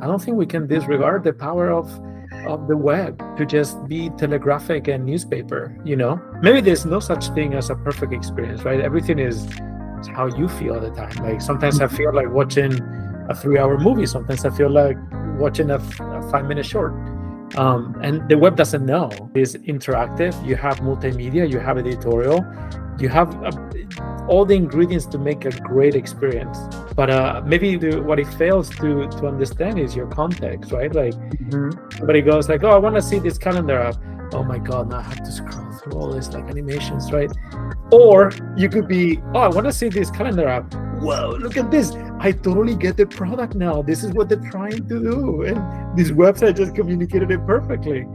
I don't think we can disregard the power of of the web to just be telegraphic and newspaper. You know, maybe there's no such thing as a perfect experience, right? Everything is how you feel at the time. Like sometimes I feel like watching a three-hour movie. Sometimes I feel like watching a, a five-minute short. Um, and the web doesn't know. It's interactive. You have multimedia. You have editorial. You have a, all the ingredients to make a great experience. But uh, maybe the, what it fails to to understand is your context, right? Like mm-hmm. somebody goes like, "Oh, I want to see this calendar app." Oh my god! Now I have to scroll through all this like animations, right? Or you could be, "Oh, I want to see this calendar app." Whoa! Look at this! I totally get the product now. This is what they're trying to do, and this website just communicated it perfectly.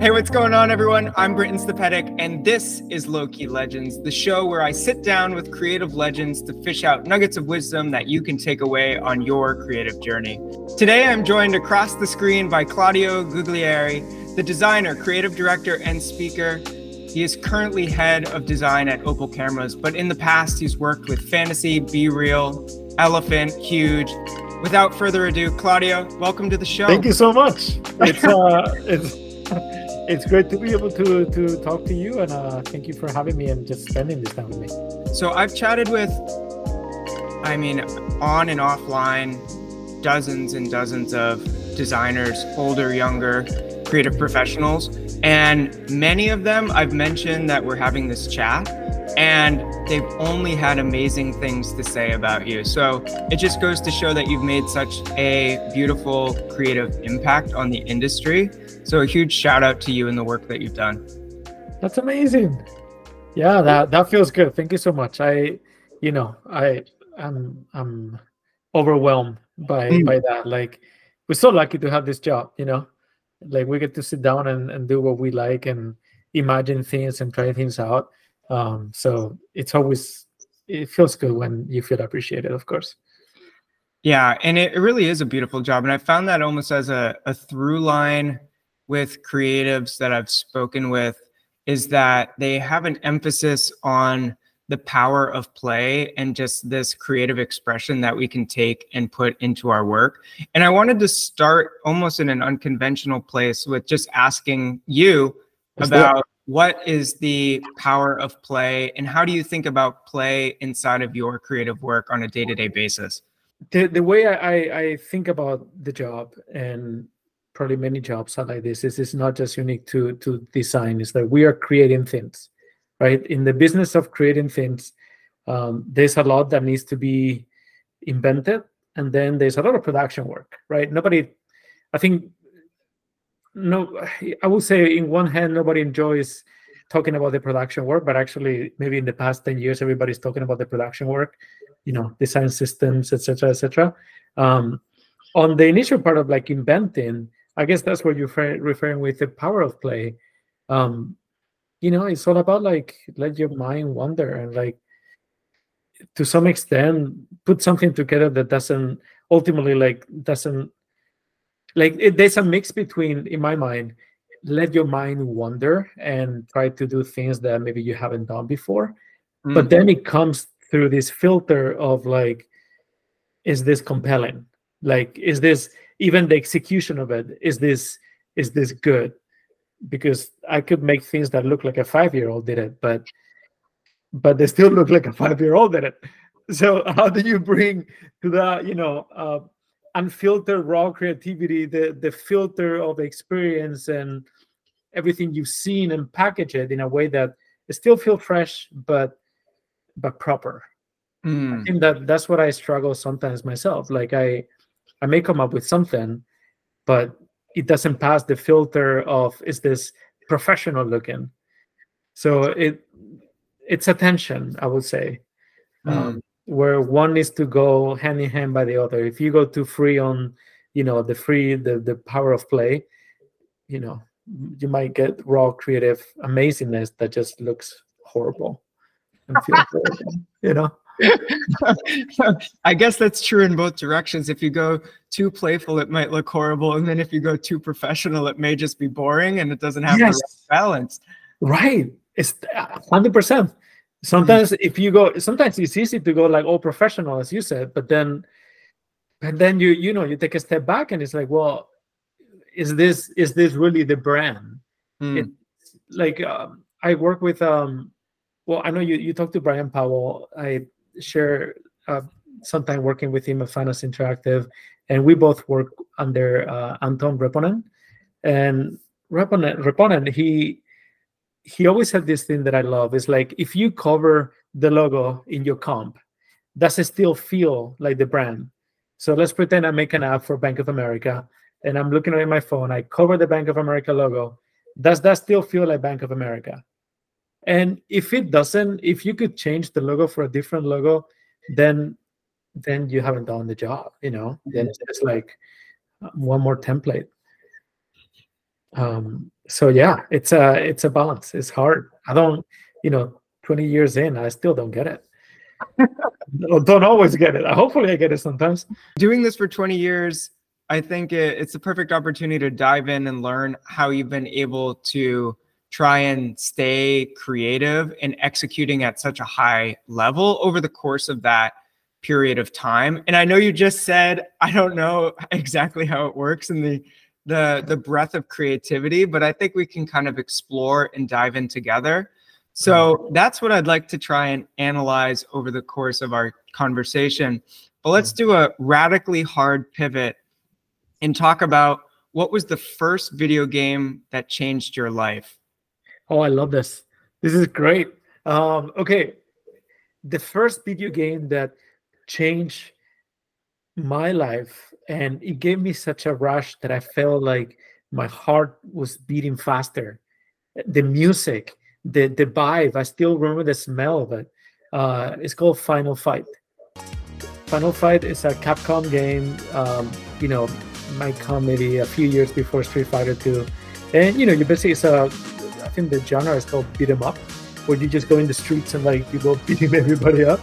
Hey, what's going on, everyone? I'm Britton Stepedic, and this is Low Key Legends, the show where I sit down with creative legends to fish out nuggets of wisdom that you can take away on your creative journey. Today, I'm joined across the screen by Claudio Guglieri, the designer, creative director, and speaker. He is currently head of design at Opal Cameras, but in the past, he's worked with Fantasy, Be Real, Elephant, Huge. Without further ado, Claudio, welcome to the show. Thank you so much. It's uh, it's it's great to be able to to talk to you, and uh, thank you for having me and just spending this time with me. So I've chatted with, I mean, on and offline, dozens and dozens of designers, older, younger, creative professionals, and many of them I've mentioned that we're having this chat, and they've only had amazing things to say about you. So it just goes to show that you've made such a beautiful creative impact on the industry so a huge shout out to you and the work that you've done. That's amazing. Yeah, that that feels good. Thank you so much. I, you know, I I'm I'm overwhelmed by mm. by that. Like we're so lucky to have this job, you know. Like we get to sit down and, and do what we like and imagine things and try things out. Um, so it's always it feels good when you feel appreciated, of course. Yeah, and it, really is a beautiful job. And I found that almost as a, a through line with creatives that I've spoken with is that they have an emphasis on the power of play and just this creative expression that we can take and put into our work. And I wanted to start almost in an unconventional place with just asking you about what is the power of play and how do you think about play inside of your creative work on a day-to-day basis? The, the way I, I think about the job and probably many jobs are like this. Is not just unique to to design. It's that we are creating things, right? In the business of creating things, um, there's a lot that needs to be invented, and then there's a lot of production work, right? Nobody, I think, no, I would say in one hand, nobody enjoys talking about the production work, but actually, maybe in the past ten years, everybody's talking about the production work, you know, design systems, etc., etc. Um, on the initial part of like inventing I guess that's what you're referring with the power of play. Um, you know, it's all about like let your mind wander and like to some extent put something together that doesn't ultimately like doesn't like it, there's a mix between in my mind let your mind wander and try to do things that maybe you haven't done before. Mm. but then it comes through this filter of like is this compelling? Like is this even the execution of it is this is this good? Because i could make things that look like a five year old did it but but they still look like a five year old did it. So how do you bring to that you know uh, unfiltered raw creativity the the filter of experience and everything you've seen and package it in a way that still feel fresh but but proper mm. i think that that's what i struggle sometimes myself like i I may come up with something, but it doesn't pass the filter of is this professional looking. So it it's attention, I would say, mm. um, where one needs to go hand in hand by the other. If you go too free on, you know, the free the the power of play, you know, you might get raw creative amazingness that just looks horrible and feel horrible, you know. I guess that's true in both directions. If you go too playful, it might look horrible. And then if you go too professional, it may just be boring and it doesn't have yes. the right balance. Right. It's uh, 100%. Sometimes mm-hmm. if you go, sometimes it's easy to go like all professional, as you said, but then, and then you you know you take a step back and it's like, well, is this is this really the brand? Mm. It's like um, I work with um, well, I know you you talked to Brian Powell. I share uh, sometime working with him at Fantasy Interactive, and we both work under uh, Anton Repponen. And Repponen, Repponen, he he always had this thing that I love. Is like if you cover the logo in your comp, does it still feel like the brand? So let's pretend I make an app for Bank of America, and I'm looking at my phone. I cover the Bank of America logo. Does that still feel like Bank of America? And if it doesn't, if you could change the logo for a different logo, then then you haven't done the job. You know, then it's just like uh, one more template. Um, so yeah, it's a it's a balance. It's hard. I don't, you know, 20 years in, I still don't get it. don't always get it. Hopefully, I get it sometimes. Doing this for 20 years, I think it, it's a perfect opportunity to dive in and learn how you've been able to try and stay creative and executing at such a high level over the course of that period of time. And I know you just said I don't know exactly how it works in the the the breadth of creativity, but I think we can kind of explore and dive in together. So that's what I'd like to try and analyze over the course of our conversation. But let's do a radically hard pivot and talk about what was the first video game that changed your life? Oh, I love this. This is great. Um, okay. The first video game that changed my life and it gave me such a rush that I felt like my heart was beating faster. The music, the the vibe, I still remember the smell of it. Uh, it's called Final Fight. Final Fight is a Capcom game. Um, you know, might come maybe a few years before Street Fighter 2. And you know, you basically it's a I think the genre is called beat 'em up, where you just go in the streets and like you go beating everybody up.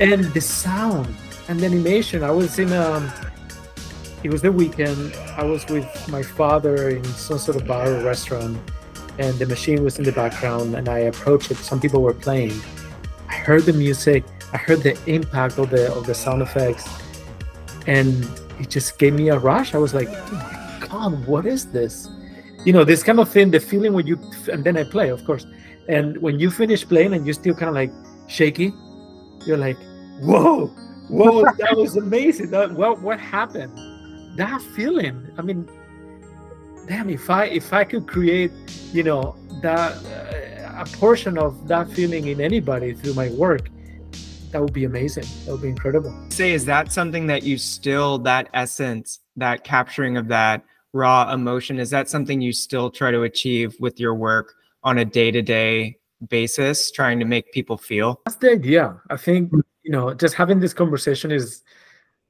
And the sound and animation, I was in um it was the weekend. I was with my father in some sort of bar or restaurant, and the machine was in the background. And I approached it. Some people were playing. I heard the music. I heard the impact of the of the sound effects, and it just gave me a rush. I was like, oh God, what is this? You know, this kind of thing, the feeling when you, and then I play, of course. And when you finish playing and you're still kind of like shaky, you're like, whoa, whoa, that was amazing. That, what, what happened? That feeling, I mean, damn, if I, if I could create, you know, that, uh, a portion of that feeling in anybody through my work, that would be amazing. That would be incredible. Say, is that something that you still, that essence, that capturing of that raw emotion, is that something you still try to achieve with your work on a day to day basis, trying to make people feel? That's the idea. I think, you know, just having this conversation is,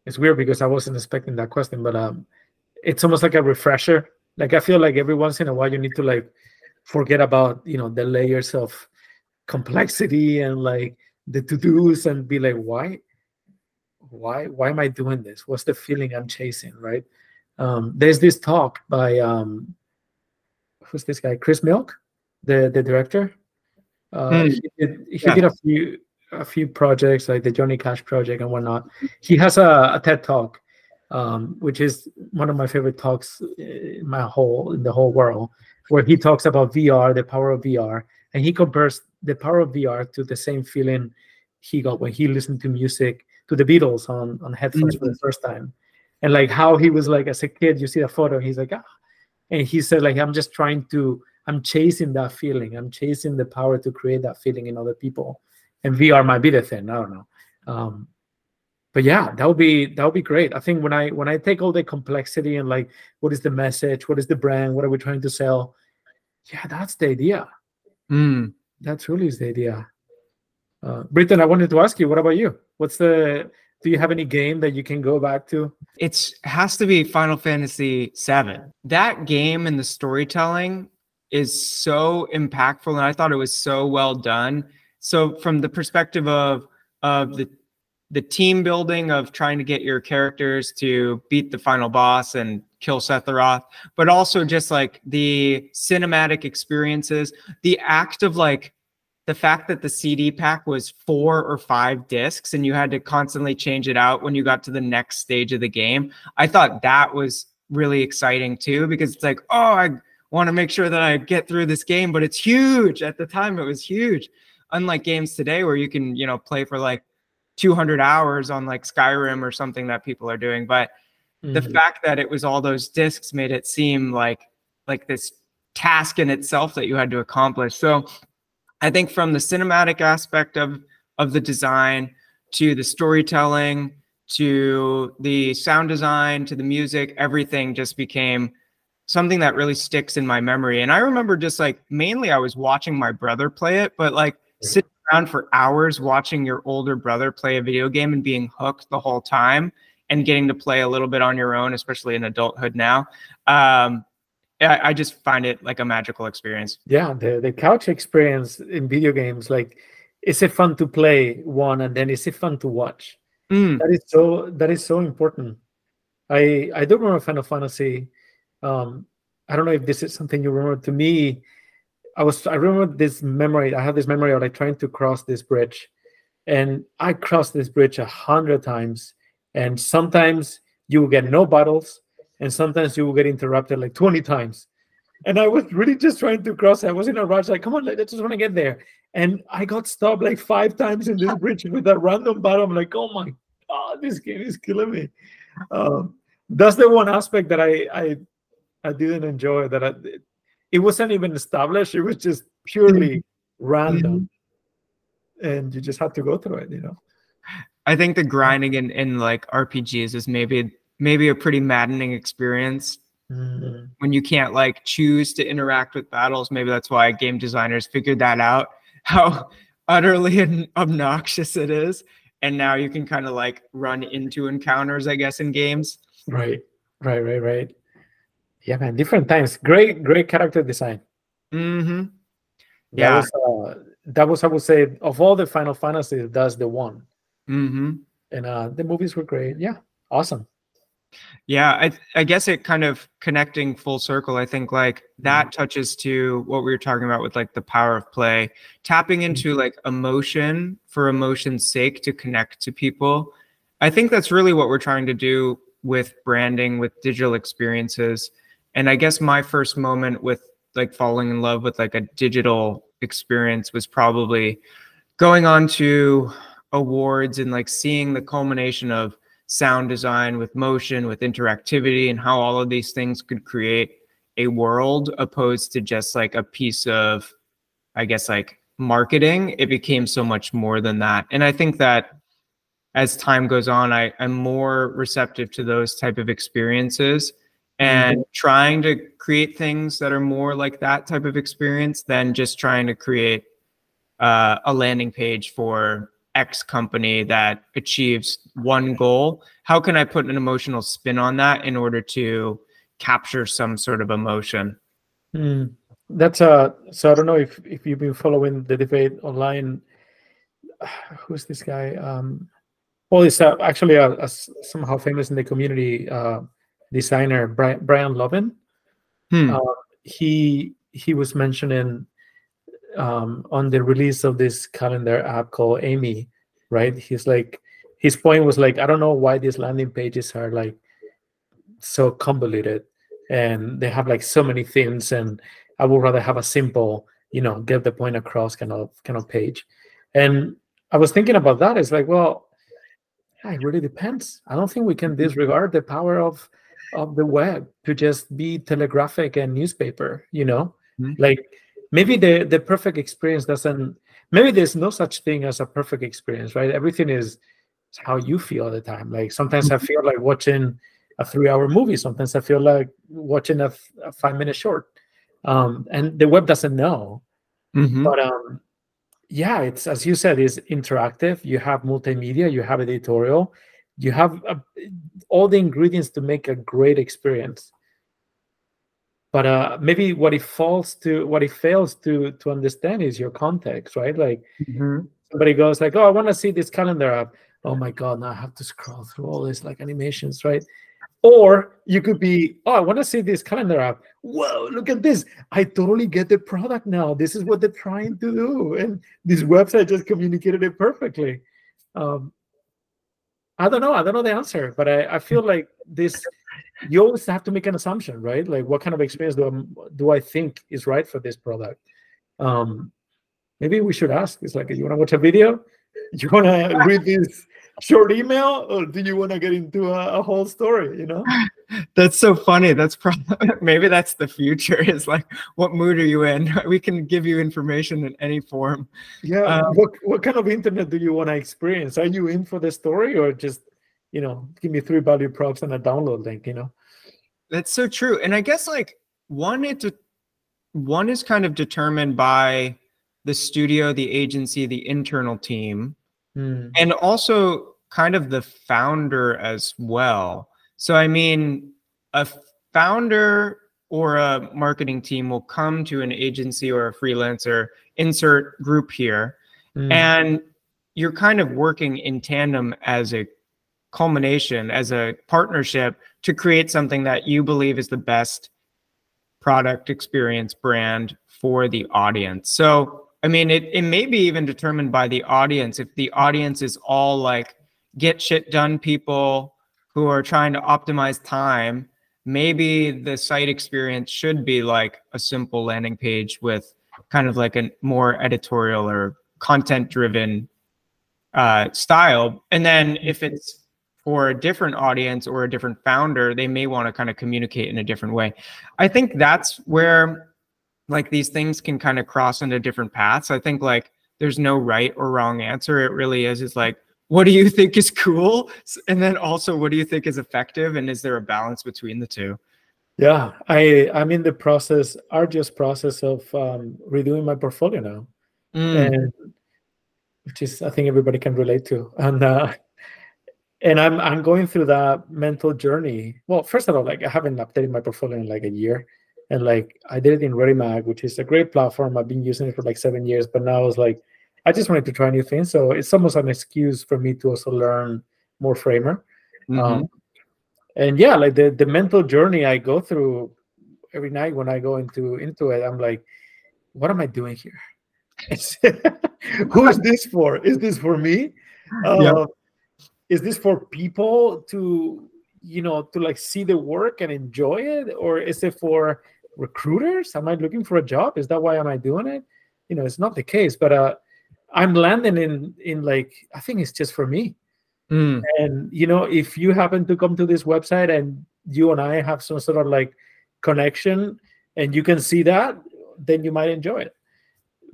is weird because I wasn't expecting that question, but um, it's almost like a refresher. Like I feel like every once in a while you need to like forget about, you know, the layers of complexity and like the to-dos and be like, why, why, why am I doing this? What's the feeling I'm chasing, right? Um, there's this talk by um, who's this guy? Chris Milk, the the director. Uh, mm. He, did, he yeah. did a few a few projects like the Johnny Cash project and whatnot. He has a, a TED talk, um, which is one of my favorite talks in my whole in the whole world, where he talks about VR, the power of VR, and he compares the power of VR to the same feeling he got when he listened to music to the Beatles on on headphones mm-hmm. for the mm-hmm. first time, and like how he was like as a kid. You see a photo, he's like ah, and he said like I'm just trying to I'm chasing that feeling. I'm chasing the power to create that feeling in other people, and VR might be the thing. I don't know. Um, but yeah that would be that would be great i think when i when i take all the complexity and like what is the message what is the brand what are we trying to sell yeah that's the idea mm that's really the idea. Uh, Britton, I wanted to ask you, what about you? What's the do you have any game that you can go back to? It has to be Final Fantasy VII. That game and the storytelling is so impactful, and I thought it was so well done. So, from the perspective of of the the team building of trying to get your characters to beat the final boss and kill Sephiroth, but also just like the cinematic experiences, the act of like the fact that the CD pack was four or five discs and you had to constantly change it out when you got to the next stage of the game, I thought that was really exciting too because it's like, oh, I want to make sure that I get through this game, but it's huge. At the time, it was huge. Unlike games today where you can, you know, play for like 200 hours on like Skyrim or something that people are doing. But mm-hmm. the fact that it was all those discs made it seem like like this task in itself that you had to accomplish. So I think from the cinematic aspect of of the design to the storytelling to the sound design to the music, everything just became something that really sticks in my memory. And I remember just like mainly I was watching my brother play it, but like sitting around for hours watching your older brother play a video game and being hooked the whole time and getting to play a little bit on your own, especially in adulthood now. Um, I, I just find it like a magical experience. Yeah, the the couch experience in video games, like, is it fun to play one, and then is it fun to watch? Mm. That is so that is so important. I I don't remember Final Fantasy. Um, I don't know if this is something you remember. To me, I was I remember this memory. I have this memory of like trying to cross this bridge, and I crossed this bridge a hundred times, and sometimes you will get no battles, and sometimes you will get interrupted like 20 times. And I was really just trying to cross. I was in a rush, like, come on, I just want to get there. And I got stopped like five times in this bridge with a random battle. I'm like, oh my god, this game is killing me. Um, that's the one aspect that I I I didn't enjoy. That I, it wasn't even established. It was just purely mm-hmm. random, mm-hmm. and you just had to go through it. You know. I think the grinding in, in like RPGs is maybe maybe a pretty maddening experience mm-hmm. when you can't like choose to interact with battles. Maybe that's why game designers figured that out how utterly obnoxious it is. And now you can kind of like run into encounters, I guess, in games. Right, right, right, right. Yeah, man, different times. Great, great character design. Mm-hmm. Yeah, that was, uh, that was I would say of all the Final Fantasies, that's the one. Mm-hmm. And uh, the movies were great. Yeah, awesome. Yeah, I I guess it kind of connecting full circle. I think like that mm-hmm. touches to what we were talking about with like the power of play, tapping into mm-hmm. like emotion for emotion's sake to connect to people. I think that's really what we're trying to do with branding with digital experiences. And I guess my first moment with like falling in love with like a digital experience was probably going on to awards and like seeing the culmination of sound design, with motion, with interactivity, and how all of these things could create a world opposed to just like a piece of, I guess, like marketing. It became so much more than that. And I think that as time goes on, I, I'm more receptive to those type of experiences and mm-hmm. trying to create things that are more like that type of experience than just trying to create uh, a landing page for X company that achieves one goal, how can I put an emotional spin on that in order to capture some sort of emotion? Mm, that's a so I don't know if if you've been following the debate online. Who's this guy? Um, well, he's uh, actually a, a, somehow famous in the community uh, designer, Brian, Brian Lovin. Hmm. Uh, he he was mentioning um, on the release of this calendar app called Amie, right? He's like, his point was like, I don't know why these landing pages are like so convoluted and they have like so many things, and I would rather have a simple, you know, get the point across kind of kind of page. And I was thinking about that. It's like, well, yeah, it really depends. I don't think we can disregard the power of of the web to just be telegraphic and newspaper. You know, mm-hmm. like maybe the the perfect experience doesn't maybe there's no such thing as a perfect experience right? Everything is how you feel at the time. Like sometimes i feel like watching a three hour movie. Sometimes i feel like watching a, a five minute short. Um, and the web doesn't know. Mm-hmm. but um, yeah it's as you said is interactive. You have multimedia you have editorial you have a, all the ingredients to make a great experience. But uh, maybe what it falls to what it fails to to understand is your context right? Like mm-hmm. somebody goes like oh i want to see this calendar app. Oh my god now i have to scroll through all this like animations right? Or you could be oh i want to see this calendar app. Whoa look at this. I totally get the product now. This is what they're trying to do. And this website just communicated it perfectly. Um, i don't know i don't know the answer but i, I feel like this you always have to make an assumption right? Like what kind of experience do i do i think is right for this product? Um, maybe we should ask it's like you want to watch a video? You want to read this short email? Or do you want to get into a, a, whole story you know that's so funny. That's probably maybe that's the future. Is like what mood are you in? We can give you information in any form. Yeah. Um, what, what kind of internet do you want to experience? Are you in for the story or just you know give me three value props and a download link you know? That's so true. And i guess like one it's a, one is kind of determined by the studio the agency the internal team mm. and also kind of the founder as well. So, I mean, a founder or a marketing team will come to an agency or a freelancer, insert group here, mm. and you're kind of working in tandem as a culmination, as a partnership to create something that you believe is the best product experience brand for the audience. So, I mean, it, it may be even determined by the audience. If the audience is all like get shit done people who are trying to optimize time, maybe the site experience should be like a simple landing page with kind of like a more editorial or content driven uh, style. And then if it's for a different audience or a different founder, they may want to kind of communicate in a different way. I think that's where like these things can kind of cross into different paths. I think like there's no right or wrong answer. It really is is like what do you think is cool? And then also what do you think is effective? And is there a balance between the two? Yeah i i'm in the process arduous process of um, redoing my portfolio now. Mm. and which is i think everybody can relate to. And uh and i'm i'm going through that mental journey. Well first of all like i haven't updated my portfolio in like a year. And like I did it in ReadyMag, which is a great platform. I've been using it for like seven years, but now I was like, I just wanted to try new things. So it's almost an excuse for me to also learn more Framer. Mm-hmm. Um, and yeah, like the the mental journey I go through every night when I go into into it, I'm like, what am I doing here? Who is this for? Is this for me? Uh, yeah. Is this for people to you know to like see the work and enjoy it, or is it for recruiters? Am I looking for a job? Is that why am I doing it? You know, it's not the case. But uh, I'm landing in in like I think it's just for me. Mm. And you know, if you happen to come to this website and you and I have some sort of like connection and you can see that, then you might enjoy it.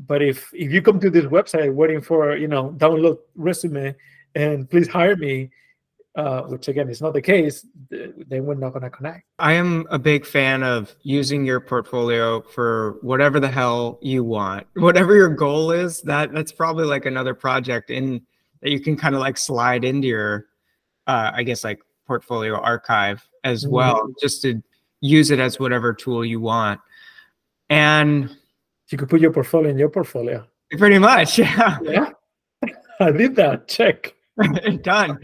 But if if you come to this website waiting for you know download resume and please hire me, uh, which again is not the case, then we're not going to connect. I am a big fan of using your portfolio for whatever the hell you want, whatever your goal is. That that's probably like another project in that you can kind of like slide into your, uh, I guess like portfolio archive as mm-hmm. well, just to use it as whatever tool you want. And you could put your portfolio in your portfolio. Pretty much, yeah. Yeah, I did that. Check. Done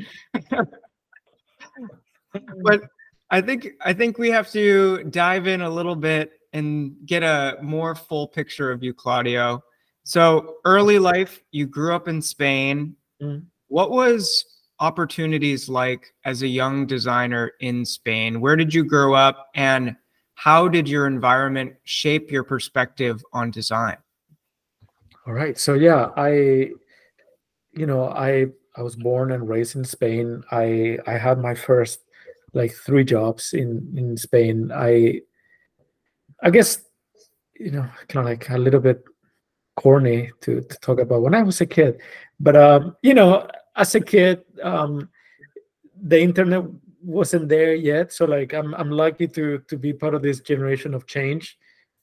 but I think I think we have to dive in a little bit and get a more full picture of you, Claudio. So early life, you grew up in Spain. Mm. What was opportunities like as a young designer in Spain? Where did you grow up and how did your environment shape your perspective on design? All right. So yeah, I you know, I I was born and raised in Spain. I I had my first like three jobs in in Spain. I I guess you know kind of like a little bit corny to to talk about when I was a kid, but um, you know as a kid um, the internet wasn't there yet, so like I'm I'm lucky to to be part of this generation of change.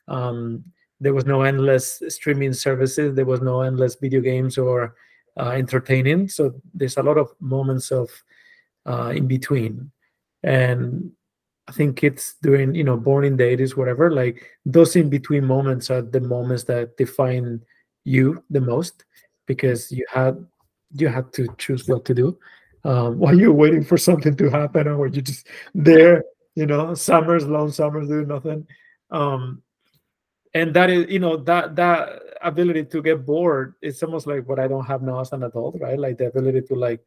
Um, there was no endless streaming services. There was no endless video games or uh, entertaining. So there's a lot of moments of uh, in between and I think kids during you know born in the 80s, whatever, like those in between moments are the moments that define you the most because you had you had to choose what to do. um, while you're waiting for something to happen or you're just there you know summers long summers doing nothing um, and that is you know that that ability to get bored it's almost like what i don't have now as an adult right like the ability to like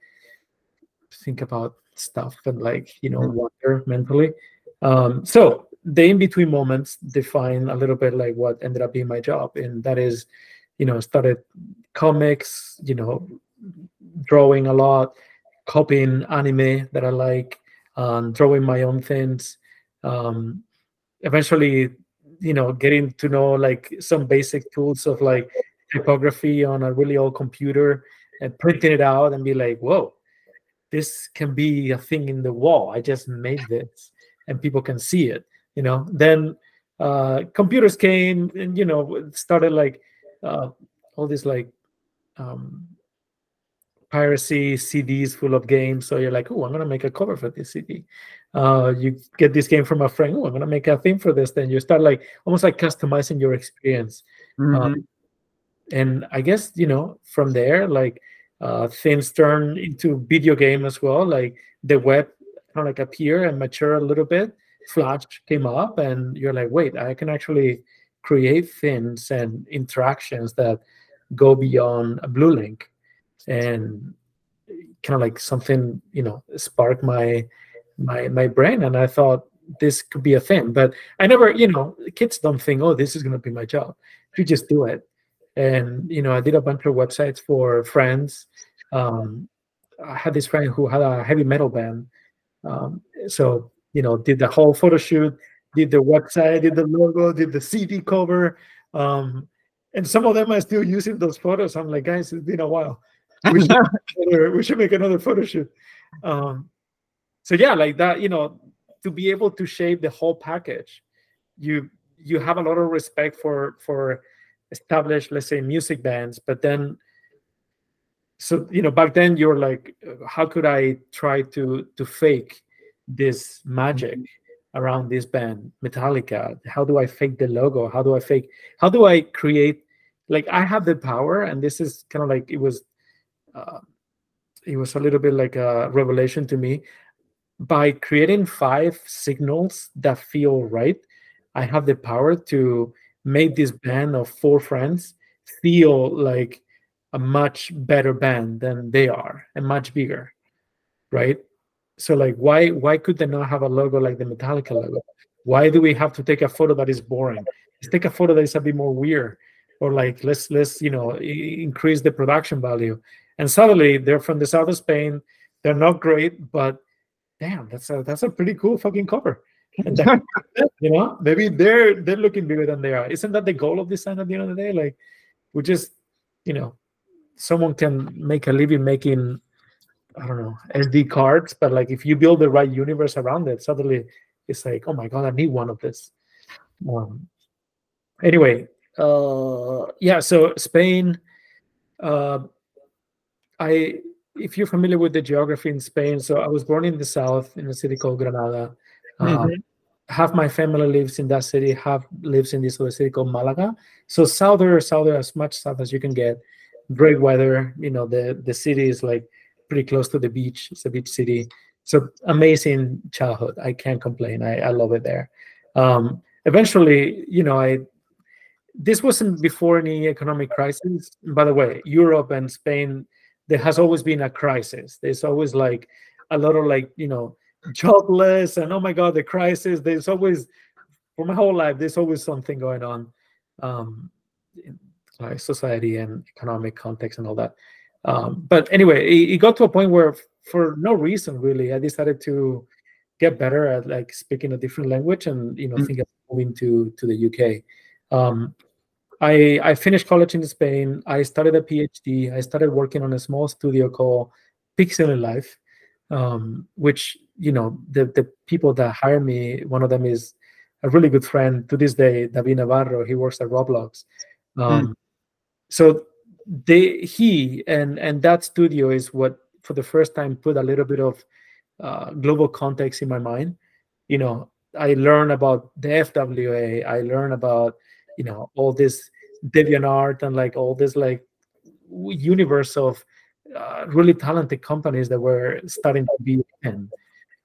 think about stuff and like you know Mhm. wonder mentally. Um, so the in-between moments define a little bit like what ended up being my job. And that is you know started comics you know drawing a lot copying anime that i like um, drawing my own things. Um, eventually you know getting to know like some basic tools of like typography on a really old computer and printing it out and be like whoa this can be a thing in the wall. I just made this and people can see it you know? Then uh computers came and you know started like uh all this like um piracy cds full of games. So you're like oh i'm gonna make a cover for this cd uh you get this game from a friend. Oh i'm gonna make a theme for this. Then you start like almost like customizing your experience. Mhm. um, and i guess you know from there like uh things turn into video game as well like the web kind of like appear and mature a little bit. Flash came up and you're like wait i can actually create things and interactions that go beyond a blue link. And kind of like something you know sparked my my my brain and i thought this could be a thing but i never you know kids don't think oh this is to be my job. You just do it and you know i did a bunch of websites for friends. Um, i had this friend who had a heavy metal band. Um, so you know did the whole photo shoot did the website did the logo did the cd cover. Um, and some of them are still using those photos. I'm like guys it's been a while. We should, make another- we should make another photo shoot. Um, so yeah like that you know to be able to shape the whole package you you have a lot of respect for for established let's say music bands but then so you know back then you're like how could i try to to fake this magic around this band metallica? How do i fake the logo? How do i fake how do i create like i have the power and this is kind of like it was uh, it was a little bit like a revelation to me. By creating five signals that feel right i have the power to make this band of four friends feel like a much better band than they are and much bigger right? So like why why could they not have a logo like the metallica logo? Why do we have to take a photo that is boring? Let's take a photo that is a bit more weird or like let's let's you know increase the production value. And suddenly they're from the south of spain. They're not great but damn that's a that's a pretty cool fucking cover you know maybe they're they're looking bigger than they are. Isn't that the goal of design at the end of the day? Like we just you know someone can make a living making i don't know sd cards but like if you build the right universe around it suddenly it's like oh my god i need one of this. Um, anyway uh yeah so spain uh i if you're familiar with the geography in spain so i was born in the south in a city called granada um, Mhm. half my family lives in that city half lives in this other city called malaga. So southern southern as much south as you can get. Great weather you know the the city is like pretty close to the beach. It's a beach city. So amazing childhood. I can't complain. I, I love it there. Um eventually you know i this wasn't before any economic crisis. By the way europe and spain there has always been a crisis. There's always like a lot of like you know jobless and oh my god the crisis there's always for my whole life there's always something going on um in like society and economic context and all that um but anyway it, it got to a point where for no reason really i decided to get better at like speaking a different language and you know Mm. think of moving to to the uk um I, I finished college in Spain. I started a PhD. I started working on a small studio called Pixel in Life, um, which you know the the people that hire me. One of them is a really good friend to this day, David Navarro. He works at Roblox. Um, So they he and and that studio is what for the first time put a little bit of uh, global context in my mind. You know, I learned about the FWA. I learned about you know all this deviant art and like all this like universe of uh, really talented companies that were starting to be in.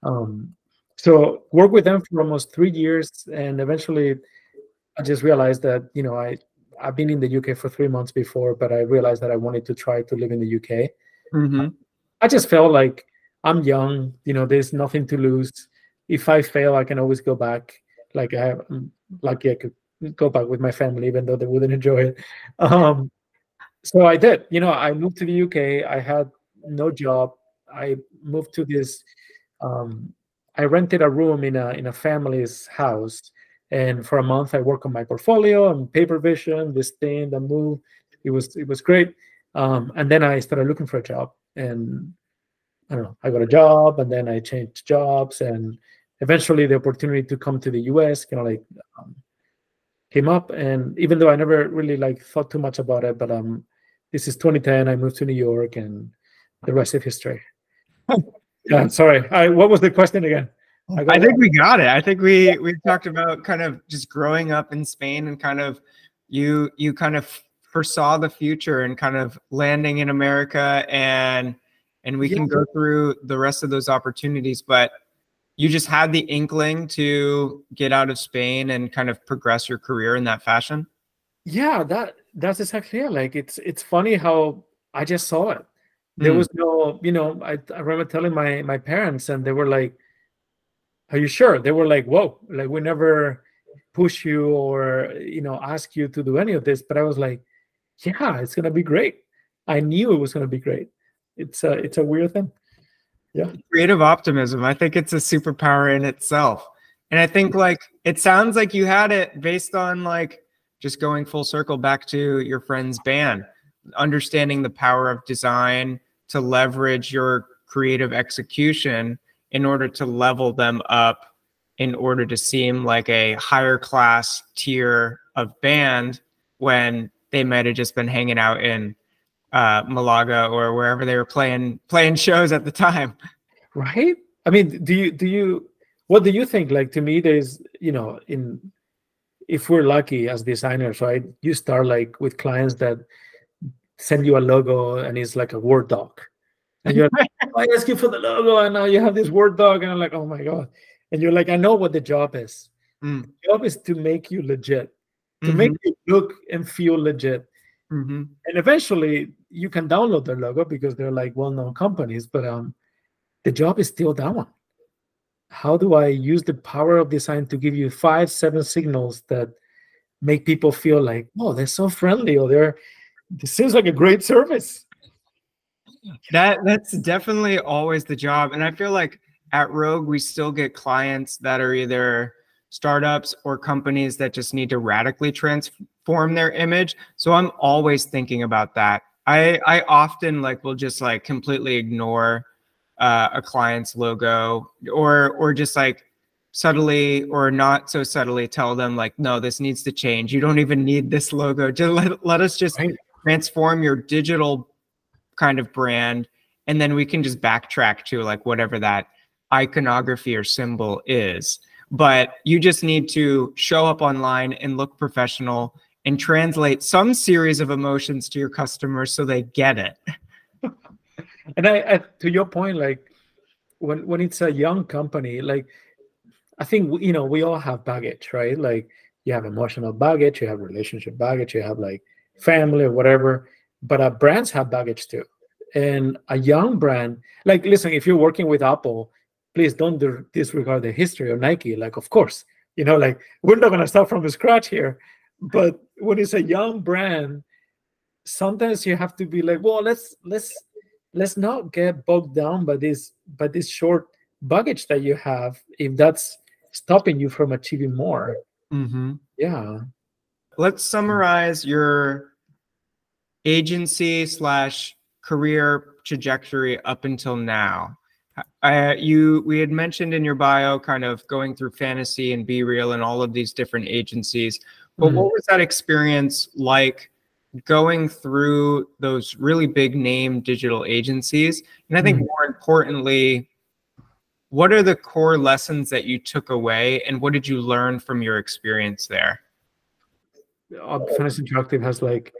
Um, so work with them for almost three years, and eventually, I just realized that you know I I've been in the UK for three months before, but I realized that I wanted to try to live in the UK. Mm-hmm. I just felt like I'm young, you know, there's nothing to lose. If I fail, I can always go back. Like I have, I'm lucky I could go back with my family, even though they wouldn't enjoy it. Um, so I did. You know, I moved to the UK. I had no job. I moved to this. Um, I rented a room in a in a family's house, and for a month I worked on my portfolio and paper vision, this thing, the move. It was it was great. Um, and then I started looking for a job, and I don't know. I got a job, and then I changed jobs, and eventually the opportunity to come to the U.S. kind of like um, came up. And even though I never really like thought too much about it, but um, this is 2010. I moved to New York, and the rest is history. yeah, sorry. I, what was the question again? I, I think we got it. I think we we talked about kind of just growing up in Spain and kind of you you kind of foresaw the future and kind of landing in America and and we yeah. can go through the rest of those opportunities but you just had the inkling to get out of Spain and kind of progress your career in that fashion yeah that that's exactly it like it's it's funny how I just saw it there mm. was no you know I, I remember telling my my parents and they were like are you sure? They were like whoa like we never push you or you know ask you to do any of this. But i was like yeah it's gonna be great. I knew it was gonna be great. It's a it's a weird thing. Yeah. Creative optimism i think it's a superpower in itself. And i think like it sounds like you had it based on like just going full circle back to your friend's band understanding the power of design to leverage your creative execution in order to level them up in order to seem like a higher class tier of band when they might have just been hanging out in uh, Malaga or wherever they were playing playing shows at the time. Right. I mean, do you do you what do you think? Like to me, there's you know in if we're lucky as designers, right? You start like with clients that send you a logo and it's like a Word doc, and you're like, I ask you for the logo, and now you have this Word doc, and I'm like, oh my god, and you're like, I know what the job is. Mm. The job is to make you legit, to mm-hmm. make you look and feel legit. Mm-hmm. And eventually, you can download their logo because they're like well-known companies. But um, the job is still that one. How do I use the power of design to give you five, seven signals that make people feel like, oh, they're so friendly, or they're this seems like a great service. That that's definitely always the job, and I feel like at Rogue we still get clients that are either startups or companies that just need to radically transform their image. So I'm always thinking about that. I I often like will just like completely ignore uh, a client's logo or or just like subtly or not so subtly tell them like no this needs to change you don't even need this logo just let, let us just right. Transform your digital kind of brand and then we can just backtrack to like whatever that iconography or symbol is but you just need to show up online and look professional and translate some series of emotions to your customers so they get it. and I, I, to your point, like when when it's a young company, like I think you know we all have baggage, right? Like you have emotional baggage, you have relationship baggage, you have like family or whatever. But uh, brands have baggage too. And a young brand, like listen, if you're working with Apple, please don't disregard the history of Nike. Like, of course, you know, like we're not going to start from scratch here. But when it's a young brand, sometimes you have to be like, well, let's let's let's not get bogged down by this by this short baggage that you have if that's stopping you from achieving more. Mm-hmm. Yeah. Let's summarize your agency slash career trajectory up until now. Uh, you we had mentioned in your bio kind of going through fantasy and be real and all of these different agencies but mm-hmm. what was that experience like going through those really big name digital agencies and i think mm-hmm. more importantly what are the core lessons that you took away and what did you learn from your experience there uh, fantasy interactive has like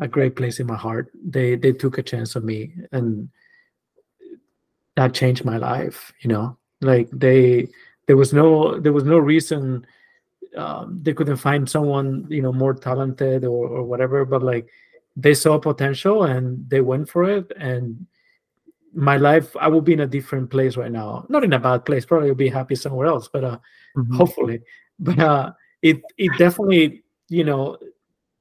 a great place in my heart. They they took a chance on me, and that changed my life. You know, like they there was no there was no reason um, they couldn't find someone you know more talented or, or whatever, but like they saw potential and they went for it and my life i will be in a different place right now not in a bad place probably will be happy somewhere else but uh mm-hmm. hopefully but uh it it definitely you know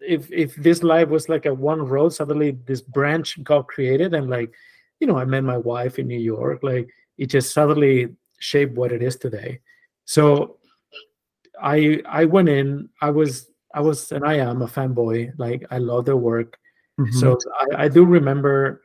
if if this life was like a one road suddenly this branch got created and like you know i met my wife in new york like it just suddenly shaped what it is today. So i i went in i was i was and i am a fanboy like i love their work. Mm-hmm. so I, I do remember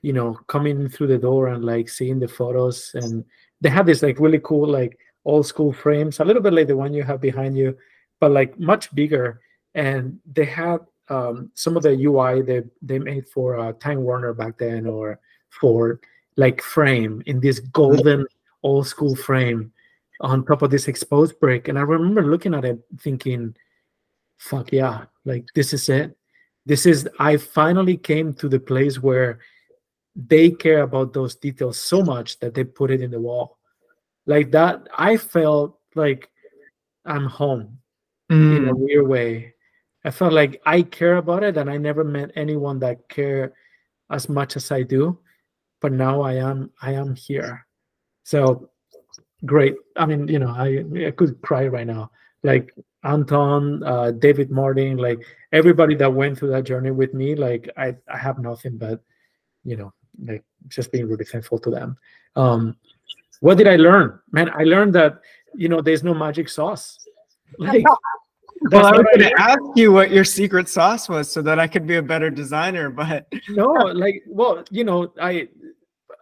you know coming through the door and like seeing the photos and they had this like really cool like old school frames a little bit like the one you have behind you but like much bigger and they had um, some of the ui they, they made for uh, time warner back then or for like frame in this golden old school frame on top of this exposed brick and i remember looking at it thinking fuck yeah like this is it this is i finally came to the place where they care about those details so much that they put it in the wall like that i felt like i'm home mm. in a mm. weird way i felt like i care about it and i never met anyone that care as much as i do but now i am i am here so great i mean you know i i could cry right now like anton uh, david martin like everybody that went through that journey with me like i i have nothing but you know like just being really thankful to them. Um, what did I learn? Man, I learned that you know there's no magic sauce. Like, well, I was going to ask you what your secret sauce was so that I could be a better designer, but no, like, well, you know, I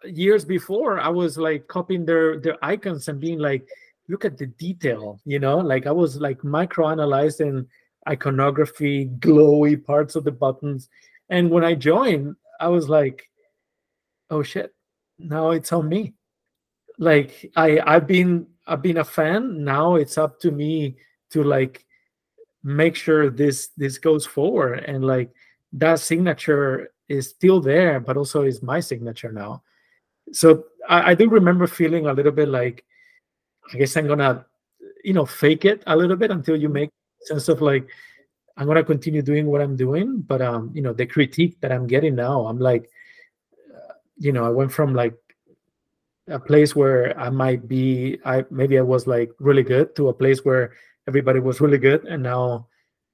years before I was like copying their their icons and being like, look at the detail, you know, like I was like micro analyzing iconography, glowy parts of the buttons, and when I joined, I was like, oh shit, now it's on me. Like I I've been I've been a fan. Now it's up to me to like make sure this this goes forward and like that signature is still there, but also is my signature now. So I, I do remember feeling a little bit like I guess I'm gonna you know fake it a little bit until you make sense of like I'm gonna continue doing what I'm doing. But um, you know, the critique that I'm getting now, I'm like, you know, I went from like a place where I might be, I maybe I was like really good to a place where everybody was really good, and now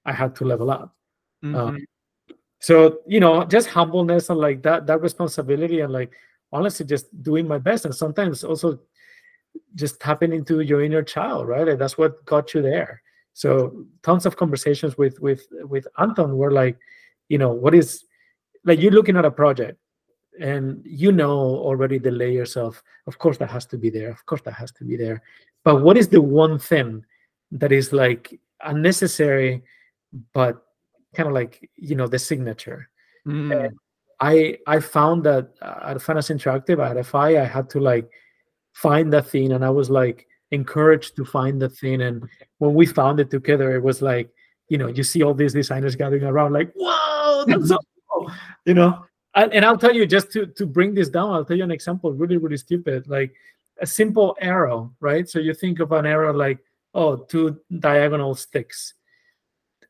I had to level up. Um, mm-hmm. Um, so you know, just humbleness and like that that responsibility and like honestly just doing my best, and sometimes also just tapping into your inner child, right? Like that's what got you there. So tons of conversations with with with Anton were like, you know, what is like you're looking at a project and you know already the layers of of course that has to be there of course that has to be there but what is the one thing that is like unnecessary but kind of like you know the signature mm. i i found that at Fantasy Interactive at fi i had to like find that thing and i was like encouraged to find the thing and when we found it together it was like you know you see all these designers gathering around like whoa that's so cool you know and I'll tell you just to to bring this down. I'll tell you an example, really really stupid, like a simple arrow, right? So you think of an arrow like oh, two diagonal sticks.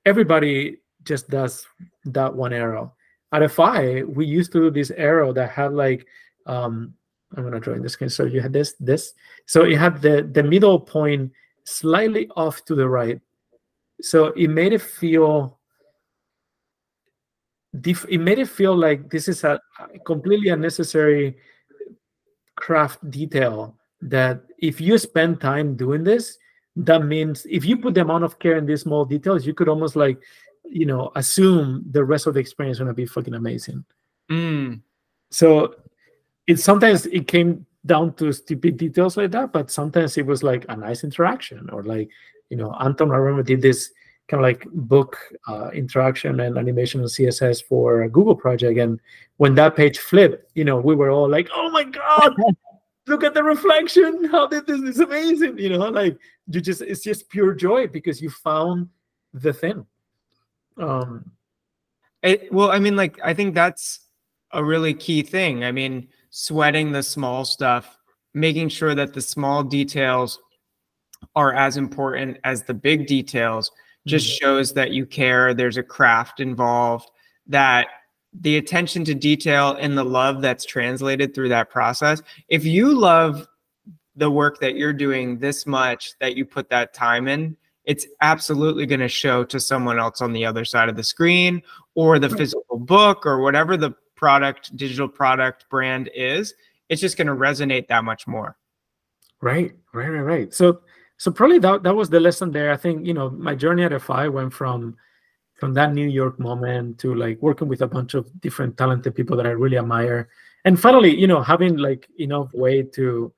Everybody just does that one arrow. At FI, we used to do this arrow that had like um, I'm gonna draw in this case. So you had this, this. So you had the the middle point slightly off to the right. So it made it feel it made it feel like this is a completely unnecessary craft detail that if you spend time doing this that means if you put the amount of care in these small details you could almost like you know assume the rest of the experience is going to be fucking amazing mm. so it sometimes it came down to stupid details like that but sometimes it was like a nice interaction or like you know anton i remember did this kind of like book uh, interaction and animation and css for a google project and when that page flipped you know we were all like oh my god look at the reflection how did this is amazing you know like you just it's just pure joy because you found the thing um It, well, I mean, like I think that's a really key thing. I mean, sweating the small stuff, making sure that the small details are as important as the big details just mm-hmm. shows that you care. There's a craft involved, that the attention to detail and the love that's translated through that process. If you love the work that you're doing this much, that you put that time in, it's absolutely going to show to someone else on the other side of the screen or the physical book or whatever the product, digital product brand is. It's just going to resonate that much more. Right, right, right, right. So so probably that, that was the lesson there i think you know my journey at fi went from from that new york moment to like working with a bunch of different talented people that i really admire and finally you know having like enough way to,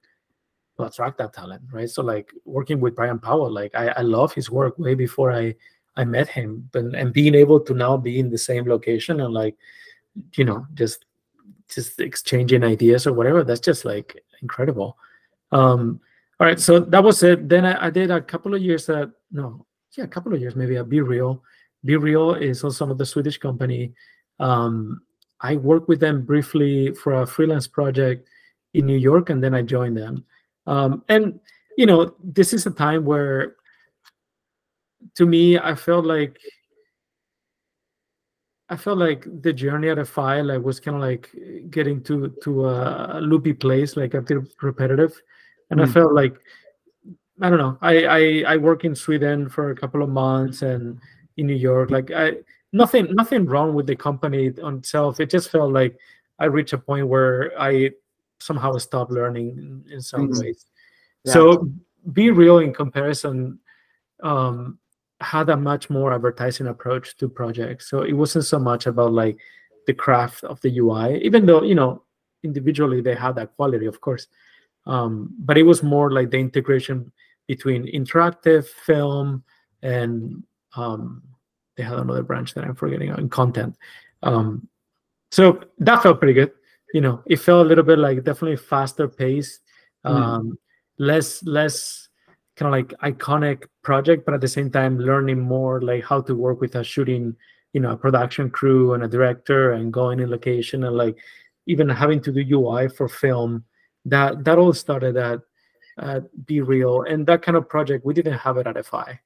attract that talent right so like working with brian powell like i, I love his work way before i i met him but and being able to now be in the same location and like you know just just exchanging ideas or whatever that's just like incredible um all right, so that was it. Then I, I did a couple of years at no, yeah, a couple of years maybe at B-Reel. B-Reel is also some of the Swedish company. Um, I worked with them briefly for a freelance project in New York, and then I joined them. Um, and you know, this is a time where, to me, I felt like I felt like the journey at a file like was kind of like getting to to a loopy place, like a bit repetitive and mm. I hmm. felt like I don't know. I, I I work in Sweden for a couple of months and in New York. Like I nothing nothing wrong with the company on itself. It just felt like I reached a point where I somehow stopped learning in, in some mm ways. Yeah. So B-Reel in comparison um, had a much more advertising approach to projects. So it wasn't so much about like the craft of the UI, even though you know individually they had that quality, of course. Um, but it was more like the integration between interactive film and um, they had another branch that I'm forgetting on content. Um, so that felt pretty good. You know, it felt a little bit like definitely faster pace, mm. um, mm. less less kind of like iconic project, but at the same time learning more like how to work with a shooting, you know, a production crew and a director and going in location and like even having to do UI for film that that all started at at B-Reel and that kind of project we didn't have it at fi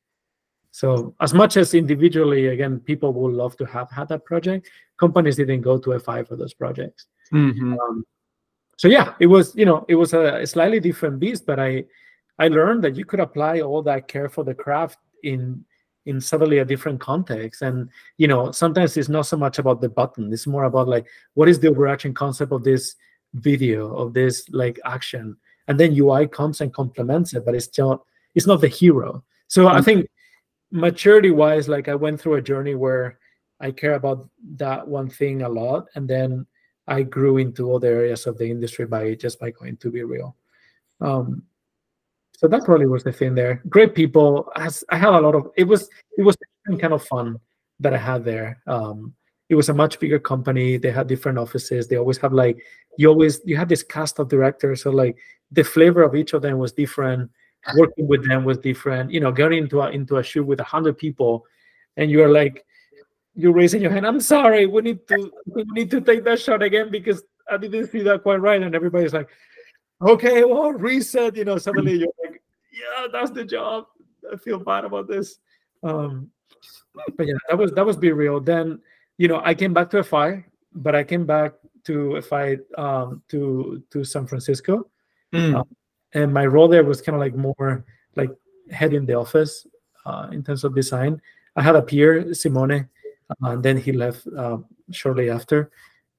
so as much as individually again people would love to have had that project companies didn't go to fi for those projects. Mm-hmm. um, so yeah it was you know it was a, slightly different beast but i i learned that you could apply all that care for the craft in in suddenly a different context. And you know sometimes it's not so much about the button. It's more about like what is the overarching concept of this video of this like action? And then ui comes and complements it but it's still it's not the hero. So i mm-hmm. think maturity wise like i went through a journey where i care about that one thing a lot and then i grew into other areas of the industry by just by going to B-Reel um so that probably was the thing there. Great people. As i had a lot of it was it was kind of fun that i had there. Um it was a much bigger company. They had different offices. They always have like you always you had this cast of directors so like the flavor of each of them was different working with them was different. You know getting into a into a shoot with a hundred people and you're like you're raising your hand i'm sorry we need to we need to take that shot again because i didn't see that quite right. And everybody's like okay well reset you know suddenly you're like yeah that's the job. I feel bad about this. Um but yeah that was that was B-Reel. Then you know, I came back to FI, but I came back to FI um, to to San Francisco, mm. uh, and my role there was kind of like more like head in the office uh, in terms of design. I had a peer, Simone, uh, and then he left uh, shortly after.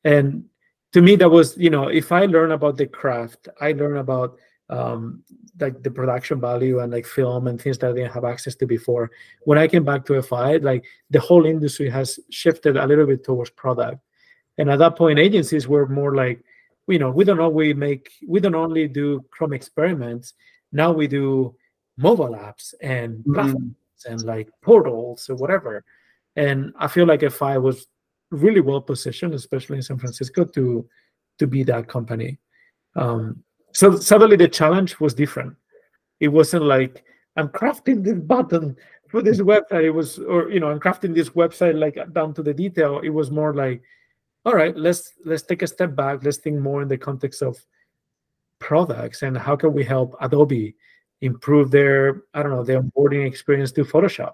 And to me, that was you know, if I learn about the craft, I learn about um, like the production value and like film and things that I didn't have access to before. When I came back to FI, like the whole industry has shifted a little bit towards product. And at that point, agencies were more like, you know, we don't only make, we don't only do Chrome experiments. Now we do mobile apps and mm-hmm. platforms and like portals or whatever. And I feel like FI was really well positioned, especially in San Francisco, to to be that company. Um, so suddenly the challenge was different. It wasn't like I'm crafting this button for this website, it was, or you know, I'm crafting this website like down to the detail, it was more like, all right, let's let's take a step back. Let's think more in the context of products and how can we help Adobe improve their, I don't know, their onboarding experience to Photoshop.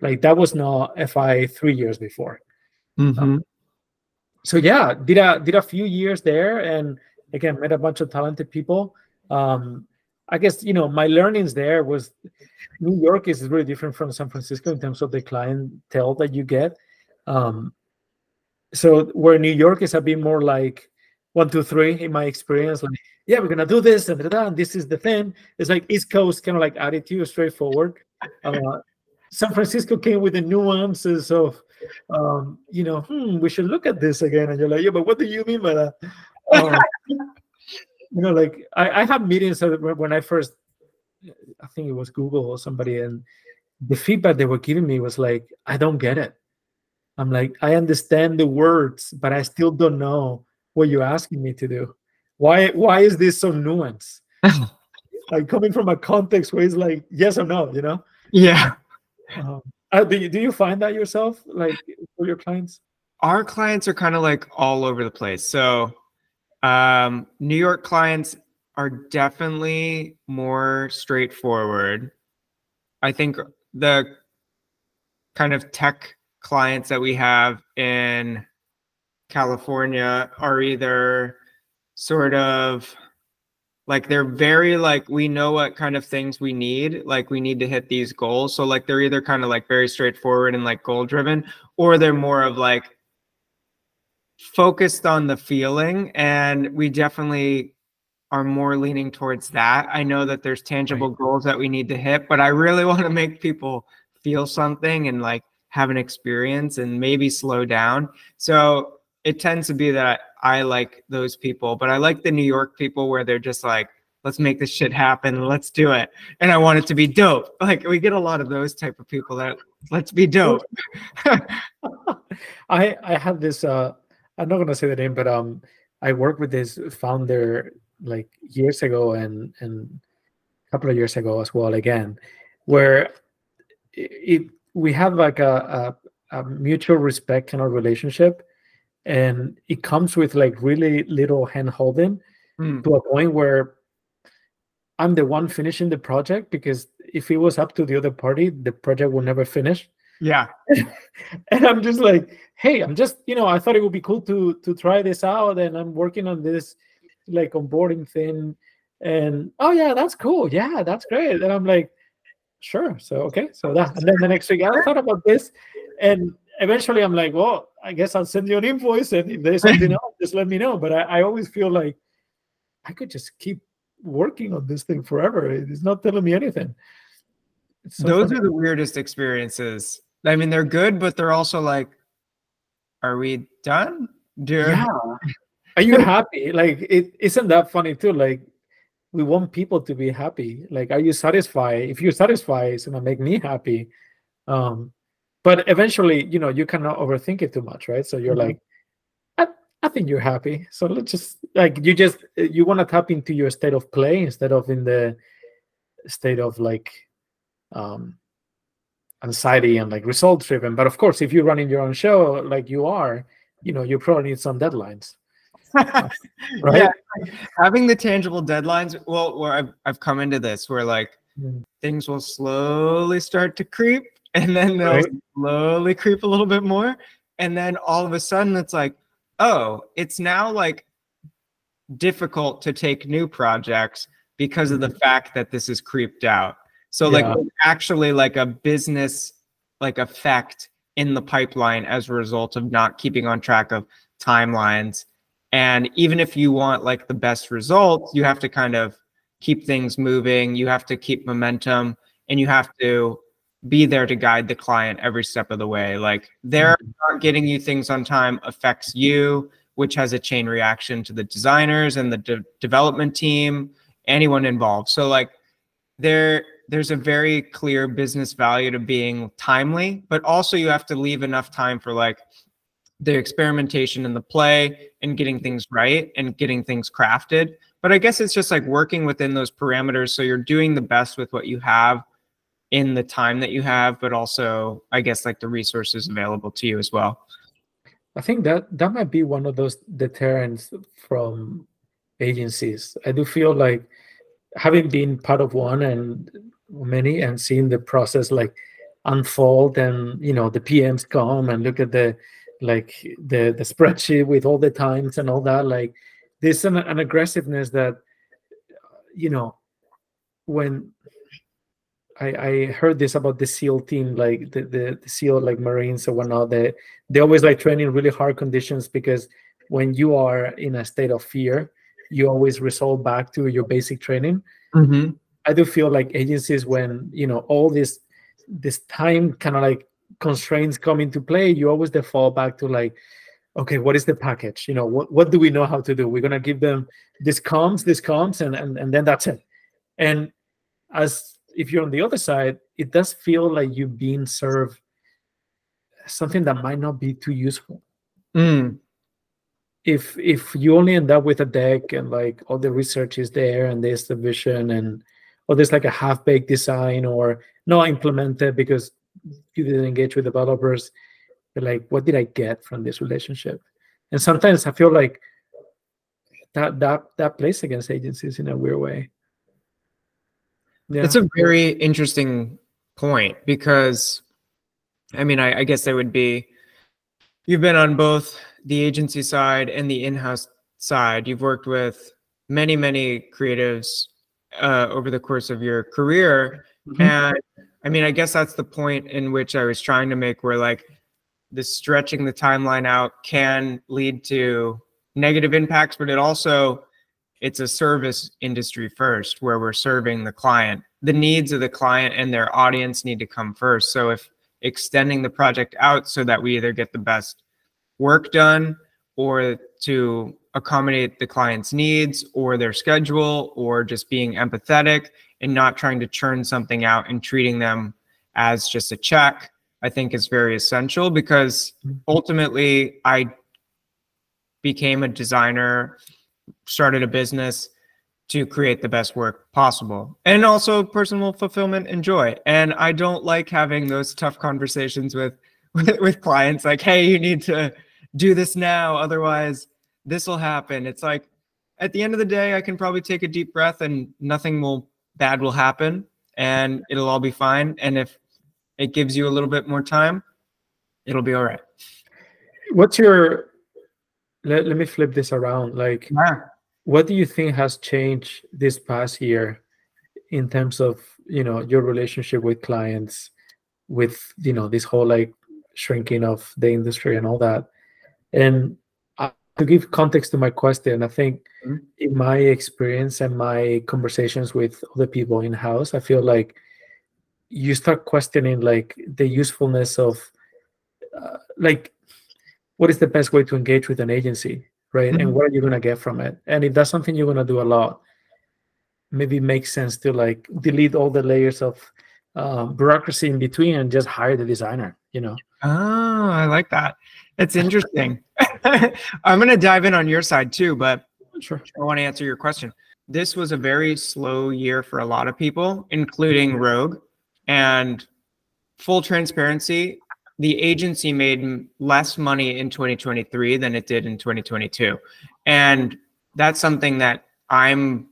Like that was not FI three years before. Mhm. Um, so yeah, did a did a few years there, and again met a bunch of talented people. Um, I guess you know my learnings there was New York is really different from San Francisco in terms of the clientele that you get. Um, so where New York is a bit more like one, two, three in my experience, like yeah, we're gonna do this and, and this is the thing. It's like East Coast kind of like attitude, straightforward. Uh, San Francisco came with the nuances of, um, you know, hmm, we should look at this again. And you're like, yeah, but what do you mean by that? Um, you know, like I, I have meetings when I first, I think it was Google or somebody, and the feedback they were giving me was like, I don't get it. I'm like, I understand the words, but I still don't know what you're asking me to do. Why? Why is this so nuanced? like coming from a context where it's like yes or no, you know. yeah. Um, uh, do you do you find that yourself, like for your clients? our clients are kind of like all over the place. So, um, New York clients are definitely more straightforward. I think the kind of tech clients that we have in California are either sort of like they're very like we know what kind of things we need like we need to hit these goals. So like they're either kind of like very straightforward and like goal driven or they're more of like focused on the feeling and we definitely are more leaning towards that. I know that there's tangible goals that we need to hit but i really want to make people feel something and like have an experience and maybe slow down. So it tends to be that i like those people but i like the new york people where they're just like let's make this shit happen. Let's do it. And i want it to be dope. Like we get a lot of those type of people that let's be dope. I I had this uh I'm not gonna say the name, but um I worked with this founder like years ago and and a couple of years ago as well again, where it we have like a, a, a mutual respect kind of relationship and it comes with like really little hand holding Hmm. to a point where I'm the one finishing the project because if it was up to the other party, the project will never finish. yeah and I'm just like, hey, I'm just, you know, I thought it would be cool to to try this out, and I'm working on this like onboarding thing, and oh yeah, that's cool, yeah, that's great, and I'm like, sure, so okay, so that, and then the next week, I thought about this, and eventually I'm like, well, I guess I'll send you an invoice, and if there's something else, just let me know. But I, I always feel like I could just keep working on this thing forever. It's not telling me anything. So those funny. are the weirdest experiences i mean they're good but they're also like are we done do yeah are you happy like it isn't that funny too like we want people to be happy. Like are you satisfied? If you're satisfied it's gonna make me happy. Um but eventually you know you cannot overthink it too much right? So you're Mhm. like I, I think you're happy. So let's just like you just you want to tap into your state of play instead of in the state of like um anxiety and like result driven but of course if you're running your own show like you are you know you probably need some deadlines right Yeah, having the tangible deadlines well where I've, I've come into this where like Mm. things will slowly start to creep and then they'll Right. slowly creep a little bit more and then all of a sudden it's like oh it's now like difficult to take new projects because of the fact that this is creeped out so like Yeah. there's actually like a business like effect in the pipeline as a result of not keeping on track of timelines and even if you want like the best results you have to kind of keep things moving you have to keep momentum and you have to be there to guide the client every step of the way. Like they're mm-hmm. not getting you things on time affects you which has a chain reaction to the designers and the de- development team anyone involved. So like there there's a very clear business value to being timely but also you have to leave enough time for like the experimentation and the play and getting things right and getting things crafted but i guess it's just like working within those parameters so you're doing the best with what you have in the time that you have, but also, I guess, like the resources available to you as well. I think that that might be one of those deterrents from agencies. I do feel like having been part of one and many and seeing the process like unfold and you know the PMs come and look at the like the the spreadsheet with all the times and all that like there's an, an aggressiveness that you know when I, I heard this about the SEAL team, like the, the, the SEAL like Marines or whatnot. They they always like train in really hard conditions because when you are in a state of fear, you always resort back to your basic training. Mm-hmm. I do feel like agencies when you know all this this time kind of like constraints come into play, you always default back to like, okay, what is the package? You know, what what do we know how to do? We're gonna give them this comes, this comes, and and, and then that's it. And as if you're on the other side, it does feel like you're being served something that might not be too useful. Mm. If if you only end up with a deck and like all the research is there and there's the vision and or there's like a half-baked design or not implemented because you didn't engage with developers, like, what did I get from this relationship? And sometimes I feel like that that that plays against agencies in a weird way. Yeah. That's a very interesting point because, I mean, I, I guess there would be, you've been on both the agency side and the in-house side. You've worked with many, many creatives uh, over the course of your career. Mm-hmm. And I mean, I guess that's the point in which I was trying to make where like the stretching the timeline out can lead to negative impacts, but it also it's a service industry first where we're serving the client. The needs of the client and their audience need to come first. So if extending the project out so that we either get the best work done or to accommodate the client's needs or their schedule or just being empathetic and not trying to churn something out and treating them as just a check i think is very essential because mm-hmm. ultimately i became a designer started a business to create the best work possible and also personal fulfillment and joy and i don't like having those tough conversations with with, with clients like hey you need to do this now otherwise this will happen it's like at the end of the day i can probably take a deep breath and nothing will bad will happen and it'll all be fine. And if it gives you a little bit more time it'll be all right. What's your let, let me flip this around. Like yeah. what do you think has changed this past year in terms of you know your relationship with clients with you know this whole like shrinking of the industry and all that? And to give context to my question i think mm-hmm. in my experience and my conversations with other people in house i feel like you start questioning like the usefulness of uh, like what is the best way to engage with an agency, right? Mm-hmm. And what are you going to get from it? And if that's something you're going to do a lot, maybe it makes sense to like delete all the layers of uh, bureaucracy in between and just hire the designer, you know? Oh, I like that. It's interesting. I'm going to dive in on your side too, but sure. I want to answer your question. This was a very slow year for a lot of people, including Rogue. And full transparency, the agency made less money in 2023 than it did in 2022. And that's something that I'm,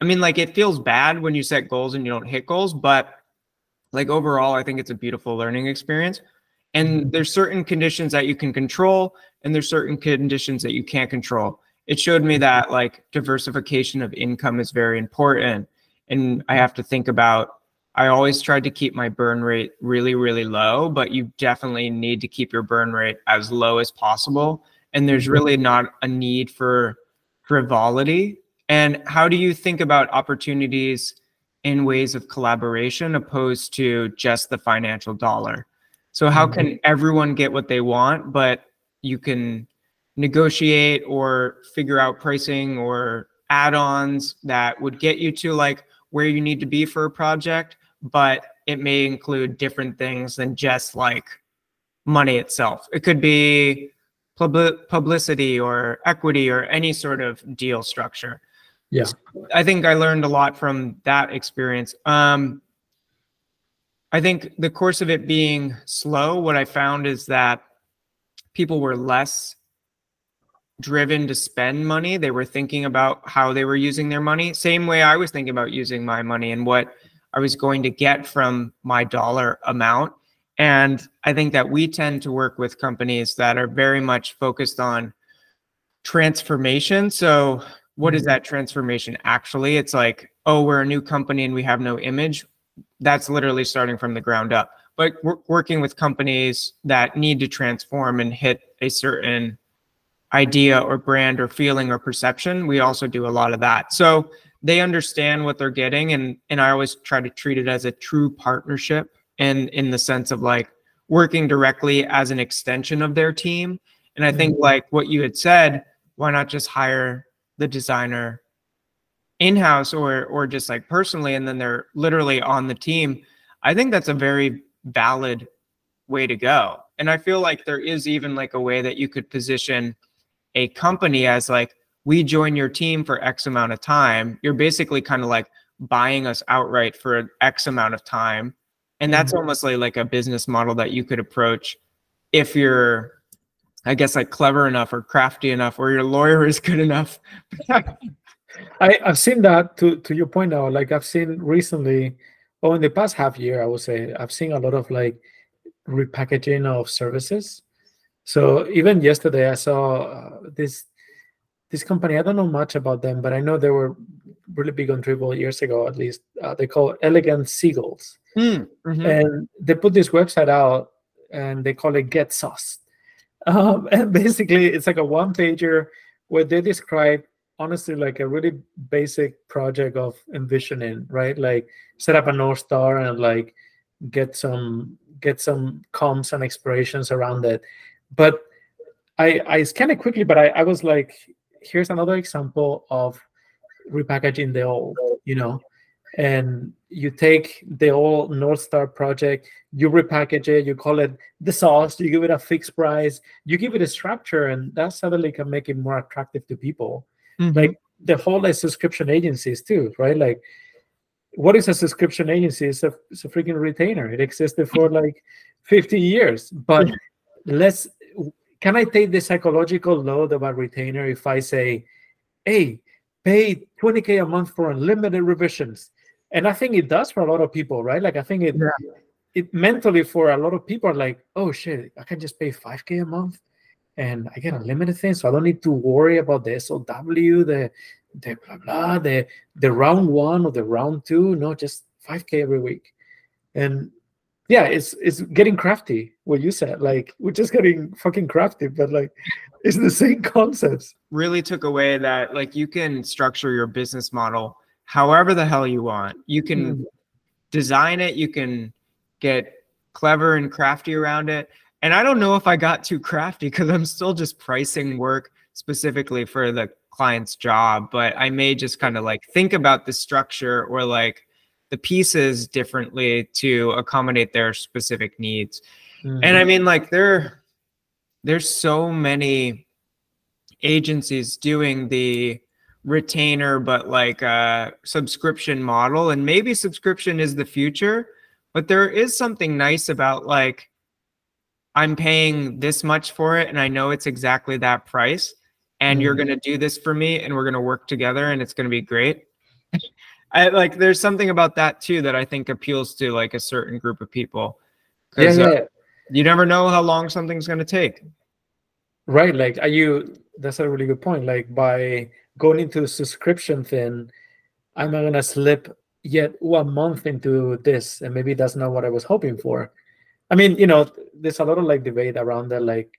I mean, like it feels bad when you set goals and you don't hit goals, but like overall, I think it's a beautiful learning experience. And mm-hmm. there's certain conditions that you can control, and there's certain conditions that you can't control. It showed me that like diversification of income is very important. And I have to think about I always tried to keep my burn rate really, really low, but you definitely need to keep your burn rate as low as possible. And there's mm-hmm. really not a need for frivolity. And how do you think about opportunities in ways of collaboration opposed to just the financial dollar? So, how can mm-hmm. everyone get what they want, but you can negotiate or figure out pricing or add ons that would get you to like where you need to be for a project? but it may include different things than just like money itself. It could be pub- publicity or equity or any sort of deal structure. Yeah. I think I learned a lot from that experience. Um, I think the course of it being slow, what I found is that people were less driven to spend money. They were thinking about how they were using their money, same way I was thinking about using my money and what I was going to get from my dollar amount. And I think that we tend to work with companies that are very much focused on transformation. So, what is mm-hmm. that transformation actually? It's like, oh, we're a new company and we have no image. That's literally starting from the ground up. But we're working with companies that need to transform and hit a certain idea or brand or feeling or perception, we also do a lot of that. So they understand what they're getting and and I always try to treat it as a true partnership and in the sense of like working directly as an extension of their team. And I think mm-hmm. like what you had said, why not just hire the designer in-house or or just like personally and then they're literally on the team. I think that's a very valid way to go. And I feel like there is even like a way that you could position a company as like we join your team for X amount of time, you're basically kind of like buying us outright for an X amount of time. And that's mm-hmm. almost like, like a business model that you could approach if you're, I guess, like clever enough or crafty enough or your lawyer is good enough. I, I've seen that to, to your point now. Like I've seen recently, or in the past half year, I would say, I've seen a lot of like repackaging of services. So even yesterday, I saw uh, this this company, I don't know much about them, but I know they were really big on Dribbble years ago, at least. Uh, they call Elegant Seagulls. Mm, mm-hmm. And they put this website out and they call it Get Sauce. Um, and basically, it's like a one pager where they describe, honestly, like a really basic project of envisioning, right? Like set up a North Star and like get some get some comms and explorations around it. But I I scanned it quickly, but I, I was like, here's another example of repackaging the old, you know, and you take the old North Star project, you repackage it, you call it the sauce, you give it a fixed price, you give it a structure, and that suddenly can make it more attractive to people. Mm-hmm. Like the whole like subscription agencies too, right? Like what is a subscription agency? It's a, it's a freaking retainer. It existed for like 50 years. But let's can I take the psychological load of a retainer if I say, hey, pay 20K a month for unlimited revisions? And I think it does for a lot of people, right? Like I think it yeah. it mentally for a lot of people are like, oh shit, I can just pay 5K a month and I get unlimited things. So I don't need to worry about the SOW, the the blah blah, the the round one or the round two. No, just 5K every week. And yeah, it's it's getting crafty. What you said, like we're just getting fucking crafty, but like it's the same concepts. Really took away that like you can structure your business model however the hell you want. You can mm. design it. You can get clever and crafty around it. And I don't know if I got too crafty because I'm still just pricing work specifically for the client's job, but I may just kind of like think about the structure or like the pieces differently to accommodate their specific needs. Mm-hmm. And I mm-hmm. mean, like there, there's so many agencies doing the retainer, but like a subscription model. And maybe subscription is the future, but there is something nice about like I'm paying this much for it and I know it's exactly that price and mm-hmm. you're going to do this for me and we're going to work together and it's going to be great. I like there's something about that too that I think appeals to like a certain group of people. Yeah, yeah. Uh, you never know how long something's going to take. Right. Like, are you? That's a really good point. Like, by going into the subscription thing, I'm not gonna slip yet one month into this, and maybe that's not what I was hoping for. I mean, you know, there's a lot of like debate around that. Like,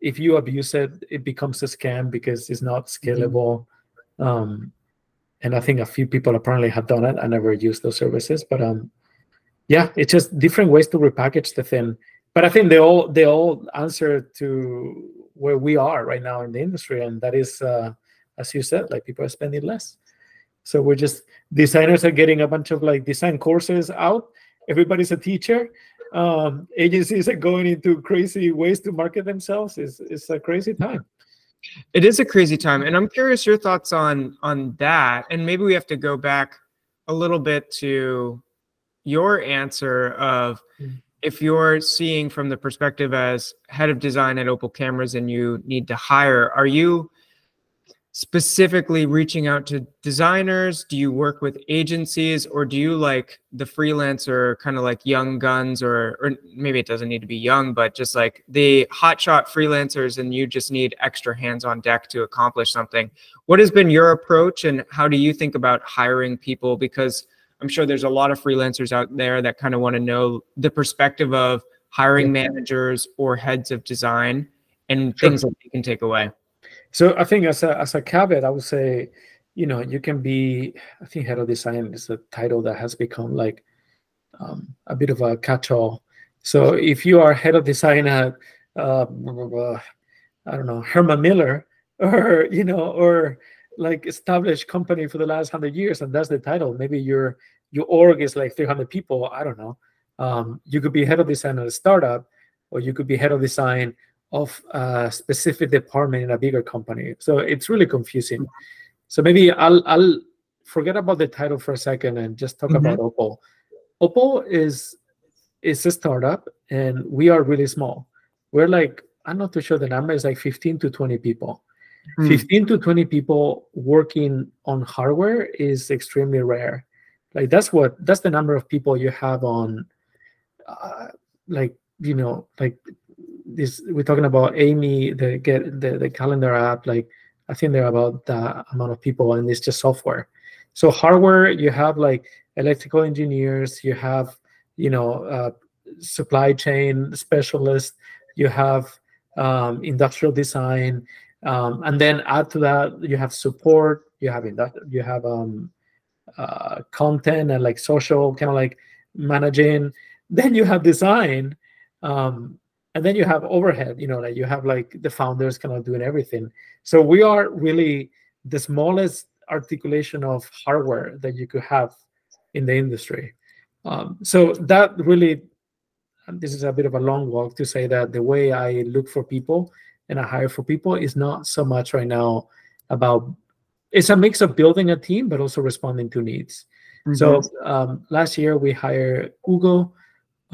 if you abuse it, it becomes a scam because it's not mm-hmm. scalable. Mm-hmm. Um, and I think a few people apparently have done it. I never used those services, but um, yeah, it's just different ways to repackage the thing. But I think they all they all answer to where we are right now in the industry, and that is, uh, as you said, like people are spending less. So we're just designers are getting a bunch of like design courses out. Everybody's a teacher. Um, agencies are going into crazy ways to market themselves. It's, it's a crazy time. It is a crazy time, and I'm curious your thoughts on on that. And maybe we have to go back a little bit to your answer of Mm. if you're seeing from the perspective as head of design at Opal Cameras and you need to hire, are you specifically reaching out to designers? Do you work with agencies or do you like the freelancer kind of like young guns or or maybe it doesn't need to be young, but just like the hotshot freelancers and you just need extra hands on deck to accomplish something? What has been your approach and how do you think about hiring people? Because I'm sure there's a lot of freelancers out there that kind of want to know the perspective of hiring managers or heads of design and Sure. things that they can take away. So I think as a as a caveat, I would say, you know, you can be. I think head of design is a title that has become like um, a bit of a catch-all. So if you are head of design at, uh, I don't know, Herman Miller, or you know, or like established company for the last hundred years, and that's the title. Maybe your your org is like 300 people. I don't know. Um, you could be head of design at a startup, or you could be head of design of a specific department in a bigger company. So it's really confusing. So maybe I'll I'll forget about the title for a second and just talk Mhm. about Opal. Opal is is a startup and we are really small. We're like I'm not too sure the number is like 15 to 20 people. Hmm. 15 to 20 people working on hardware is extremely rare. Like that's what that's the number of people you have on uh, like you know like this we're talking about Amie the get the, the calendar app like i think there are about that amount of people and it's just software. So hardware you have like electrical engineers you have you know uh, supply chain specialists you have um, industrial design um, and then add to that you have support you have you have um, uh, content and like social kind of like managing. Then you have design um, and then you have overhead you know like you have like the founders kind of doing everything. So we are really the smallest articulation of hardware that you could have in the industry. Um, so that really this is a bit of a long walk to say that the way i look for people and i hire for people is not so much right now about it's a mix of building a team but also responding to needs. So um, last year we hired Ugo,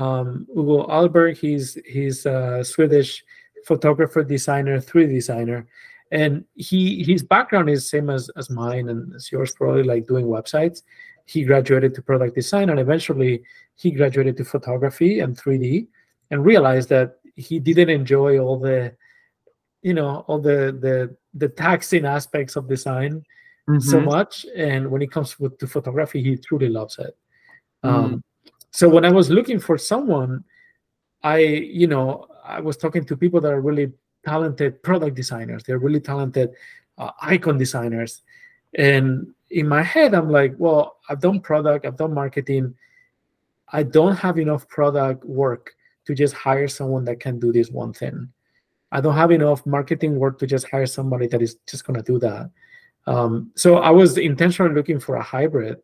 um, Ugo Alberg. He's he's a Swedish photographer, designer, 3D designer, and he his background is same as as mine and as yours, probably like doing websites. He graduated to product design and eventually he graduated to photography and 3D, and realized that he didn't enjoy all the, you know, all the the the taxing aspects of design so Mhm. much and when it comes with, to photography he truly loves it um, so when i was looking for someone i you know i was talking to people that are really talented product designers. They're really talented uh, icon designers. And in my head i'm like well i've done product i've done marketing. I don't have enough product work to just hire someone that can do this one thing. I don't have enough marketing work to just hire somebody that is just going to do that. Um, so I was intentionally looking for a hybrid,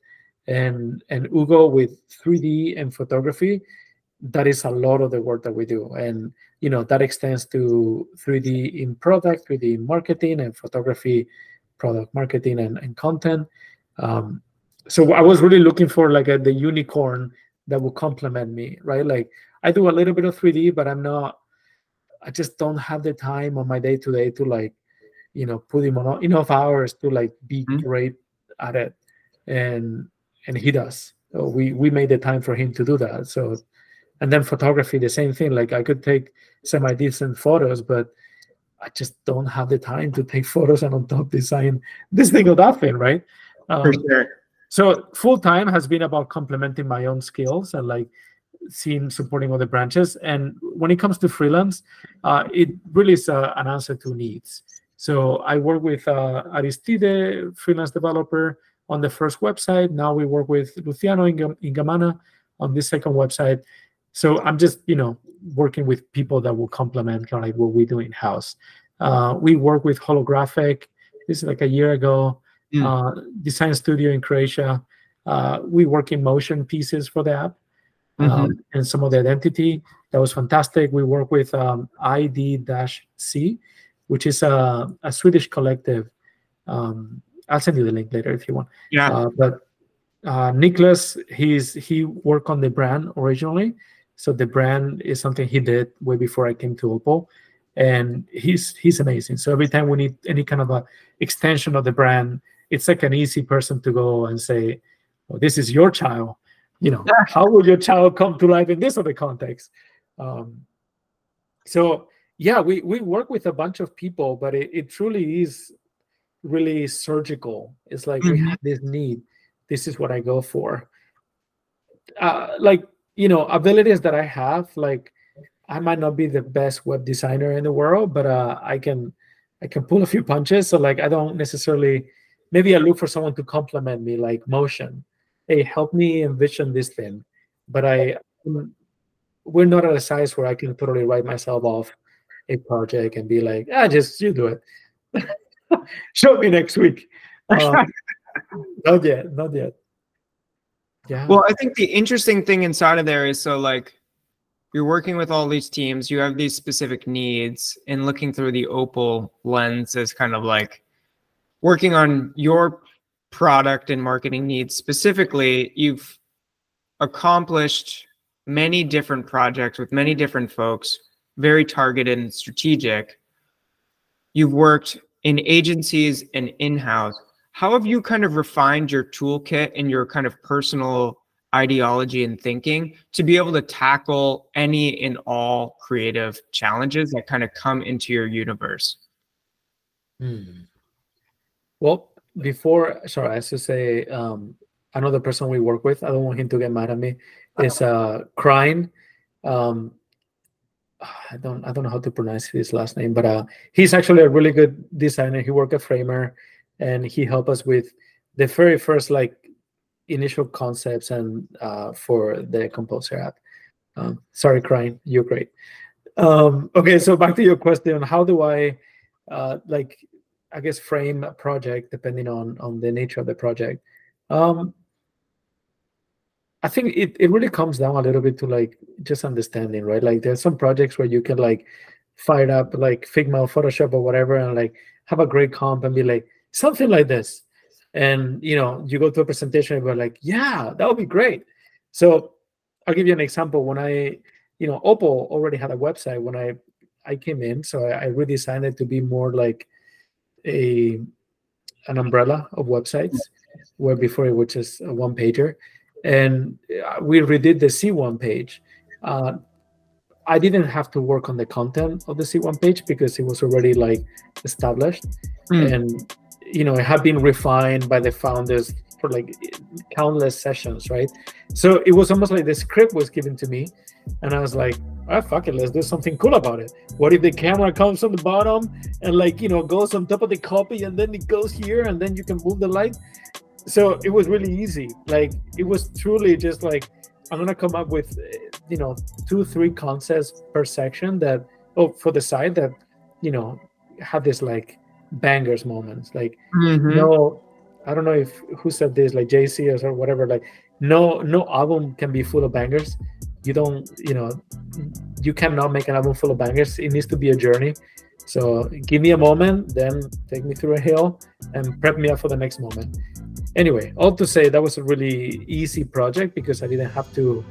and and Ugo with 3D and photography, that is a lot of the work that we do, and you know that extends to 3D in product, 3D in marketing, and photography, product marketing and, and content. Um, so I was really looking for like a, the unicorn that will complement me, right? Like I do a little bit of 3D, but I'm not. I just don't have the time on my day to day to like you know put him on enough hours to like be Mhm. great at it and and he does. So we we made the time for him to do that. So and then photography the same thing. Like i could take semi decent photos but i just don't have the time to take photos and on top design this thing or that thing right? Um, For sure. so full time has been about complementing my own skills and like seeing supporting other branches. And when it comes to freelance uh, it really is uh, an answer to needs. So i work with uh, aristide freelance developer on the first website now we work with luciano Ingam- ingamana on this second website so i'm just you know working with people that will complement kind of like what we do in house uh, we work with holographic this is like a year ago Mm. uh, design studio in Croatia. Uh, we work in motion pieces for the app um, and some of the identity. That was fantastic. We work with um, ID-C, which is a, a Swedish collective. Um, I'll send you the link later if you want. Yeah. Uh, but uh, Nicholas, he's he worked on the brand originally, so the brand is something he did way before I came to Opal, and he's he's amazing. So every time we need any kind of a extension of the brand, it's like an easy person to go and say, well, "This is your child." You know, how will your child come to life in this other context? Um, so yeah, we we work with a bunch of people, but it, it truly is really surgical. It's like mm-hmm. we have this need. This is what I go for. Uh, like you know, abilities that I have, like I might not be the best web designer in the world, but uh, I can I can pull a few punches. So like I don't necessarily maybe I look for someone to complement me, like motion. Hey, help me envision this thing. But I we're not at a size where I can totally write myself off a project and be like, ah, just you do it. Show me next week. Um, not yet, not yet. Yeah. Well, I think the interesting thing inside of there is so like you're working with all these teams, you have these specific needs, and looking through the Opal lens is kind of like working on your product and marketing needs specifically. You've accomplished many different projects with many different folks, very targeted and strategic. You've worked in agencies and in-house how have you kind of refined your toolkit and your kind of personal ideology and thinking to be able to tackle any and all creative challenges that kind of come into your universe hmm. well before sorry i should say um, another person we work with i don't want him to get mad at me is uh crying um, I don't I don't know how to pronounce his last name, but uh, he's actually a really good designer. He worked at Framer, and he helped us with the very first like initial concepts and uh, for the Composer app. Um, sorry, crying. You're great. Um, okay, so back to your question: How do I uh, like I guess frame a project depending on on the nature of the project? Um, I think it, it really comes down a little bit to like just understanding, right? Like there's some projects where you can like fire up like Figma or Photoshop or whatever and like have a great comp and be like something like this. And you know, you go to a presentation and we're like, yeah, that would be great. So I'll give you an example. When I, you know, Opal already had a website when I I came in, so I, I redesigned it to be more like a an umbrella of websites, where before it was just a one pager and uh, we redid the C1 page. Uh, I didn't have to work on the content of the C1 page because it was already like established, mm. and you know it had been refined by the founders for like countless sessions, right? So it was almost like the script was given to me, and I was like, "Ah, fuck it, let's do something cool about it." What if the camera comes from the bottom and like you know goes on top of the copy, and then it goes here, and then you can move the light? So it was really easy. Like it was truly just like i'm gonna come up with you know two three concepts per section that oh for the side that you know have this like bangers moments. Like mm-hmm. no i don't know if who said this like jc or whatever like no no album can be full of bangers. You don't you know you cannot make an album full of bangers. It needs to be a journey. So give me a moment then take me through a hill and prep me up for the next moment anyway, all to say that was a really easy project because I didn't have to,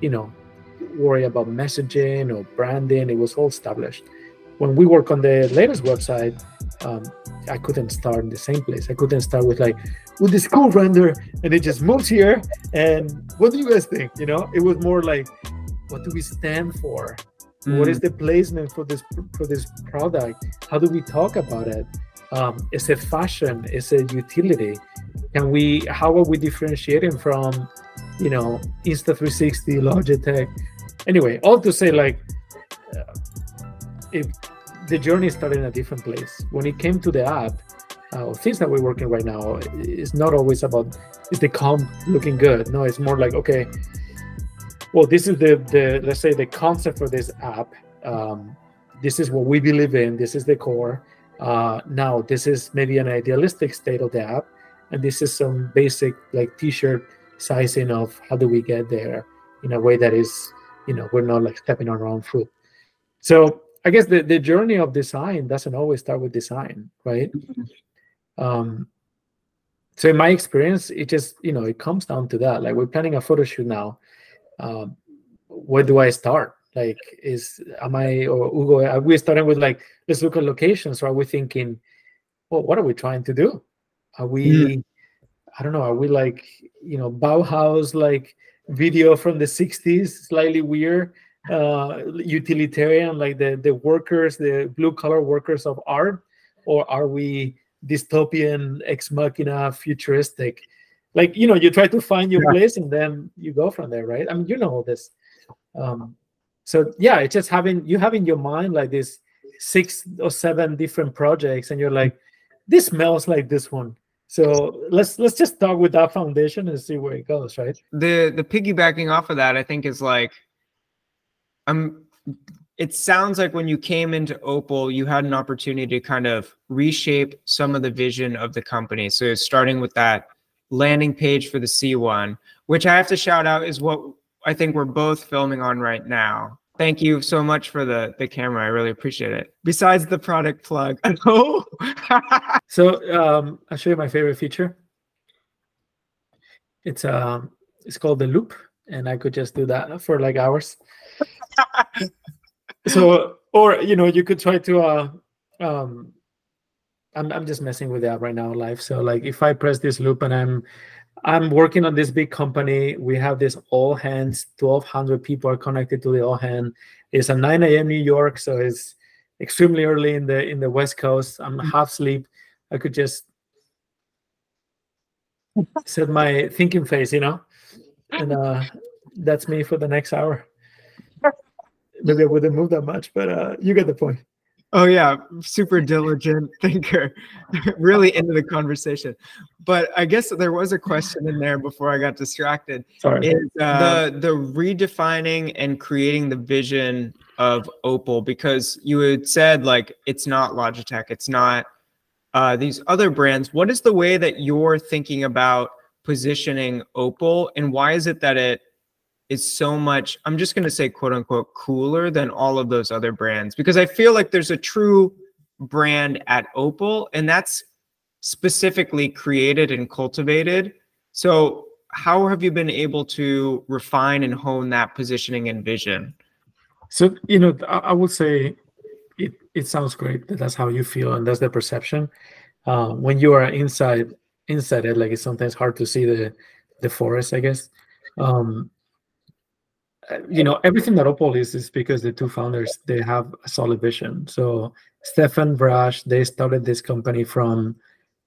you know, worry about messaging or branding. It was all established. When we work on the latest website, um, I couldn't start in the same place. I couldn't start with like, with this cool render, and it just moves here. And what do you guys think? You know, it was more like, what do we stand for? Mm. What is mm. the placement for this for this product? How do we talk about it? Um, is it fashion? Is it utility? Can we? How are we differentiating from, you know, Insta360, Logitech? Anyway, all to say, like, uh, if the journey started in a different place. When it came to the app, uh, things that we're working right now is not always about is the comp looking good. No, it's more like okay, well, this is the the let's say the concept for this app. Um, this is what we believe in. This is the core uh, now, this is maybe an idealistic state of the app, and this is some basic like t-shirt sizing of how do we get there in a way that is, you know, we're not like stepping on our own foot. So I guess the, the journey of design doesn't always start with design, right? Mm-hmm. Um, so in my experience, it just you know it comes down to that. Like we're planning a photo shoot now. Um, where do I start? Like, is am I or Hugo? Are we starting with like let's look at locations, or are we thinking, well, what are we trying to do? Are we, mm. I don't know, are we like you know Bauhaus like video from the '60s, slightly weird, uh, utilitarian, like the the workers, the blue collar workers of art, or are we dystopian, ex machina, futuristic? Like you know, you try to find your yeah. place and then you go from there, right? I mean, you know all this. Um, so yeah, it's just having you have in your mind like this six or seven different projects, and you're like, this smells like this one. So let's let's just start with that foundation and see where it goes, right? The the piggybacking off of that, I think, is like, I'm. It sounds like when you came into Opal, you had an opportunity to kind of reshape some of the vision of the company. So starting with that landing page for the C1, which I have to shout out is what I think we're both filming on right now. Thank you so much for the the camera. I really appreciate it. Besides the product plug. so um, I'll show you my favorite feature. It's um it's called the loop, and I could just do that for like hours. so or you know you could try to uh um I'm I'm just messing with that right now live. So like if I press this loop and I'm I'm working on this big company. We have this all hands, 1,200 people are connected to the all hand. It's a 9 a.m. New York, so it's extremely early in the in the West Coast. I'm mm-hmm. half asleep. I could just set my thinking face, you know, and uh, that's me for the next hour. Maybe I wouldn't move that much, but uh, you get the point. Oh yeah, super diligent thinker, really into the conversation. But I guess there was a question in there before I got distracted. Sorry. Is uh, the the redefining and creating the vision of Opal because you had said like it's not Logitech, it's not uh, these other brands. What is the way that you're thinking about positioning Opal, and why is it that it is so much i'm just going to say quote unquote cooler than all of those other brands because i feel like there's a true brand at opal and that's specifically created and cultivated. So how have you been able to refine and hone that positioning and vision? So you know i, I would say it, it sounds great that that's how you feel and that's the perception. Uh, when you are inside inside it like it's sometimes hard to see the the forest i guess. Um, you know everything that opal is is because the two founders they have a solid vision. So stefan Veeraj they started this company from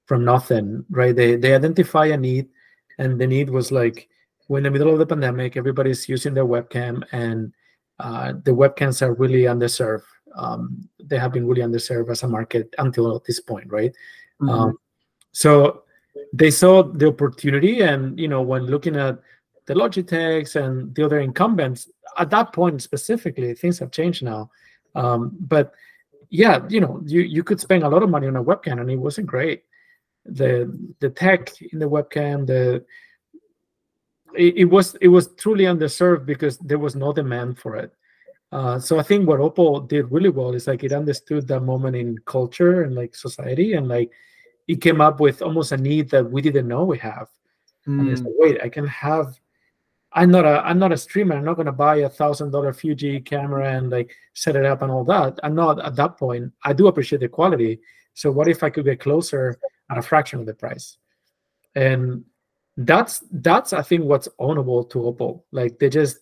from nothing right? They they identify a need and the need was like when in the middle of the pandemic everybody's using their webcam and uh, the webcams are really underserved. Um, they have been really underserved as a market until this point right? Mm-hmm. um, so they saw the opportunity and you know when looking at the Logitechs and the other incumbents. At that point specifically, things have changed now. Um, but yeah, you know, you, you could spend a lot of money on a webcam and it wasn't great. The the tech in the webcam, the it, it was it was truly underserved because there was no demand for it. Uh, so I think what Opal did really well is like it understood that moment in culture and like society, and like it came up with almost a need that we didn't know we have. Mm. And it's like, wait, I can have I'm not a I'm not a streamer. I'm not gonna buy a thousand dollar Fuji camera and like set it up and all that. I'm not at that point. I do appreciate the quality. So what if I could get closer at a fraction of the price? And that's that's I think what's ownable to Opal. Like they just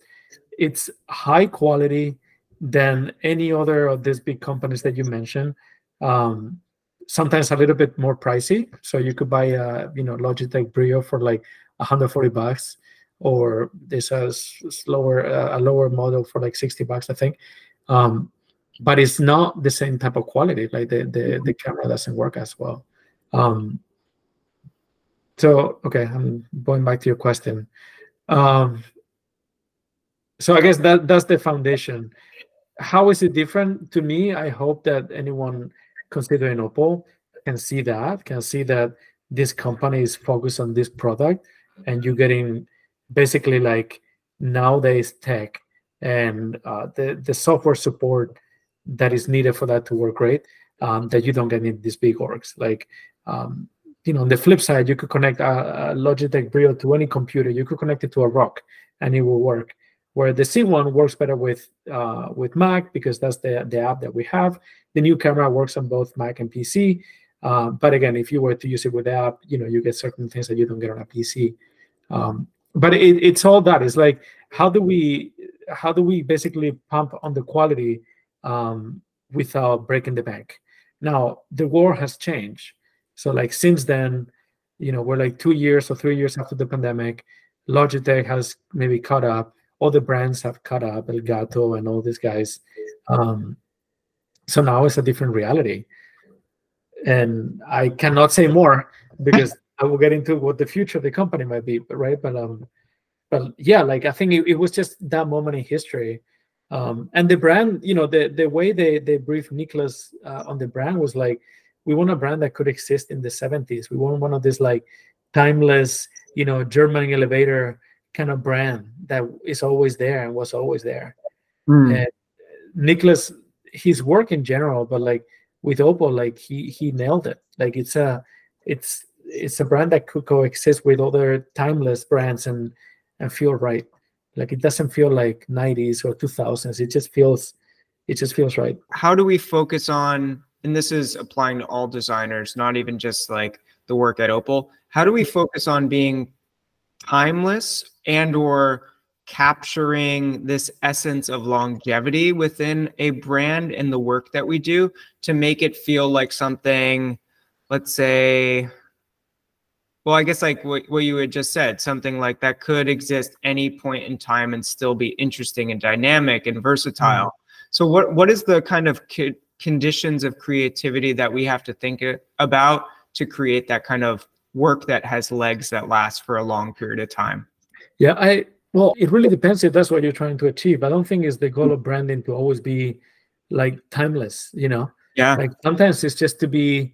it's high quality than any other of these big companies that you mentioned. Um, sometimes a little bit more pricey. So you could buy a you know Logitech Brio for like 140 bucks or this has slower uh, a lower model for like 60 bucks i think. Um, but it's not the same type of quality like the the, the camera doesn't work as well. Um, so okay i'm going back to your question. Um, so i guess that that's the foundation. How is it different? To me i hope that anyone considering opal can see that can see that this company is focused on this product and you're getting basically like nowadays tech and uh, the the software support that is needed for that to work great um, that you don't get in these big orgs like um, you know, on the flip side, you could connect a, a Logitech Brio to any computer. You could connect it to a Rock, and it will work. Where the C1 works better with uh, with Mac because that's the the app that we have. The new camera works on both Mac and PC. Um, but again, if you were to use it with the app, you know, you get certain things that you don't get on a PC. Um, but it, it's all that. It's like how do we how do we basically pump on the quality um, without breaking the bank? Now the war has changed. So like since then, you know, we're like two years or three years after the pandemic. Logitech has maybe caught up. All the brands have caught up, Elgato and all these guys. Um, so now it's a different reality. And I cannot say more because I will get into what the future of the company might be, right? But um, but yeah, like I think it, it was just that moment in history. Um, and the brand, you know, the the way they they briefed Nicholas uh, on the brand was like, we want a brand that could exist in the 70s. We want one of these like timeless, you know, German elevator kind of brand that is always there and was always there. Mm. And Nicholas, his work in general, but like with Opal, like he he nailed it. Like it's a it's it's a brand that could coexist with other timeless brands and and feel right. Like it doesn't feel like 90s or 2000s. It just feels it just feels right. How do we focus on and this is applying to all designers, not even just like the work at Opal. How do we focus on being timeless and or capturing this essence of longevity within a brand and the work that we do to make it feel like something let's say well i guess like what, what you had just said something like that could exist any point in time and still be interesting and dynamic and versatile. Mm-hmm. so what what is the kind of conditions of creativity that we have to think about to create that kind of work that has legs that last for a long period of time? Yeah i well it really depends if that's what you're trying to achieve. I don't think it's the goal of branding to always be like timeless you know? Yeah. Like sometimes it's just to be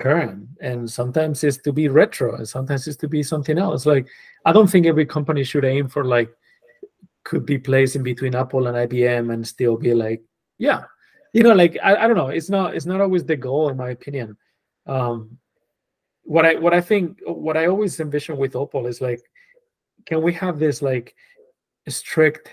current. And sometimes it's to be retro and sometimes it's to be something else. Like i don't think every company should aim for like could be placed in between apple and ibm and still be like yeah. You know like I, I don't know. It's not it's not always the goal in my opinion. Um what i what i think what i always envision with opal is like can we have this like strict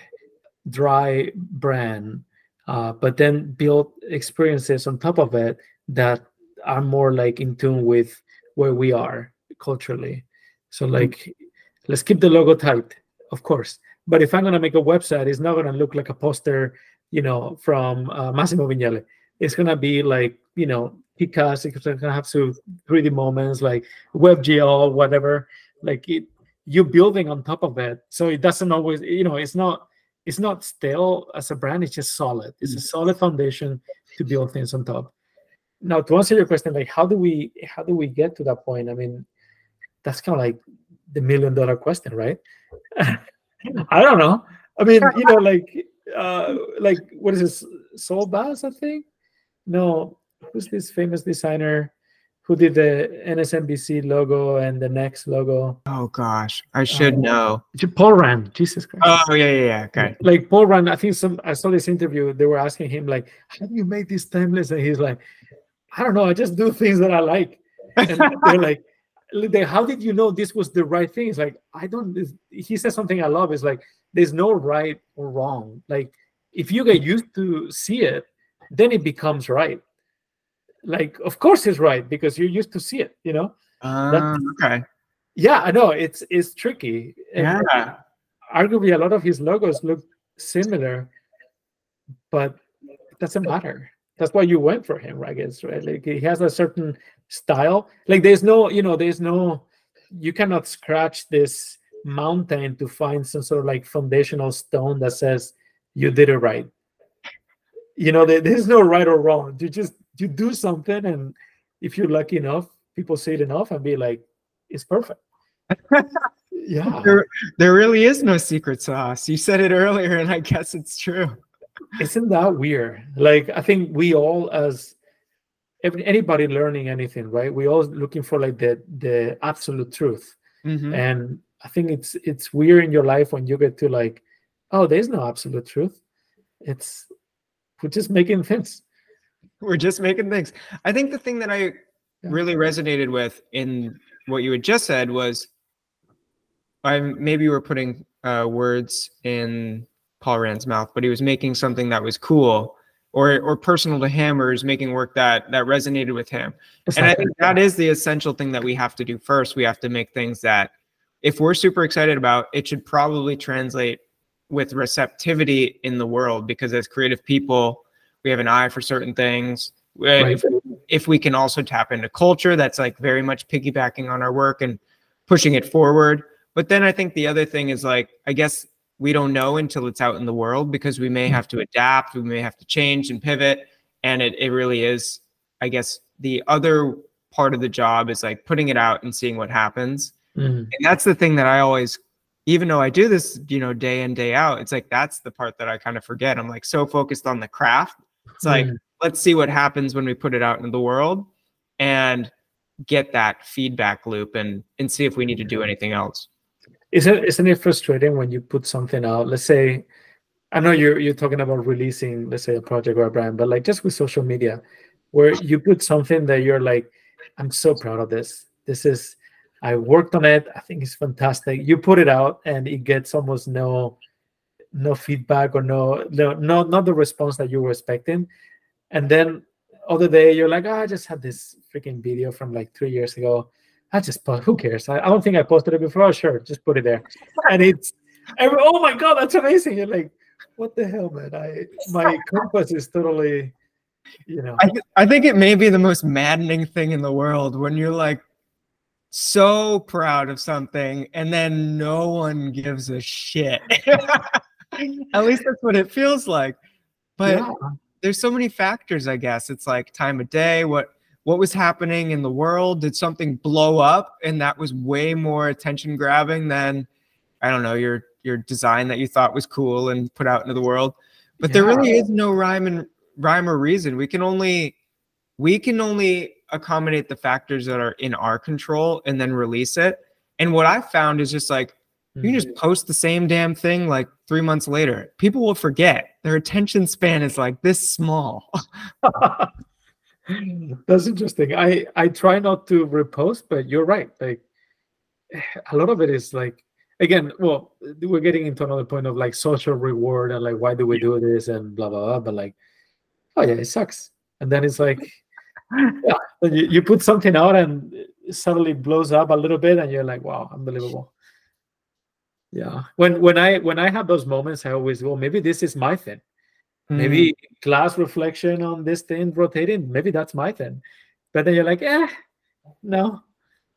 dry brand uh, but then build experiences on top of it that are more like in tune with where we are culturally so mm-hmm. like mm-hmm. let's keep the logo tight of course but if i'm going to make a website it's not going to look like a poster you know, from uh, Massimo Vignelli. It's gonna be like, you know, Picas. It's gonna have some 3D moments like WebGL, whatever. Like it, you're building on top of it, so it doesn't always, you know, it's not it's not stale as a brand. It's just solid. It's a mm. solid foundation to build things on top. Now, to answer your question, like how do we how do we get to that point? I mean, that's kind of like the million dollar question, right? I don't know. I mean, you know, like uh, like what is this? Saul Bass, I think. No, who's this famous designer who did the NSNBC logo and the Next logo? Oh gosh, I should uh, know. Paul Rand. Jesus Christ. Oh yeah, yeah, yeah. Okay. Like Paul Rand, I think some. I saw this interview. They were asking him like, "How do you make this timeless?" And he's like, "I don't know. I just do things that I like." And they're like. How did you know this was the right thing? It's like I don't. He says something I love. Is like there's no right or wrong. Like if you get used to see it, then it becomes right. Like of course it's right because you're used to see it. You know. Uh, okay. Yeah, I know it's it's tricky. Yeah. And arguably, a lot of his logos look similar, but it doesn't matter. That's why you went for him, I guess, right? Like he has a certain style. Like there's no, you know, there's no, you cannot scratch this mountain to find some sort of like foundational stone that says you did it right. You know there, there's no right or wrong. You just you do something and if you're lucky enough people say it enough and be like it's perfect. Yeah. There, there really is no secret sauce. You said it earlier and i guess it's true isn't that weird like i think we all as anybody learning anything right we all looking for like the the absolute truth mm-hmm. and I think it's it's weird in your life when you get to like, oh, there's no absolute truth. It's we're just making things. We're just making things. I think the thing that I yeah. really resonated with in what you had just said was I maybe you were putting uh, words in Paul Rand's mouth, but he was making something that was cool or or personal to him, or is making work that that resonated with him. And I think that is the essential thing that we have to do first. We have to make things that, if we're super excited about, it should probably translate with receptivity in the world because as creative people, we have an eye for certain things. Right. If, if we can also tap into culture that's like very much piggybacking on our work and pushing it forward. But then I think the other thing is like, I guess we don't know until it's out in the world because we may have to adapt, we may have to change and pivot. And it, it really is, I guess, the other part of the job is like putting it out and seeing what happens. Mm-hmm. And that's the thing that I always even though I do this, you know, day in, day out, it's like that's the part that I kind of forget. I'm like so focused on the craft. It's like, mm. let's see what happens when we put it out into the world and get that feedback loop and and see if we need to do anything else. Isn't isn't it frustrating when you put something out? Let's say I know you're you're talking about releasing, let's say a project or a brand, but like just with social media, where you put something that you're like, I'm so proud of this. This is I worked on it. I think it's fantastic. You put it out and it gets almost no no feedback or no no no not the response that you were expecting. And then other day you're like, oh, I just had this freaking video from like three years ago. I just post. Who cares? I, I don't think I posted it before. Oh, sure, just put it there. And it's every, oh my god, that's amazing. You're like, what the hell, man? I my compass is totally, you know. I, I think it may be the most maddening thing in the world when you're like so proud of something and then no one gives a shit. At least that's what it feels like. But yeah. there's so many factors, I guess. It's like time of day, what what was happening in the world? Did something blow up and that was way more attention grabbing than I don't know, your your design that you thought was cool and put out into the world. But yeah. there really is no rhyme and rhyme or reason. We can only we can only accommodate the factors that are in our control and then release it. And what I found is just like you can just mm-hmm. post the same damn thing like three months later. People will forget. Their attention span is like this small. That's interesting. I I try not to repost, but you're right. Like a lot of it is like again, well, we're getting into another point of like social reward and like why do we do this and blah blah blah. But like, oh yeah, it sucks. And then it's like yeah, you, you put something out and it suddenly blows up a little bit and you're like wow unbelievable yeah when when i when i have those moments i always go maybe this is my thing mm. maybe glass reflection on this thing rotating maybe that's my thing but then you're like eh no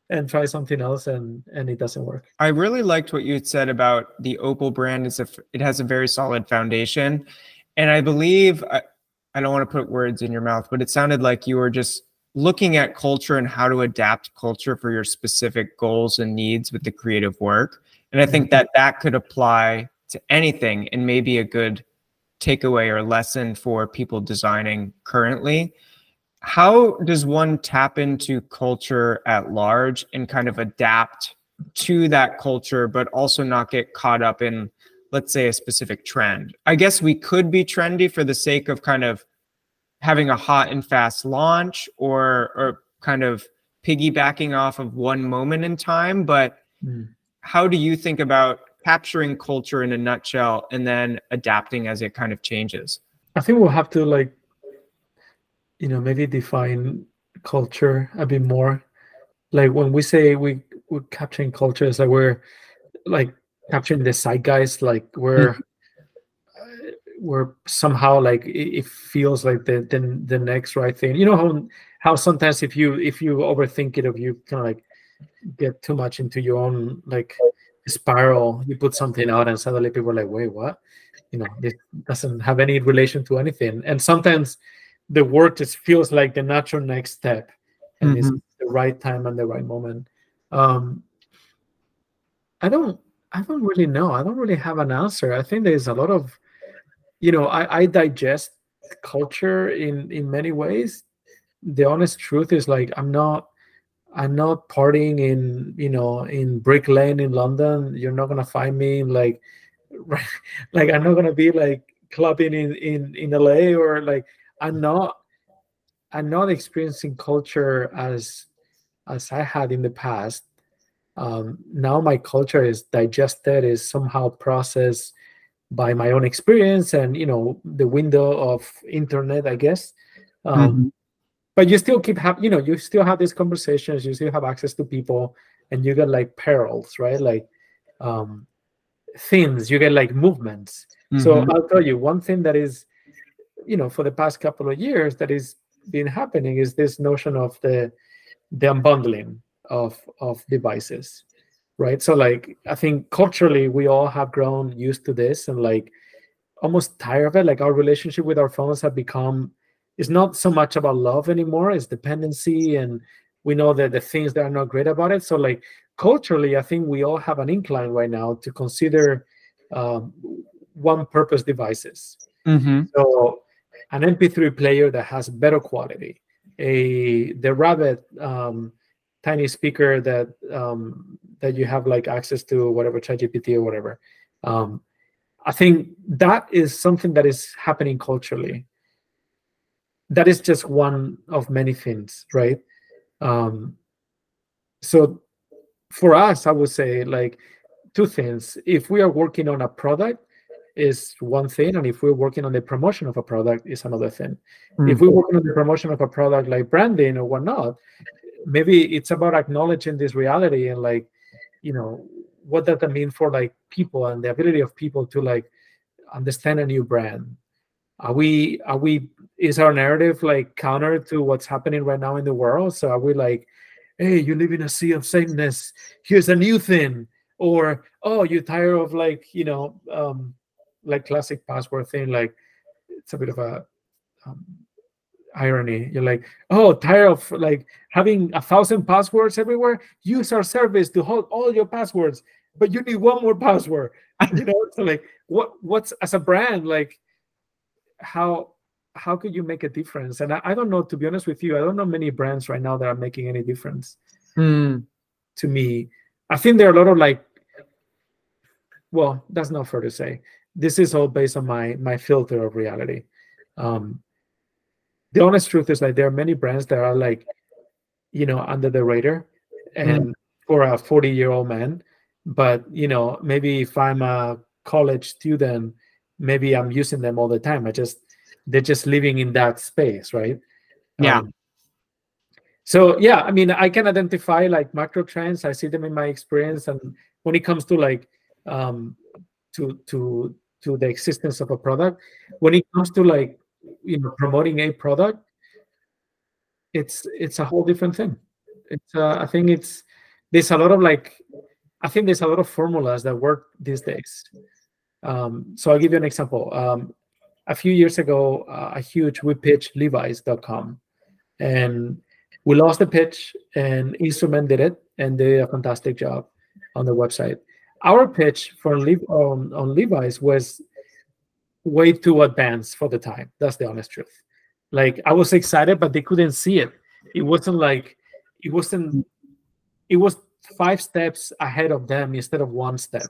and try something else and and it doesn't work i really liked what you said about the opal brand is a it has a very solid foundation and i believe uh, I don't want to put words in your mouth, but it sounded like you were just looking at culture and how to adapt culture for your specific goals and needs with the creative work. And I think mm-hmm. that that could apply to anything and maybe a good takeaway or lesson for people designing currently. How does one tap into culture at large and kind of adapt to that culture, but also not get caught up in let's say a specific trend. I guess we could be trendy for the sake of kind of having a hot and fast launch or or kind of piggybacking off of one moment in time, but mm. how do you think about capturing culture in a nutshell and then adapting as it kind of changes? I think we'll have to like you know maybe define culture a bit more like when we say we we're capturing culture it's like we're like capturing the zeitgeist like we're mm. uh, we're somehow like it, it, feels like the, the the next right thing you know how how sometimes if you if you overthink it if you kind of like get too much into your own like spiral you put something out and suddenly people are like wait what you know it doesn't have any relation to anything and sometimes the work just feels like the natural next step and mm-hmm. it's the right time and the right moment um i don't I don't really know. I don't really have an answer. I think there's a lot of, you know, I, I digest culture in in many ways. The honest truth is like I'm not I'm not partying in you know in Brick Lane in London. You're not gonna find me like like I'm not gonna be like clubbing in in in LA or like I'm not I'm not experiencing culture as as I had in the past. Um, now my culture is digested, is somehow processed by my own experience and you know the window of internet, I guess. Um, mm-hmm. But you still keep have you know you still have these conversations. You still have access to people, and you get like perils, right? Like um, things. You get like movements. Mm-hmm. So I'll tell you one thing that is, you know, for the past couple of years that is been happening is this notion of the the unbundling of of devices right so like i think culturally we all have grown used to this and like almost tired of it like our relationship with our phones have become it's not so much about love anymore it's dependency and we know that the things that are not great about it so like culturally i think we all have an incline right now to consider um, one purpose devices mm-hmm. so an mp3 player that has better quality a the rabbit um, tiny speaker that um, that you have like access to whatever ChatGPT or whatever. Um, I think that is something that is happening culturally. That is just one of many things, right? Um, so for us, I would say like two things. If we are working on a product, is one thing and if we're working on the promotion of a product is another thing mm. if we're working on the promotion of a product like branding or whatnot maybe it's about acknowledging this reality and like you know what does that mean for like people and the ability of people to like understand a new brand are we are we is our narrative like counter to what's happening right now in the world? So are we like hey you live in a sea of sameness. Here's a new thing. Or oh you're tired of like you know um like classic password thing like it's a bit of a um, irony. You're like oh tired of like having a thousand passwords everywhere? Use our service to hold all your passwords but you need one more password. You know so like what what's as a brand like how how could you make a difference and I, I, don't know to be honest with you i don't know many brands right now that are making any difference mm. to me i think there are a lot of like well that's not fair to say this is all based on my my filter of reality. Um, the honest truth is like there are many brands that are like, you know, under the radar, and mm. for a forty year old man. But you know, maybe if I'm a college student, maybe I'm using them all the time. I just they're just living in that space, right? Yeah. Um, so yeah, I mean, I can identify like macro trends. I see them in my experience, and when it comes to like um, to to to the existence of a product when it comes to like you know promoting a product it's it's a whole different thing it's uh, i think it's there's a lot of like i think there's a lot of formulas that work these days um, so i'll give you an example um, a few years ago uh, a huge we pitched levi's.com and we lost the pitch and instrument did it and they did a fantastic job on the website our pitch for Le- on, on Levi's was way too advanced for the time. That's the honest truth. Like I was excited, but they couldn't see it. It wasn't like it wasn't. It was five steps ahead of them instead of one step.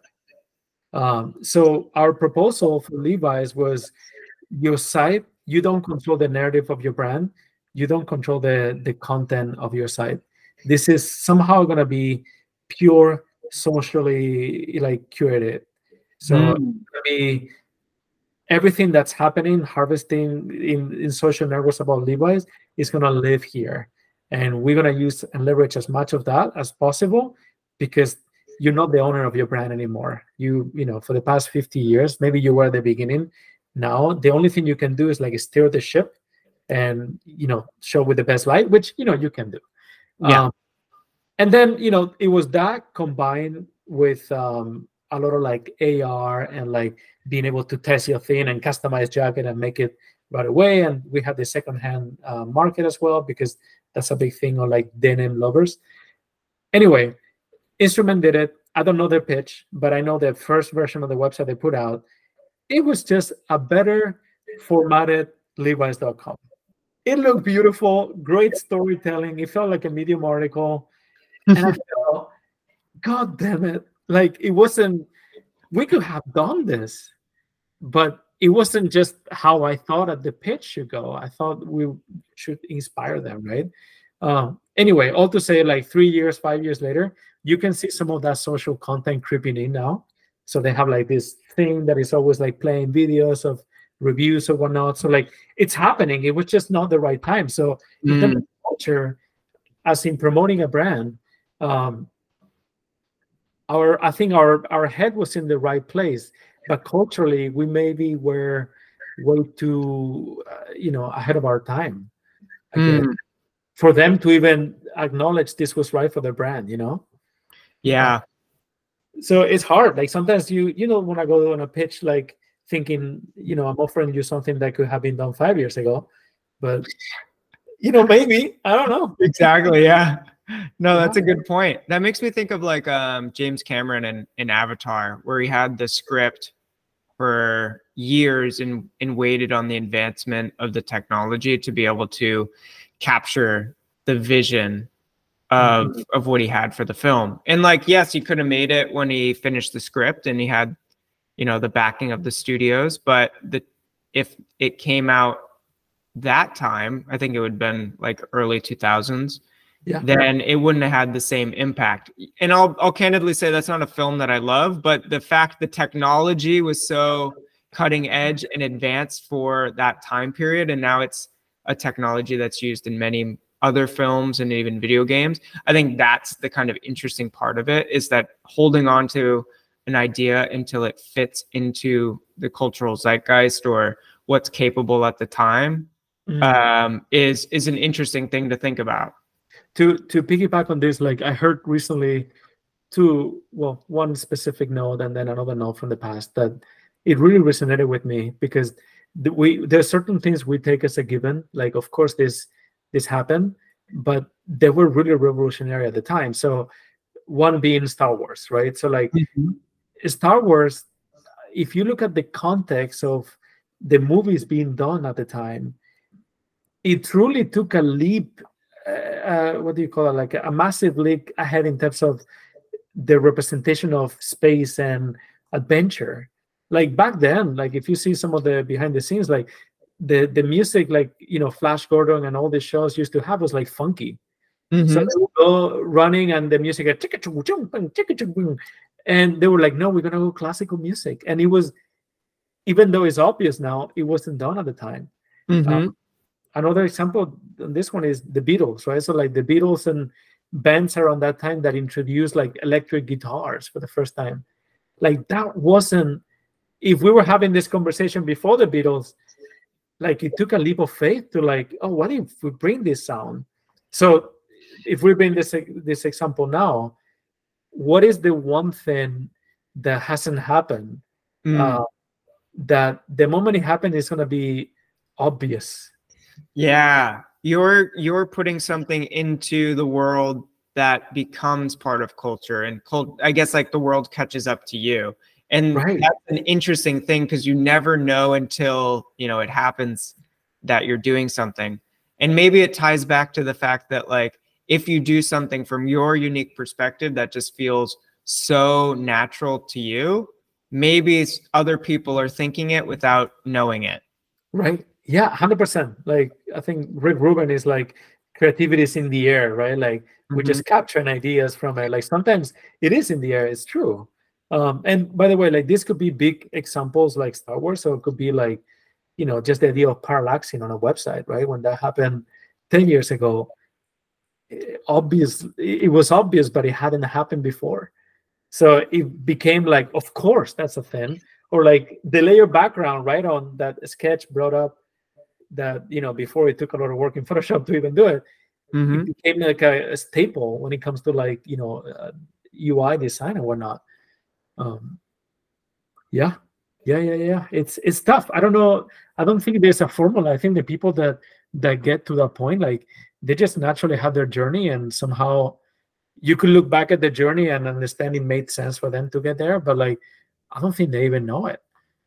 Um, so our proposal for Levi's was your site. You don't control the narrative of your brand. You don't control the the content of your site. This is somehow going to be pure socially like curated. So mm. be everything that's happening, harvesting in, in social networks about Levi's is gonna live here. And we're gonna use and leverage as much of that as possible because you're not the owner of your brand anymore. You, you know, for the past 50 years, maybe you were at the beginning. Now the only thing you can do is like steer the ship and you know show with the best light, which you know you can do. Yeah. Um, and then you know it was that combined with um, a lot of like AR and like being able to test your thing and customize jacket and make it right away. And we had the secondhand uh, market as well because that's a big thing on like denim lovers. Anyway, Instrument did it. I don't know their pitch, but I know the first version of the website they put out. It was just a better formatted Levi's.com. It looked beautiful, great storytelling. It felt like a Medium article and I felt, God damn it! Like it wasn't. We could have done this, but it wasn't just how I thought at the pitch should go. I thought we should inspire them, right? Um, anyway, all to say, like three years, five years later, you can see some of that social content creeping in now. So they have like this thing that is always like playing videos of reviews or whatnot. So like it's happening. It was just not the right time. So Mm. culture, as in promoting a brand, um, our I think our our head was in the right place, but culturally we maybe were way too uh, you know ahead of our time. Mm. For them to even acknowledge this was right for their brand, you know. Yeah. so it's hard. Like sometimes you you know when i go on a pitch like thinking you know i'm offering you something that could have been done five years ago but you know maybe i don't know. Exactly yeah. No that's a good point. That makes me think of like um james cameron in, in avatar where he had the script for years and and waited on the advancement of the technology to be able to capture the vision of mm-hmm. of what he had for the film. And like yes he could have made it when he finished the script and he had you know the backing of the studios but the if it came out that time i think it would have been like early 2000s Yeah. then it wouldn't have had the same impact. And i'll i'll candidly say that's not a film that i love but the fact the technology was so cutting edge and advanced for that time period and now it's a technology that's used in many other films and even video games. I think that's the kind of interesting part of it is that holding on to an idea until it fits into the cultural zeitgeist or what's capable at the time Mm. um, is is an interesting thing to think about. To to piggyback on this like i heard recently two well one specific note and then another note from the past that it really resonated with me because the, we there are certain things we take as a given. Like of course this this happened but they were really revolutionary at the time so one being star wars right so like Star Wars, if you look at the context of the movies being done at the time, it truly took a leap. Uh, uh, what do you call it? Like a massive leap ahead in terms of the representation of space and adventure. Like back then, like if you see some of the behind the scenes, like the the music, like you know, Flash Gordon and all these shows used to have was like funky. So Mhm. they would go running and the music had chicka choo choo bang, chicka choo boom. and they were like, no, we're gonna go classical music. And it was even though it's obvious now, it wasn't done at the time. Mhm. Um, another example on this one is the Beatles, right? So like the Beatles and bands around that time that introduced like electric guitars for the first time. Like that wasn't if we were having this conversation before the Beatles, like it took a leap of faith to like, oh, what if we bring this sound? So if we bring this this example now, what is the one thing that hasn't happened Mm. uh, that the moment it happened is going to be obvious Yeah, you're you're putting something into the world that becomes part of culture, and cult. I guess like the world catches up to you, and Right. that's an interesting thing because you never know until you know it happens that you're doing something, and maybe it ties back to the fact that like if you do something from your unique perspective that just feels so natural to you, maybe it's other people are thinking it without knowing it. right yeah 100% like i think rick rubin is like creativity is in the air right like we Mhm. just capturing ideas from it like sometimes it is in the air it's true um and by the way like this could be big examples like star wars. So it could be like you know just the idea of parallaxing on a website right? When that happened 10 years ago eh, obvious it was obvious but it hadn't happened before. So it became like of course that's a thing. Or like the layer background right on that sketch brought up that you know before it took a lot of work in photoshop to even do it. Mhm. it became like a, a staple when it comes to like you know uh, ui design and whatnot um yeah yeah yeah yeah. It's it's tough. I don't know. I don't think there's a formula. I think the people that that get to that point like they just naturally have their journey and somehow you could look back at the journey and understand it made sense for them to get there but like i don't think they even know it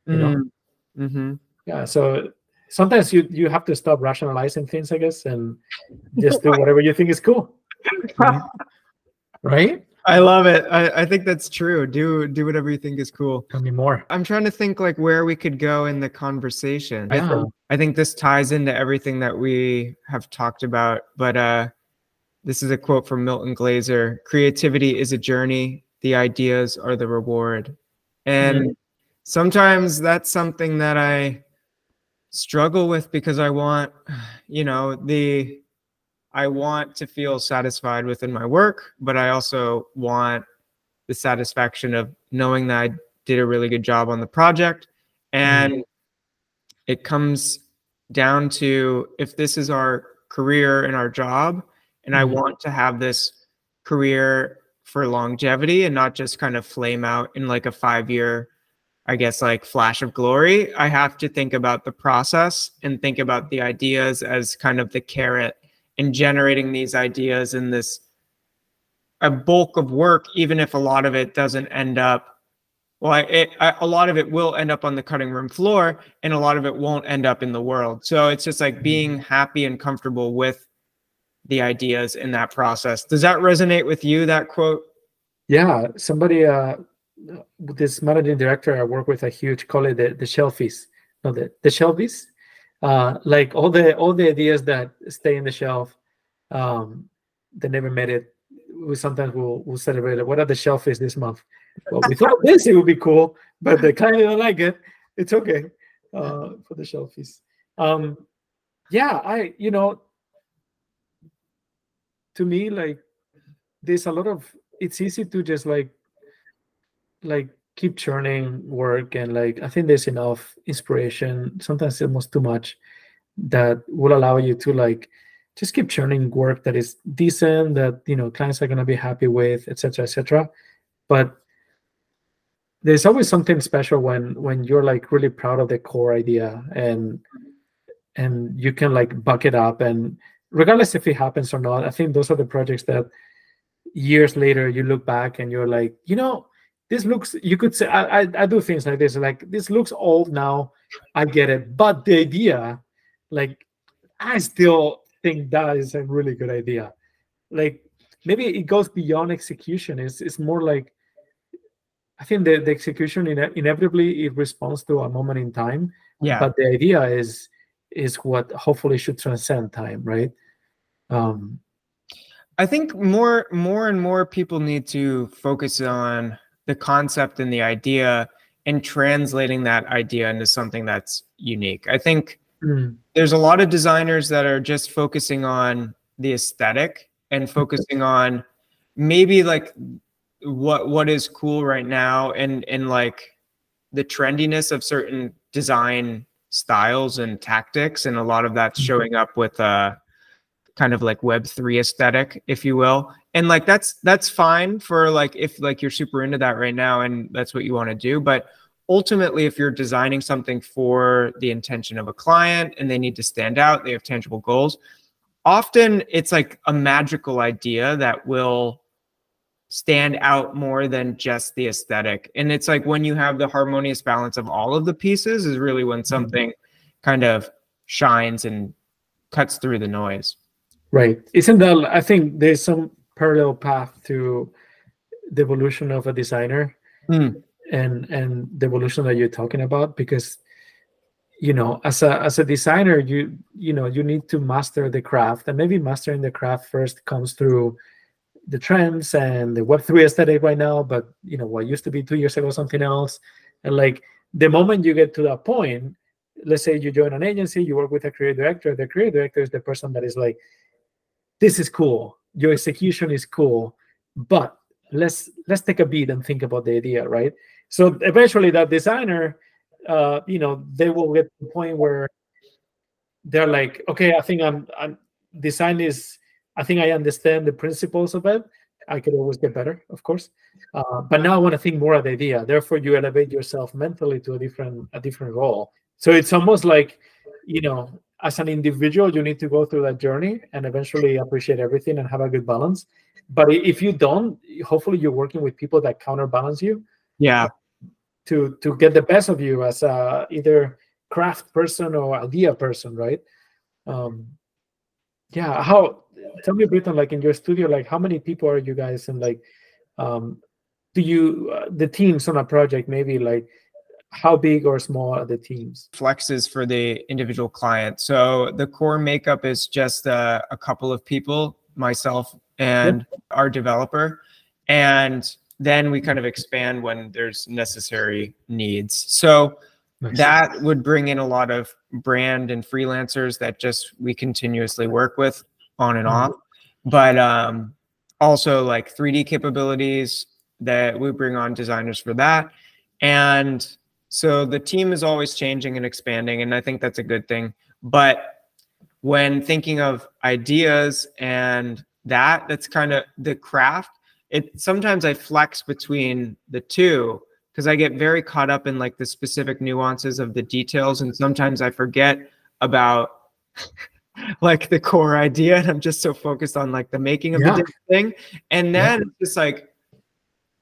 you know? Mm. Mhm. yeah so sometimes you you have to stop rationalizing things i guess and just do whatever you think is cool. Right I love it. I, I think that's true. Do do whatever you think is cool. Tell me more. I'm trying to think like where we could go in the conversation. I, Yeah. think, I think this ties into everything that we have talked about. But uh, this is a quote from Milton Glaser: "Creativity is a journey. The ideas are the reward." And sometimes that's something that I struggle with because I want, you know, the I want to feel satisfied within my work, but I also want the satisfaction of knowing that I did a really good job on the project. And it comes down to if this is our career and our job, and I Mhm. want to have this career for longevity and not just kind of flame out in like a five year, I guess, like flash of glory, I have to think about the process and think about the ideas as kind of the carrot in generating these ideas in this a bulk of work, even if a lot of it doesn't end up. Well, I- it, I, a lot of it will end up on the cutting room floor, and a lot of it won't end up in the world. So it's just like being happy and comfortable with the ideas in that process. Does that resonate with you? That quote? Yeah, somebody, uh, this managing director I work with, a huge colleague, the, the shelfies, no, the, the shelfies. Uh, like all the all the ideas that stay in the shelf, um, they never made it. We sometimes will will celebrate it. What are the shelfies this month? Well, we thought this it would be cool, but the client don't like it. It's okay uh, for the shelf shelfies. Um, yeah, I you know, to me like there's a lot of it's easy to just like like keep churning work and like i think there's enough inspiration sometimes almost too much that will allow you to like just keep churning work that is decent that you know clients are going to be happy with etc etc but there's always something special when when you're like really proud of the core idea and and you can like buck it up. And regardless if it happens or not i think those are the projects that years later you look back and you're like you know this looks you could say I, I i do things like this like this looks old now. I get it. But the idea like i still think that is a really good idea. Like maybe it goes beyond execution. It's, it's more like i think the, the execution ine- inevitably it responds to a moment in time. Yeah. but the idea is is what hopefully should transcend time right? Um I think more more and more people need to focus on the concept and the idea and translating that idea into something that's unique. I think mm, there's a lot of designers that are just focusing on the aesthetic and focusing on maybe like what what is cool right now and and like the trendiness of certain design styles and tactics and a lot of that's Mhm. showing up with uh kind of like web 3 aesthetic if you will and like that's that's fine for like if like you're super into that right now and that's what you want to do but ultimately if you're designing something for the intention of a client and they need to stand out they have tangible goals often it's like a magical idea that will stand out more than just the aesthetic. And it's like when you have the harmonious balance of all of the pieces is really when mm-hmm. something kind of shines and cuts through the noise. Right. Isn't that I think there's some parallel path to the evolution of a designer Hmm. and and the evolution that you're talking about because you know as a as a designer you you know you need to master the craft and maybe mastering the craft first comes through the trends and the web3 aesthetic right now but you know what used to be two years ago something else and like the moment you get to that point let's say you join an agency you work with a creative director the creative director is the person that is like this is cool your execution is cool but let's let's take a beat and think about the idea right? So eventually that designer uh you know they will get to the point where they're like okay i think i'm i'm design is i think i understand the principles of it. I could always get better of course uh, but now i want to think more of the idea. Therefore you elevate yourself mentally to a different a different role. So it's almost like you know as an individual you need to go through that journey and eventually appreciate everything and have a good balance. But if you don't hopefully you're working with people that counterbalance you. Yeah. To to get the best of you as a either craft person or idea person right? Um yeah how tell me Britton, like in your studio like how many people are you guys and like um, do you uh, the teams on a project maybe like how big or small are the teams flexes for the individual client so the core makeup is just a, a couple of people myself and yep. our developer and then we kind of expand when there's necessary needs so nice. that would bring in a lot of brand and freelancers that just we continuously work with on and mm-hmm. off but um also like 3d capabilities that we bring on designers for that and so the team is always changing and expanding, and I think that's a good thing. But when thinking of ideas and that, that's kind of the craft. It sometimes I flex between the two because I get very caught up in like the specific nuances of the details, and sometimes I forget about like the core idea, and I'm just so focused on like the making of yeah. the thing. And then yeah. it's like,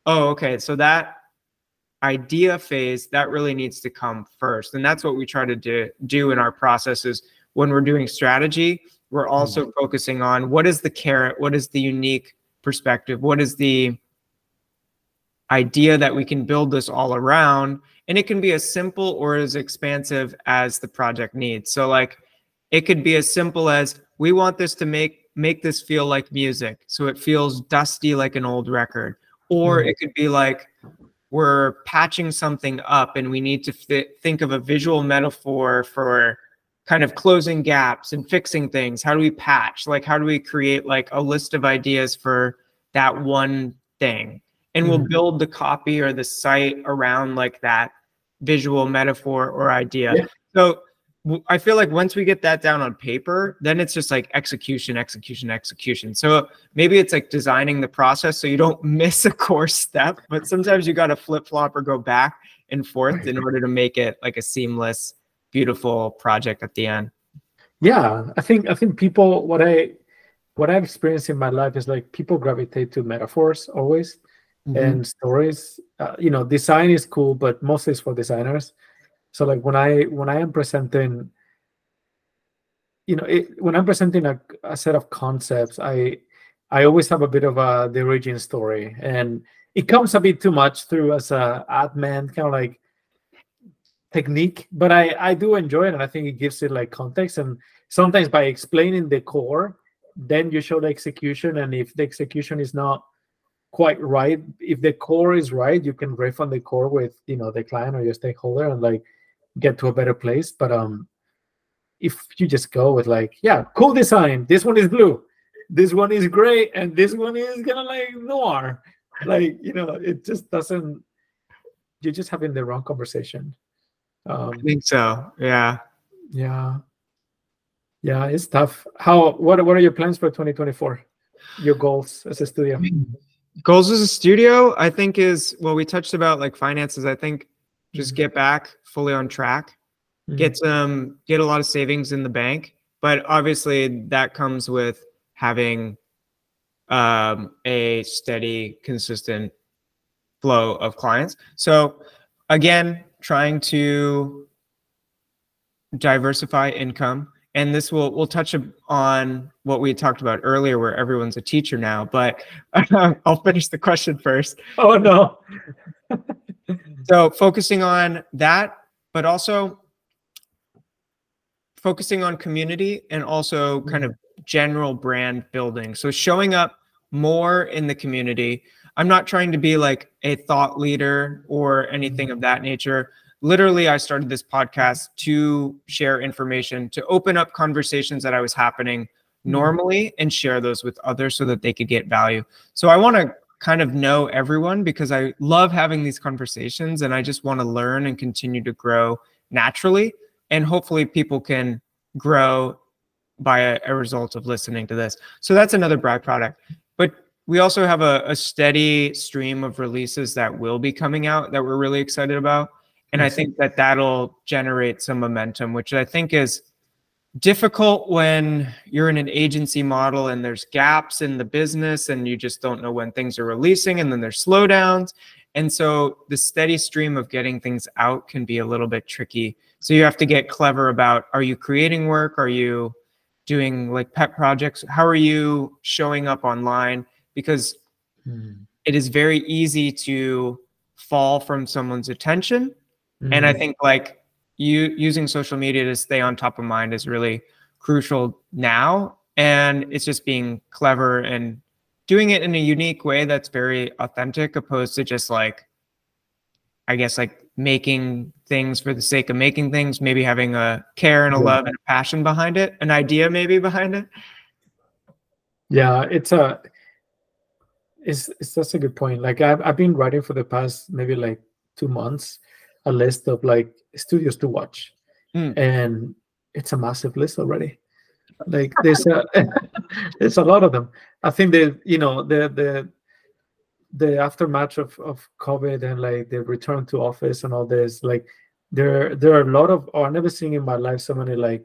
oh, okay, so that idea phase that really needs to come first. And that's what we try to do, do in our processes. When we're doing strategy we're also mm-hmm. focusing on what is the carrot what is the unique perspective what is the idea that we can build this all around. And it can be as simple or as expansive as the project needs. So like it could be as simple as we want this to make make this feel like music so it feels dusty like an old record. Or mm-hmm. it could be like we're patching something up and we need to th- think of a visual metaphor for kind of closing gaps and fixing things how do we patch like how do we create like a list of ideas for that one thing and mm-hmm. we'll build the copy or the site around like that visual metaphor or idea yeah. so I feel like once we get that down on paper, then it's just like execution, execution, execution. So maybe it's like designing the process so you don't miss a core step, but sometimes you got to flip flop or go back and forth in order to make it like a seamless, beautiful project at the end. Yeah, I think I think people what I what I've experienced in my life is like people gravitate to metaphors always mm-hmm. and stories. Uh, you know, design is cool, but mostly it's for designers so like when i when i am presenting you know it, when i'm presenting a, a set of concepts i i always have a bit of a the origin story. And it comes a bit too much through as a admin kind of like technique but i i do enjoy it and i think it gives it like context. And sometimes by explaining the core then you show the execution and if the execution is not quite right if the core is right you can riff on the core with you know the client or your stakeholder. And like get to a better place. But um, if you just go with like, yeah, cool design. This one is blue. This one is gray, and this one is kind of like noir. Like you know, it just doesn't. You're just having the wrong conversation. Um, I think so. Yeah. Yeah. Yeah, it's tough. How? What? What are your plans for 2024? Your goals as a studio? Goals as a studio, I think is well. We touched about like finances. I think just mm-hmm. get back fully on track, mm-hmm. get some, get a lot of savings in the bank. But obviously, that comes with having um, a steady, consistent flow of clients. So, again, trying to diversify income and this will we'll touch on what we talked about earlier where everyone's a teacher now but i'll finish the question first oh no so focusing on that, but also focusing on community and also kind of general brand building. So showing up more in the community. I'm not trying to be like a thought leader or anything of that nature. Literally, I started this podcast to share information, to open up conversations that I was happening mm-hmm. normally and share those with others so that they could get value. So I want to kind of know everyone because I love having these conversations and I just want to learn and continue to grow naturally. And hopefully, people can grow by a, a result of listening to this. So that's another byproduct. But we also have a, a, steady stream of releases that will be coming out that we're really excited about. And I think that that'll generate some momentum, which I think is difficult when you're in an agency model and there's gaps in the business and you just don't know when things are releasing and then there's slowdowns. And so the steady stream of getting things out can be a little bit tricky. So you have to get clever about are you creating work? Are you doing like pet projects? How are you showing up online? Because mm. it is very easy to fall from someone's attention. Mm-hmm. And I mm-hmm. think like you using social media to stay on top of mind is really crucial now. And it's just being clever and doing it in a unique way that's very authentic, opposed to just like, I guess, like making things for the sake of making things, maybe having a care and a love and a passion behind it, an idea maybe behind it. Yeah, it's a it's it's that's a good point. Like I've I've been writing for the past maybe like two months a list of like studios to watch, mm. and it's a massive list already. Like there's a there's a lot of them. I think the you know the the the aftermath of of COVID and like the return to office and all this, like there there are a lot of oh, I've never seen in my life so many like,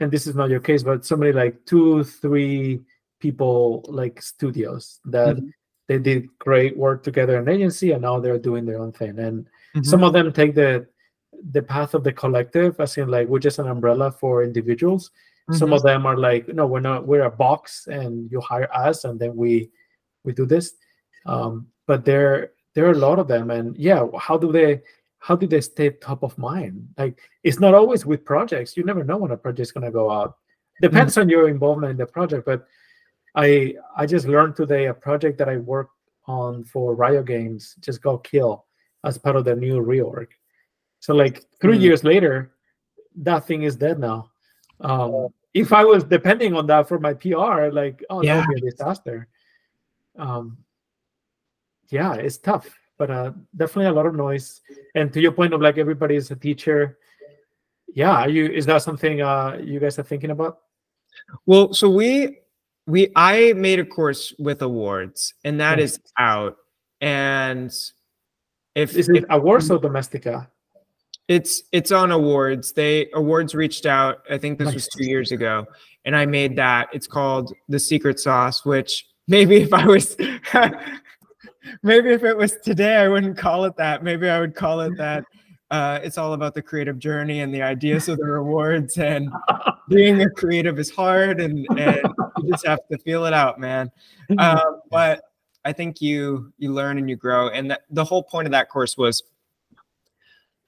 and this is not your case, but so many like two, three people like studios that mm-hmm. they did great work together in agency and now they're doing their own thing. And mm-hmm. some of them take the the path of the collective, as in like we're just an umbrella for individuals. Mm-hmm. Some of them are like, no, we're not. We're a box, and you hire us, and then we we do this. Um, but there there are a lot of them, and yeah, how do they how do they stay top of mind? Like it's not always with projects. You never know when a project's gonna go out. Depends mm-hmm. on your involvement in the project. But I I just learned today a project that I worked on for Riot Games just got killed as part of the new reorg. So like 3 mm. years later, that thing is dead now. Um, if I was depending on that for my PR, like oh yeah. that would be a disaster. Um, yeah, it's tough, but uh, definitely a lot of noise. And to your point of like everybody is a teacher, yeah, you is that something uh, you guys are thinking about? Well, so we we I made a course with Awwwards, and that is out. And if is it Awwwards or domestika? It's it's on Awwwards. They Awwwards reached out. I think this nice. was two years ago, and I made that. It's called the secret sauce. Which maybe if I was, maybe if it was today, I wouldn't call it that. Maybe I would call it that. Uh, it's all about the creative journey and the ideas of the rewards. And being a creative is hard, and, and you just have to feel it out, man. Uh, but I think you you learn and you grow, and that, the whole point of that course was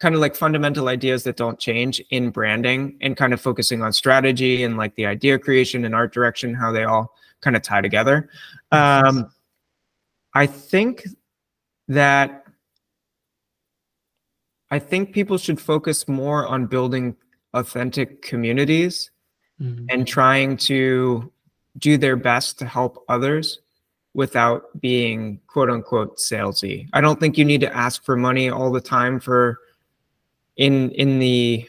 kind of like fundamental ideas that don't change in branding and kind of focusing on strategy and like the idea creation and art direction, how they all kind of tie together. Um, I think that I think people should focus more on building authentic communities mm-hmm. and trying to do their best to help others without being quote unquote salesy. I don't think you need to ask for money all the time for in in the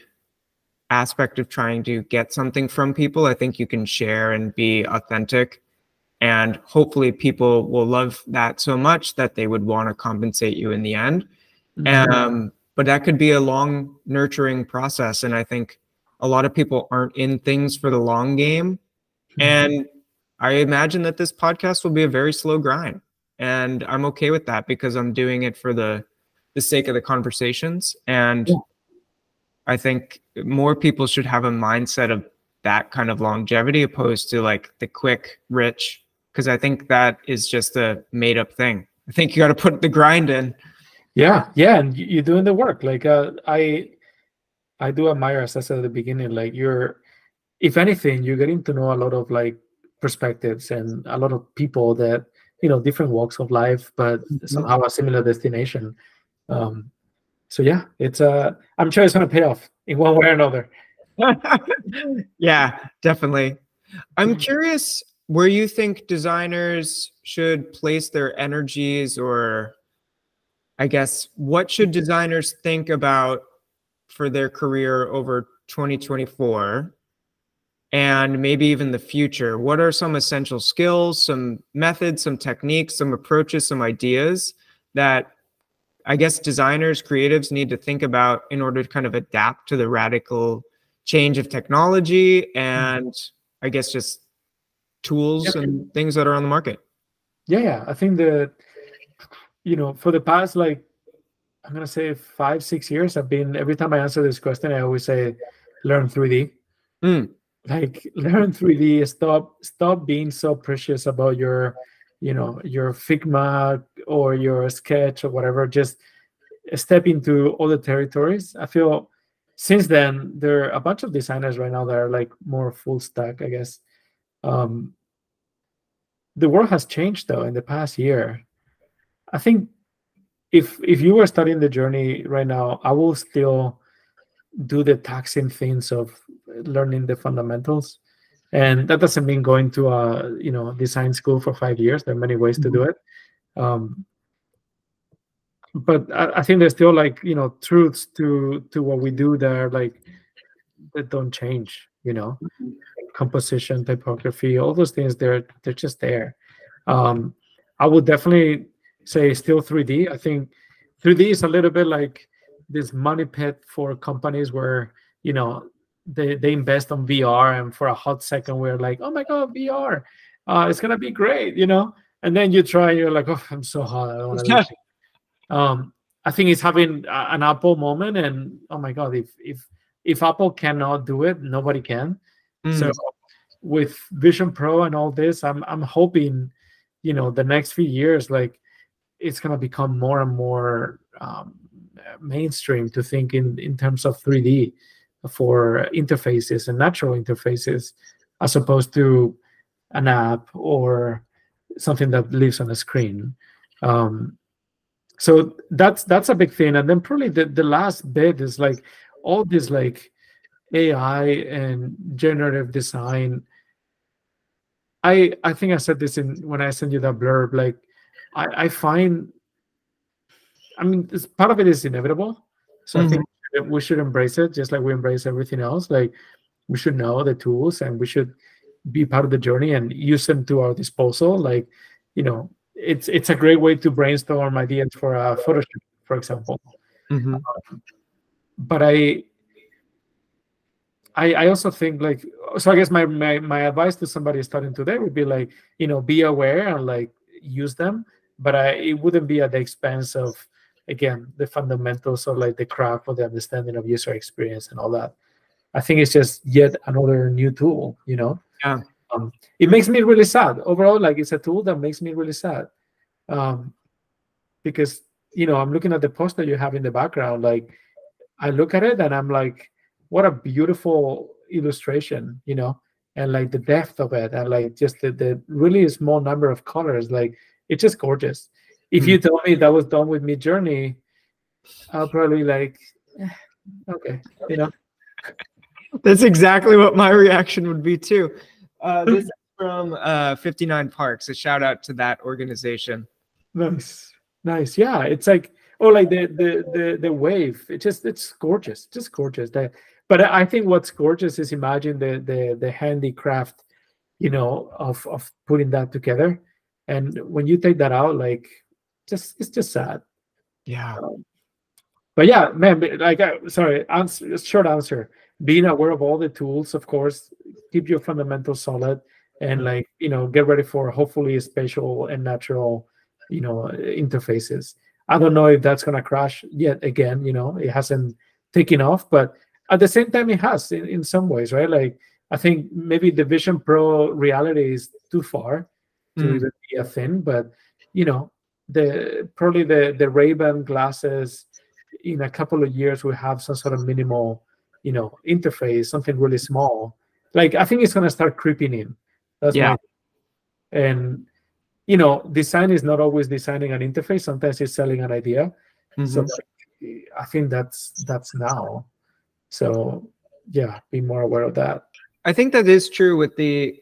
aspect of trying to get something from people i think you can share and be authentic and hopefully people will love that so much that they would want to compensate you in the end mm-hmm. um, but that could be a long nurturing process and i think a lot of people aren't in things for the long game mm-hmm. and i imagine that this podcast will be a very slow grind and i'm okay with that because i'm doing it for the the sake of the conversations and yeah. I think more people should have a mindset of that kind of longevity opposed to like the quick rich because I think that is just a made up thing. I think you got to put the grind in. Yeah, yeah, and you're doing the work. Like uh, I, I do admire, as I said at the beginning, like you're, if anything, you're getting to know a lot of like perspectives and a lot of people that you know different walks of life, but mm-hmm. somehow a similar destination. Um, so yeah, it's uh I'm sure it's gonna pay off in one way or another. yeah, definitely. I'm curious where you think designers should place their energies or I guess what should designers think about for their career over 2024 and maybe even the future? What are some essential skills, some methods, some techniques, some approaches, some ideas that I guess designers, creatives need to think about in order to kind of adapt to the radical change of technology mm-hmm. and. I guess just tools yep. and things that are on the market. Yeah, yeah. I think that you know, for the past like I'm gonna say five, six years, I've been every time I answer this question, I always say learn 3D. Mm. Like learn 3D, stop, stop being so precious about your you know your figma or your sketch or whatever. Just step into other territories. I feel since then there are a bunch of designers right now that are like more full stack i guess. Um, the world has changed though in the past year. I think if if you were studying the journey right now i will still do the taxing things of learning the fundamentals and that doesn't mean going to a you know design school for five years there are many ways mm-hmm. to do mm-hmm. it um, but I, I, think there's still like you know truths to to what we do there like that don't change you know mm-hmm. composition typography all those things they're they're just there um, i would definitely say still 3d i think 3d is a little bit like this money pit for companies where you know they, they invest on VR and for a hot second we're like, oh my god, VR, uh, it's gonna be great, you know. And then you try, you're like, oh, I'm so hot. I don't want to. um, I think it's having a, an Apple moment, and oh my god, if if if Apple cannot do it, nobody can. Mm. So with Vision Pro and all this, I'm I'm hoping, you know, the next few years, like it's gonna become more and more um, mainstream to think in in terms of 3D for interfaces and natural interfaces as opposed to an app or something that lives on a screen. Um, so that's that's a big thing. And then probably the, the last bit is like all this like ai and generative design. I i think i said this in when i sent you that blurb like i i find i mean part of it is inevitable. So mm-hmm. i think we should embrace it just like we embrace everything else. Like we should know the tools and we should be part of the journey and use them to our disposal. Like, you know, it's it's a great way to brainstorm ideas for a photo shoot, for example. Mm-hmm. Um, but I, I I also think like so. I guess my, my my advice to somebody starting today would be like, you know, be aware and like use them, but I it wouldn't be at the expense of again the fundamentals of like the craft or the understanding of user experience and all that. I think it's just yet another new tool you know? Yeah. Um, it makes me really sad. Overall like it's a tool that makes me really sad. Um, because you know i'm looking at the poster you have in the background like i look at it and i'm like what a beautiful illustration you know? And like the depth of it and like just the, the really small number of colors like it's just gorgeous if you hmm. told me that was done with Midjourney, I'll probably like, eh, okay, you know. That's exactly what my reaction would be too. Uh, this is from uh, 59 Parks. A shout out to that organization. Nice, nice. Yeah, it's like oh, like the the the the wave. It just it's gorgeous, just gorgeous. That, but I think what's gorgeous is imagine the the the handicraft, you know, of of putting that together. And when you take that out, like just it's just sad. Yeah. Um, but yeah, man, like uh, sorry, answer short answer. Being aware of all the tools, of course, keep your fundamentals solid and mm-hmm. like you know get ready for hopefully spatial and natural you know interfaces i don't know if that's going to crash yet again you know it hasn't taken off but at the same time it has in, in some ways right like i think maybe the vision pro reality is too far to mm. even be a thing but you know the probably the the Ray-Ban glasses in a couple of years will have some sort of minimal, you know, interface, something really small. Like I think it's gonna start creeping in. That's yeah. My, and you know, design is not always designing an interface. Sometimes it's selling an idea. Mm-hmm. So I think that's that's now. So yeah, be more aware of that. I think that is true with the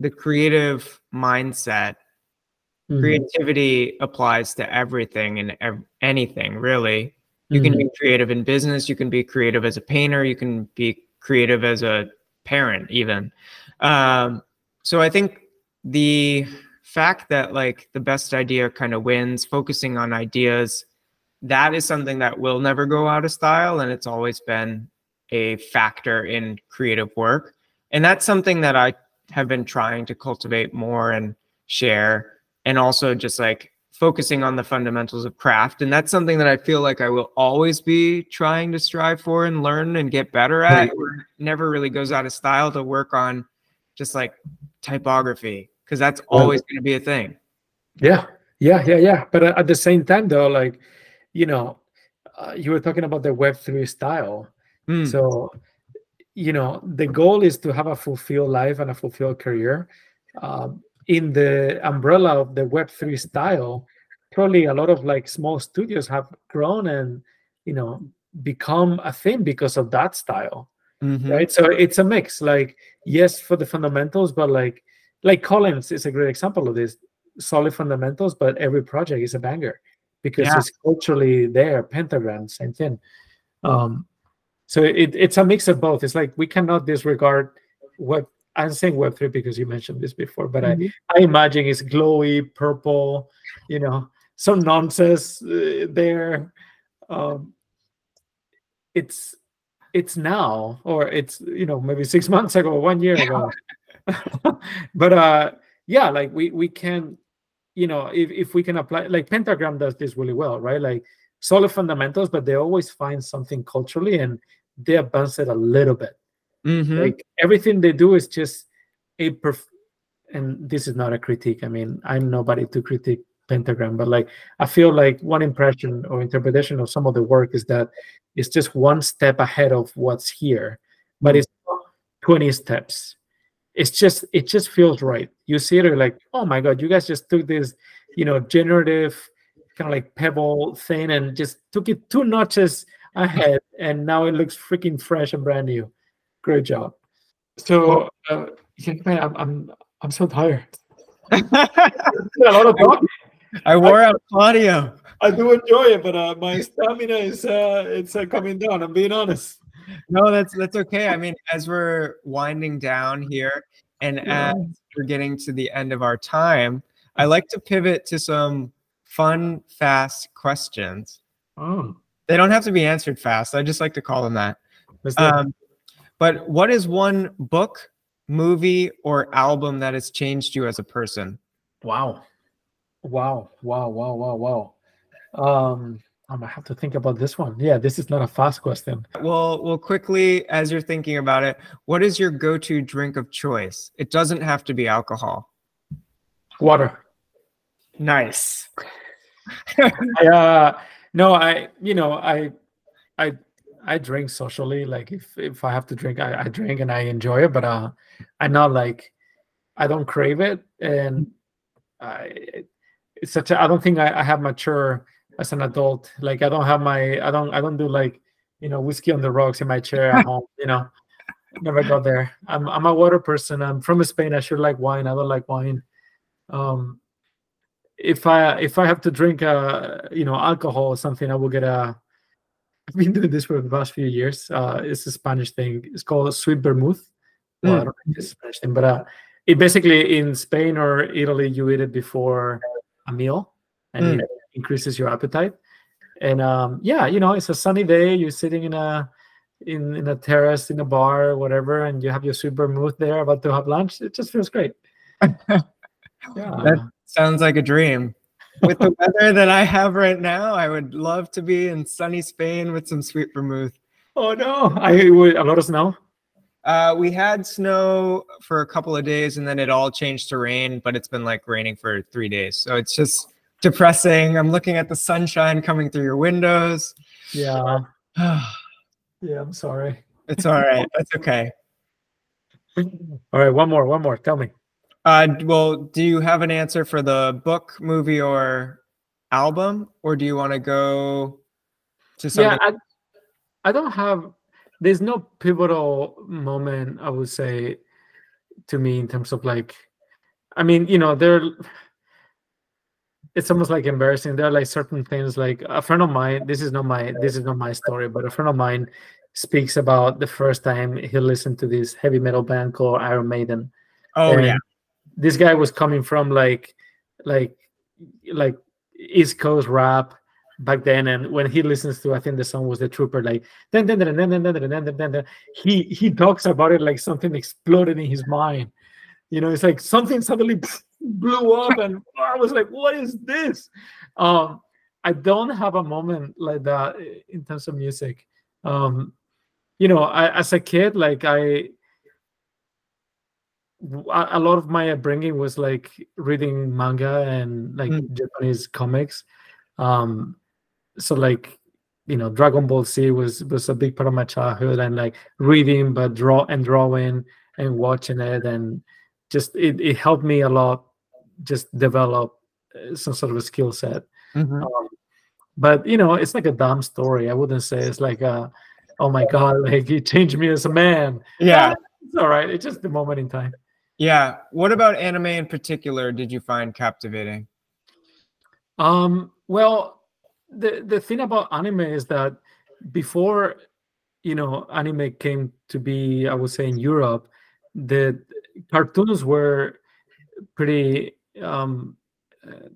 the creative mindset Mm-hmm. Creativity applies to everything and ev- anything, really. You mm-hmm. can be mm-hmm. creative in business, you can be creative as a painter, you can be creative as a parent, even. Um, so I think the fact that like the best idea kind of wins, focusing on ideas, that is something that will never go out of style. And it's always been a factor in creative work. And that's something that I have been trying to cultivate more and share and also just like focusing on the fundamentals of craft and that's something that i feel like i will always be trying to strive for and learn and get better at right. never really goes out of style to work on just like typography because that's always going to be a thing Yeah, yeah, yeah, yeah. But at the same time, though, like you know, uh, you were talking about the Web three style. Mm. So you know, the goal is to have a fulfilled life and a fulfilled career. Um, in the umbrella of the Web three style, probably a lot of like small studios have grown and you know become a thing because of that style mm-hmm. right so it's a mix like yes for the fundamentals but like like collins is a great example of this solid fundamentals but every project is a banger because yeah. it's culturally there pentagram same thing um so it, it's a mix of both it's like we cannot disregard what i'm saying web 3 because you mentioned this before but mm-hmm. i i imagine it's glowy purple you know some nonsense uh, there. Um it's it's now or it's you know maybe six months ago one year ago. But uh yeah like we we can you know if, if we can apply like pentagram does this really well right? Like solid fundamentals but they always find something culturally and they advance it a little bit mm-hmm. like everything they do is just a perf- and this is not a critique i mean i'm nobody to critique pentagram but like i feel like one impression or interpretation of some of the work is that it's just one step ahead of what's here but it's 20 steps. It's just it just feels right. You see it like oh my god you guys just took this you know generative kind of like pebble thing and just took it two notches ahead and now it looks freaking fresh and brand new great job so uh, man, I'm, I'm i'm so tired a lot of talking I wore out Claudio. I do enjoy it, but uh, my stamina is uh, it's uh, coming down. I'm being honest. No, that's that's okay. I mean, as we're winding down here, and yeah. as we're getting to the end of our time, I like to pivot to some fun, fast questions. Oh. They don't have to be answered fast. I just like to call them that. Um, but what is one book, movie, or album that has changed you as a person? Wow. Wow, wow, wow, wow, wow. Um, I'm gonna have to think about this one. Yeah, this is not a fast question. Well, well, quickly as you're thinking about it, what is your go-to drink of choice? It doesn't have to be alcohol. Water. Nice. I, uh, no, I, you know, I, I, I drink socially. Like if if I have to drink, I, I drink and I enjoy it. But uh, I'm not like, I don't crave it, and I it's such a i don't think I, I have mature as an adult. Like i don't have my i don't i don't do like you know whiskey on the rocks in my chair at home you know. Never got there. I'm i'm a water person. I'm from spain. I should like wine. I don't like wine. Um if i if i have to drink uh you know alcohol or something i will get a been doing this for the past few years. Uh it's a spanish thing. It's called sweet vermouth. Well, mm. i don't think it's a spanish thing but uh it basically in spain or italy you eat it before a meal and mm. it increases your appetite. And um, yeah you know it's a sunny day. You're sitting in a in, in a terrace in a bar or whatever and you have your super mood there about to have lunch. It just feels great. Yeah. That sounds like a dream with the weather that i have right now i would love to be in sunny spain with some sweet vermouth oh no i would a lot of snow uh, we had snow for a couple of days and then it all changed to rain, but it's been like raining for three days. So it's just depressing. I'm looking at the sunshine coming through your windows. Yeah. yeah, I'm sorry. It's all right. That's okay. All right, one more, one more. Tell me. Uh, well, do you have an answer for the book, movie, or album, or do you want to go to something? Yeah, I, I don't have there's no pivotal moment i would say to me in terms of like i mean you know there it's almost like embarrassing. There are like certain things like a friend of mine this is not my this is not my story but a friend of mine speaks about the first time he listened to this heavy metal band called iron maiden. Oh and yeah this guy was coming from like like like East Coast rap back then and when he listens to i think the song was the trooper like then then then then then then then then he he talks about it like something exploded in his mind you know it's like something suddenly blew up and i was like what is this um i don't have a moment like that in terms of music um you know I, as a kid like i a lot of my upbringing was like reading manga and like Mm. Japanese comics. Um, so like you know, Dragon Ball Z was was a big part of my childhood, and like reading, but draw and drawing and watching it, and just it it helped me a lot, just develop uh, some sort of a skill set. Mhm. Um, but you know, it's like a dumb story. I wouldn't say it's like a, oh my god, like he changed me as a man. Yeah. It's all right. It's just the moment in time. Yeah. What about anime in particular did you find captivating? Um, well, the the thing about anime is that before you know anime came to be, I would say in Europe, the cartoons were pretty um uh,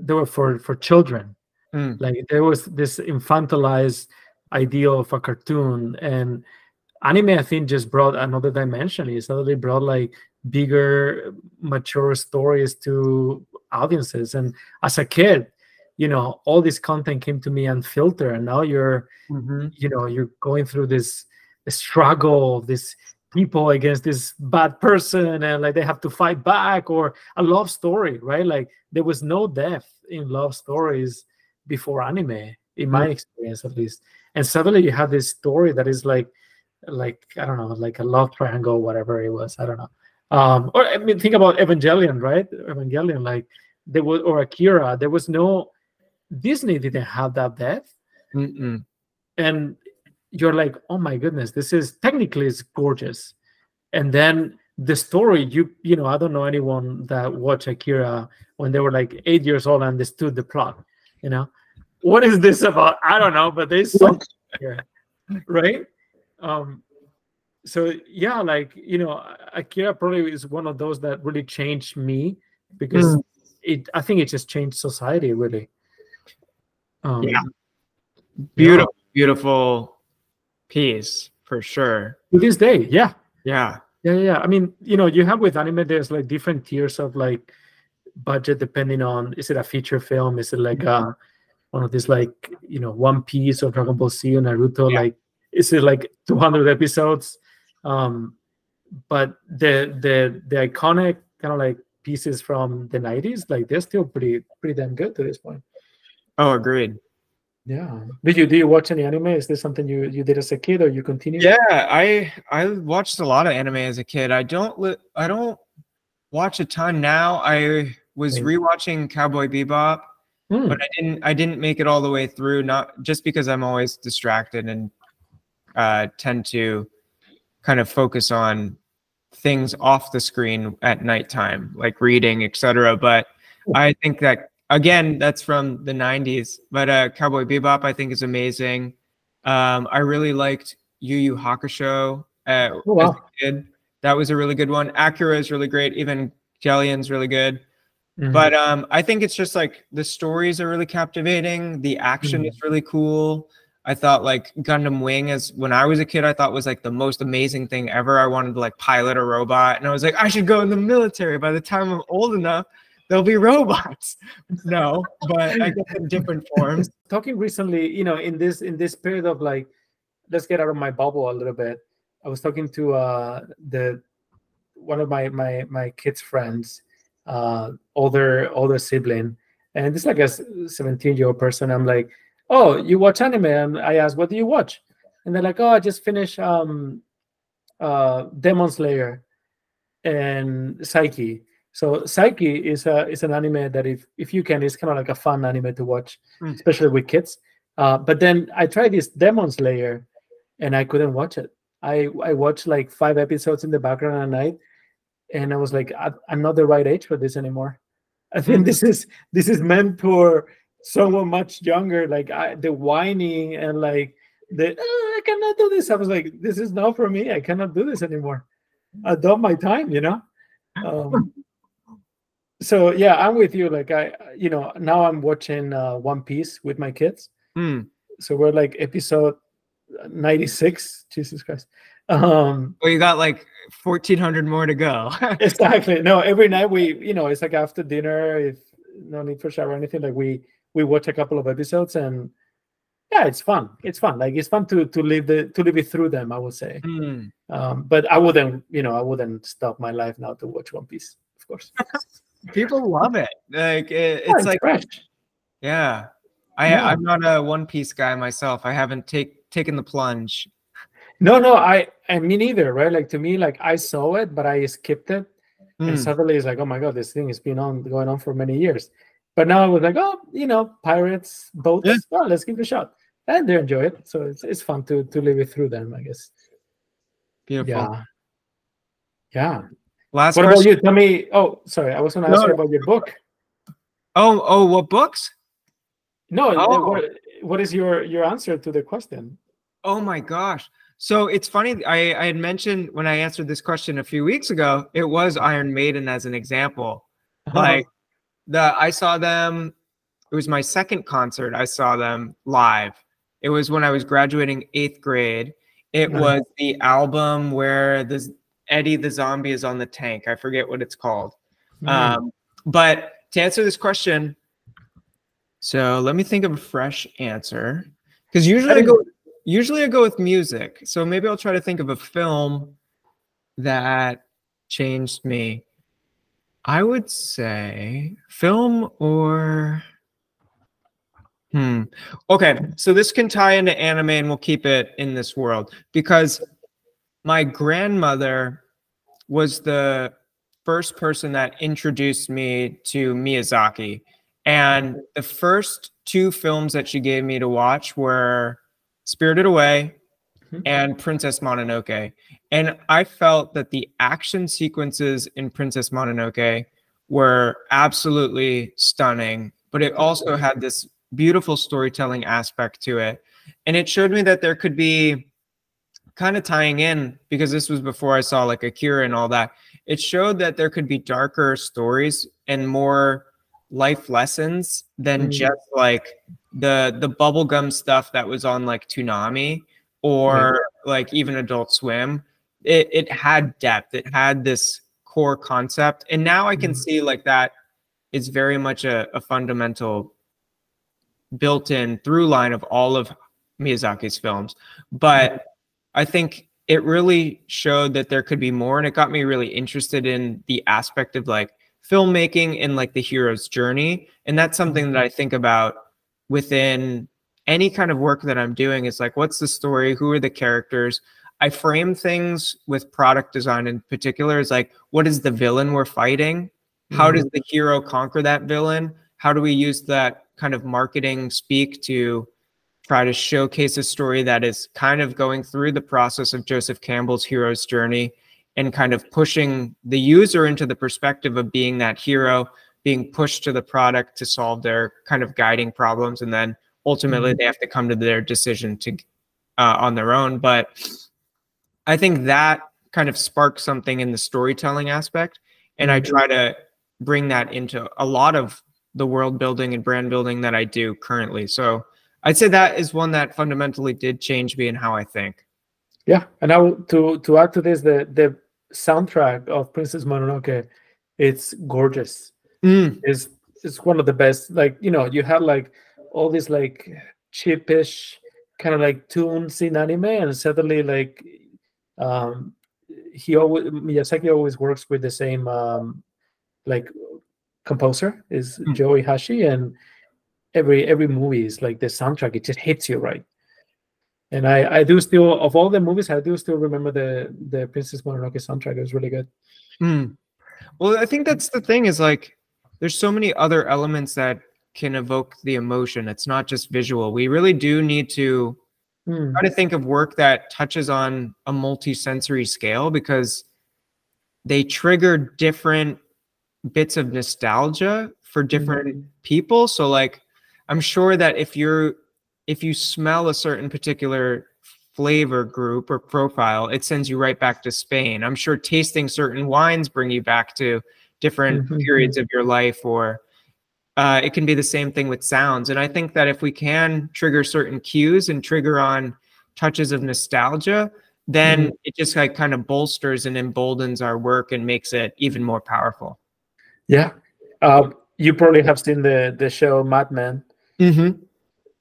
they were for for children. Mm. Like there was this infantilized ideal of a cartoon and anime I think just brought another dimension. It suddenly brought like bigger mature stories to audiences. And as a kid you know all this content came to me unfiltered. And now you're Mhm. you know you're going through this struggle of this people against this bad person and like they have to fight back or a love story right? Like there was no death in love stories before anime in my experience at least. And suddenly you have this story that is like like i don't know like a love triangle whatever it was i don't know um or i mean think about evangelion right? Evangelion like there was or akira there was no disney didn't have that depth Mm-mm. and you're like oh my goodness this is technically it's gorgeous. And then the story you you know i don't know anyone that watched akira when they were like eight years old and understood the plot you know? What is this about? I don't know but there's something here right? Um so yeah like you know akira probably is one of those that really changed me because it i think it just changed society really um, Yeah. Beautiful, beautiful piece for sure. to this day yeah Yeah. Yeah, yeah. yeah. I mean, you know, you have with anime, there's like different tiers of like budget depending on is it a feature film? Is it like a one of these like you know One Piece or Dragon Ball Z or Naruto? Yeah. Like, is it like 200 episodes? Um, but the the the iconic kind of like pieces from the 90s, like they're still pretty pretty damn good to this point. Oh, agreed. Yeah. Do you do you watch any anime? Is this something you you did as a kid or you continue? Yeah, I I watched a lot of anime as a kid. I don't li- I don't watch a ton now. I was rewatching Cowboy Bebop, Hmm. but I didn't I didn't make it all the way through. Not just because I'm always distracted and uh, tend to kind of focus on things off the screen at nighttime, like reading, etc. But I think that again, that's from the '90s. But uh, Cowboy Bebop, I think, is amazing. Um, I really liked Yu Yu Hakusho uh, Oh, wow. as a kid. That was a really good one. Akira is really great. Even Jellion's really good. Mhm. But um, I think it's just like the stories are really captivating. The action Mhm. is really cool. I thought like Gundam Wing as when I was a kid, I thought was like the most amazing thing ever. I wanted to like pilot a robot, and I was like, I should go in the military. By the time I'm old enough, there'll be robots. No, but I guess in different forms. talking recently you know in this in this period of like let's get out of my bubble a little bit i was talking to uh the one of my my my kids friends uh older older sibling and this like a 17 year old person i'm like oh you watch anime? And i asked what do you watch? And they're like oh i just finished um uh demon slayer and psyche. So psyche is a is an anime that if if you can it's kind of like a fun anime to watch Mm. especially with kids. Uh but then i tried this demon slayer and i couldn't watch it. I i watched like five episodes in the background at night and i was like I, i'm not the right age for this anymore. I think this is this is meant for someone much younger like I, the whining and like the "Oh, i cannot do this. I was like this is not for me. I cannot do this anymore. I done my time you know? Um, so yeah i'm with you like i you know now i'm watching uh, one piece with my kids. Hmm. so we're like episode 96 jesus christ. Um Well, you got like 1,400 more to go. exactly. No every night we you know it's like after dinner if no need for shower or anything like we we watch a couple of episodes and yeah, it's fun. It's fun. Like it's fun to to live the to live it through them. I would say. Mm. Um, but I wouldn't, you know, I wouldn't stop my life now to watch One Piece. Of course. People love it. Like it, Yeah, it's like fresh. yeah. I Yeah. I'm not a One Piece guy myself. I haven't take taken the plunge. No, no, I, I me neither, right? Like to me, like I saw it, but I skipped it, and Mm. suddenly it's like, oh my god, this thing has been on going on for many years. But now I was like, oh, you know, pirates, boats, Yeah. well, let's give it a shot, and they enjoy it. So it's it's fun to to live it through them, I guess. Beautiful. Yeah, yeah. Last what about you? Tell me. Oh, sorry, I was going to ask No. you about your book. Oh, oh, what books? No, Oh. what what is your your answer to the question? Oh my gosh. So it's funny. I, I had mentioned when I answered this question a few weeks ago, it was Iron Maiden as an example. Uh-huh. Like the I saw them, it was my second concert. I saw them live. It was when I was graduating eighth grade. It Nice. was the album where this Eddie the Zombie is on the tank. I forget what it's called. Mm. Um, but to answer this question, so let me think of a fresh answer. Because usually I go usually I go with music. So maybe I'll try to think of a film that changed me. I would say film or hmm. Okay, so this can tie into anime and we'll keep it in this world because my grandmother was the first person that introduced me to Miyazaki. And the first two films that she gave me to watch were Spirited Away Mhm. and Princess Mononoke. And I felt that the action sequences in Princess Mononoke were absolutely stunning, but it also had this beautiful storytelling aspect to it. And it showed me that there could be kind of tying in because this was before I saw like Akira and all that. It showed that there could be darker stories and more life lessons than Mm. just like the the bubblegum stuff that was on like Toonami or like even Adult Swim. It it had depth. It had this core concept. And now I can Mhm. see like that is very much a, a fundamental built-in through line of all of Miyazaki's films. But I think it really showed that there could be more and it got me really interested in the aspect of like filmmaking and like the hero's journey and that's something that i think about within any kind of work that i'm doing is like what's the story? Who are the characters? I frame things with product design in particular is like what is the villain we're fighting? How does mm-hmm. the hero conquer that villain? How do we use that kind of marketing speak to try to showcase a story that is kind of going through the process of Joseph Campbell's hero's journey and kind of pushing the user into the perspective of being that hero, being pushed to the product to solve their kind of guiding problems. And then ultimately they have to come to their decision to uh, on their own. But I think that kind of sparks something in the storytelling aspect. And I try to bring that into a lot of the world building and brand building that I do currently. So I'd say that is one that fundamentally did change me in how I think. Yeah, and now to to add to this, the the soundtrack of Princess Mononoke, it's gorgeous. Mm, It's it's one of the best. Like you know, you had like all these like cheapish kind of like tunes in anime, and suddenly like um he always Miyazaki always works with the same um like composer is Mm. Joe Hisaishi, and every every movie is like the soundtrack. It just hits you right. And I, I do still of all the movies I do still remember the the Princess Mononoke soundtrack. It was really good. mm. Well, I think that's the thing is like there's so many other elements that can evoke the emotion. It's not just visual. We really do need to Hmm. try to think of work that touches on a multi-sensory scale because they trigger different bits of nostalgia for different people so like i'm sure that if you're if you smell a certain particular flavor group or profile it sends you right back to spain i'm sure tasting certain wines bring you back to different Mhm. periods of your life or uh, it can be the same thing with sounds and i think that if we can trigger certain cues and trigger on touches of nostalgia then it just like kind of bolsters and emboldens our work and makes it even more powerful Yeah. Uh, you probably have seen the the show Mad Men. mm-hmm.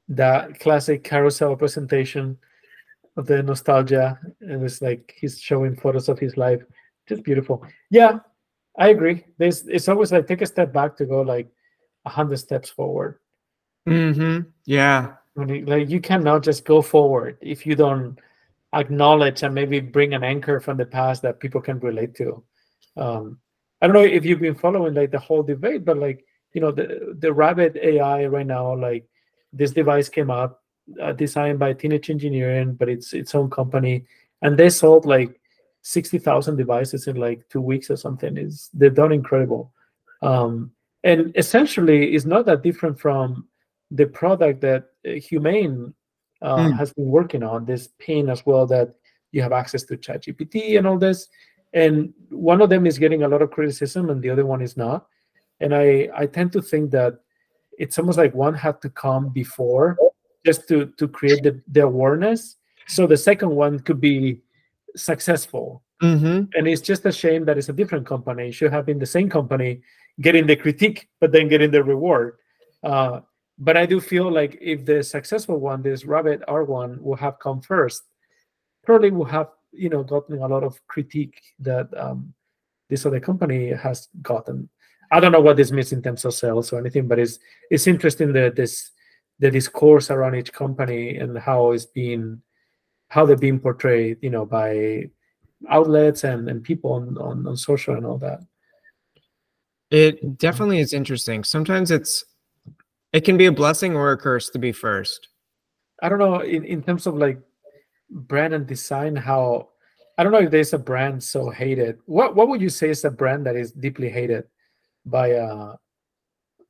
that classic carousel presentation of the nostalgia. And it's like he's showing photos of his life. Just beautiful. Yeah, I agree. There's it's always like take a step back to go like a hundred steps forward. Mm-hmm. Yeah. You, like you cannot just go forward if you don't acknowledge and maybe bring an anchor from the past that people can relate to. Um, I don't know if you've been following like the whole debate, but like you know the the Rabbit AI right now, like this device came out uh, designed by Teenage Engineering, but it's its own company, and they sold like sixty thousand devices in like two weeks or something. Is they've done incredible, um, and essentially it's not that different from the product that uh, Humane uh, mm. has been working on. This pain as well that you have access to ChatGPT and all this and one of them is getting a lot of criticism and the other one is not and i i tend to think that it's almost like one had to come before just to to create the, the awareness so the second one could be successful mm-hmm. and it's just a shame that it's a different company it should have been the same company getting the critique but then getting the reward uh, but i do feel like if the successful one this rabbit r1 will have come first probably will have you know gotten a lot of critique that um, this other company has gotten. I don't know what this means in terms of sales or anything, but it's it's interesting that this the discourse around each company and how it's being how they're being portrayed, you know, by outlets and, and people on, on, on social and all that. It definitely is interesting. Sometimes it's it can be a blessing or a curse to be first. I don't know in, in terms of like brand and design how I don't know if there's a brand so hated. What what would you say is a brand that is deeply hated by uh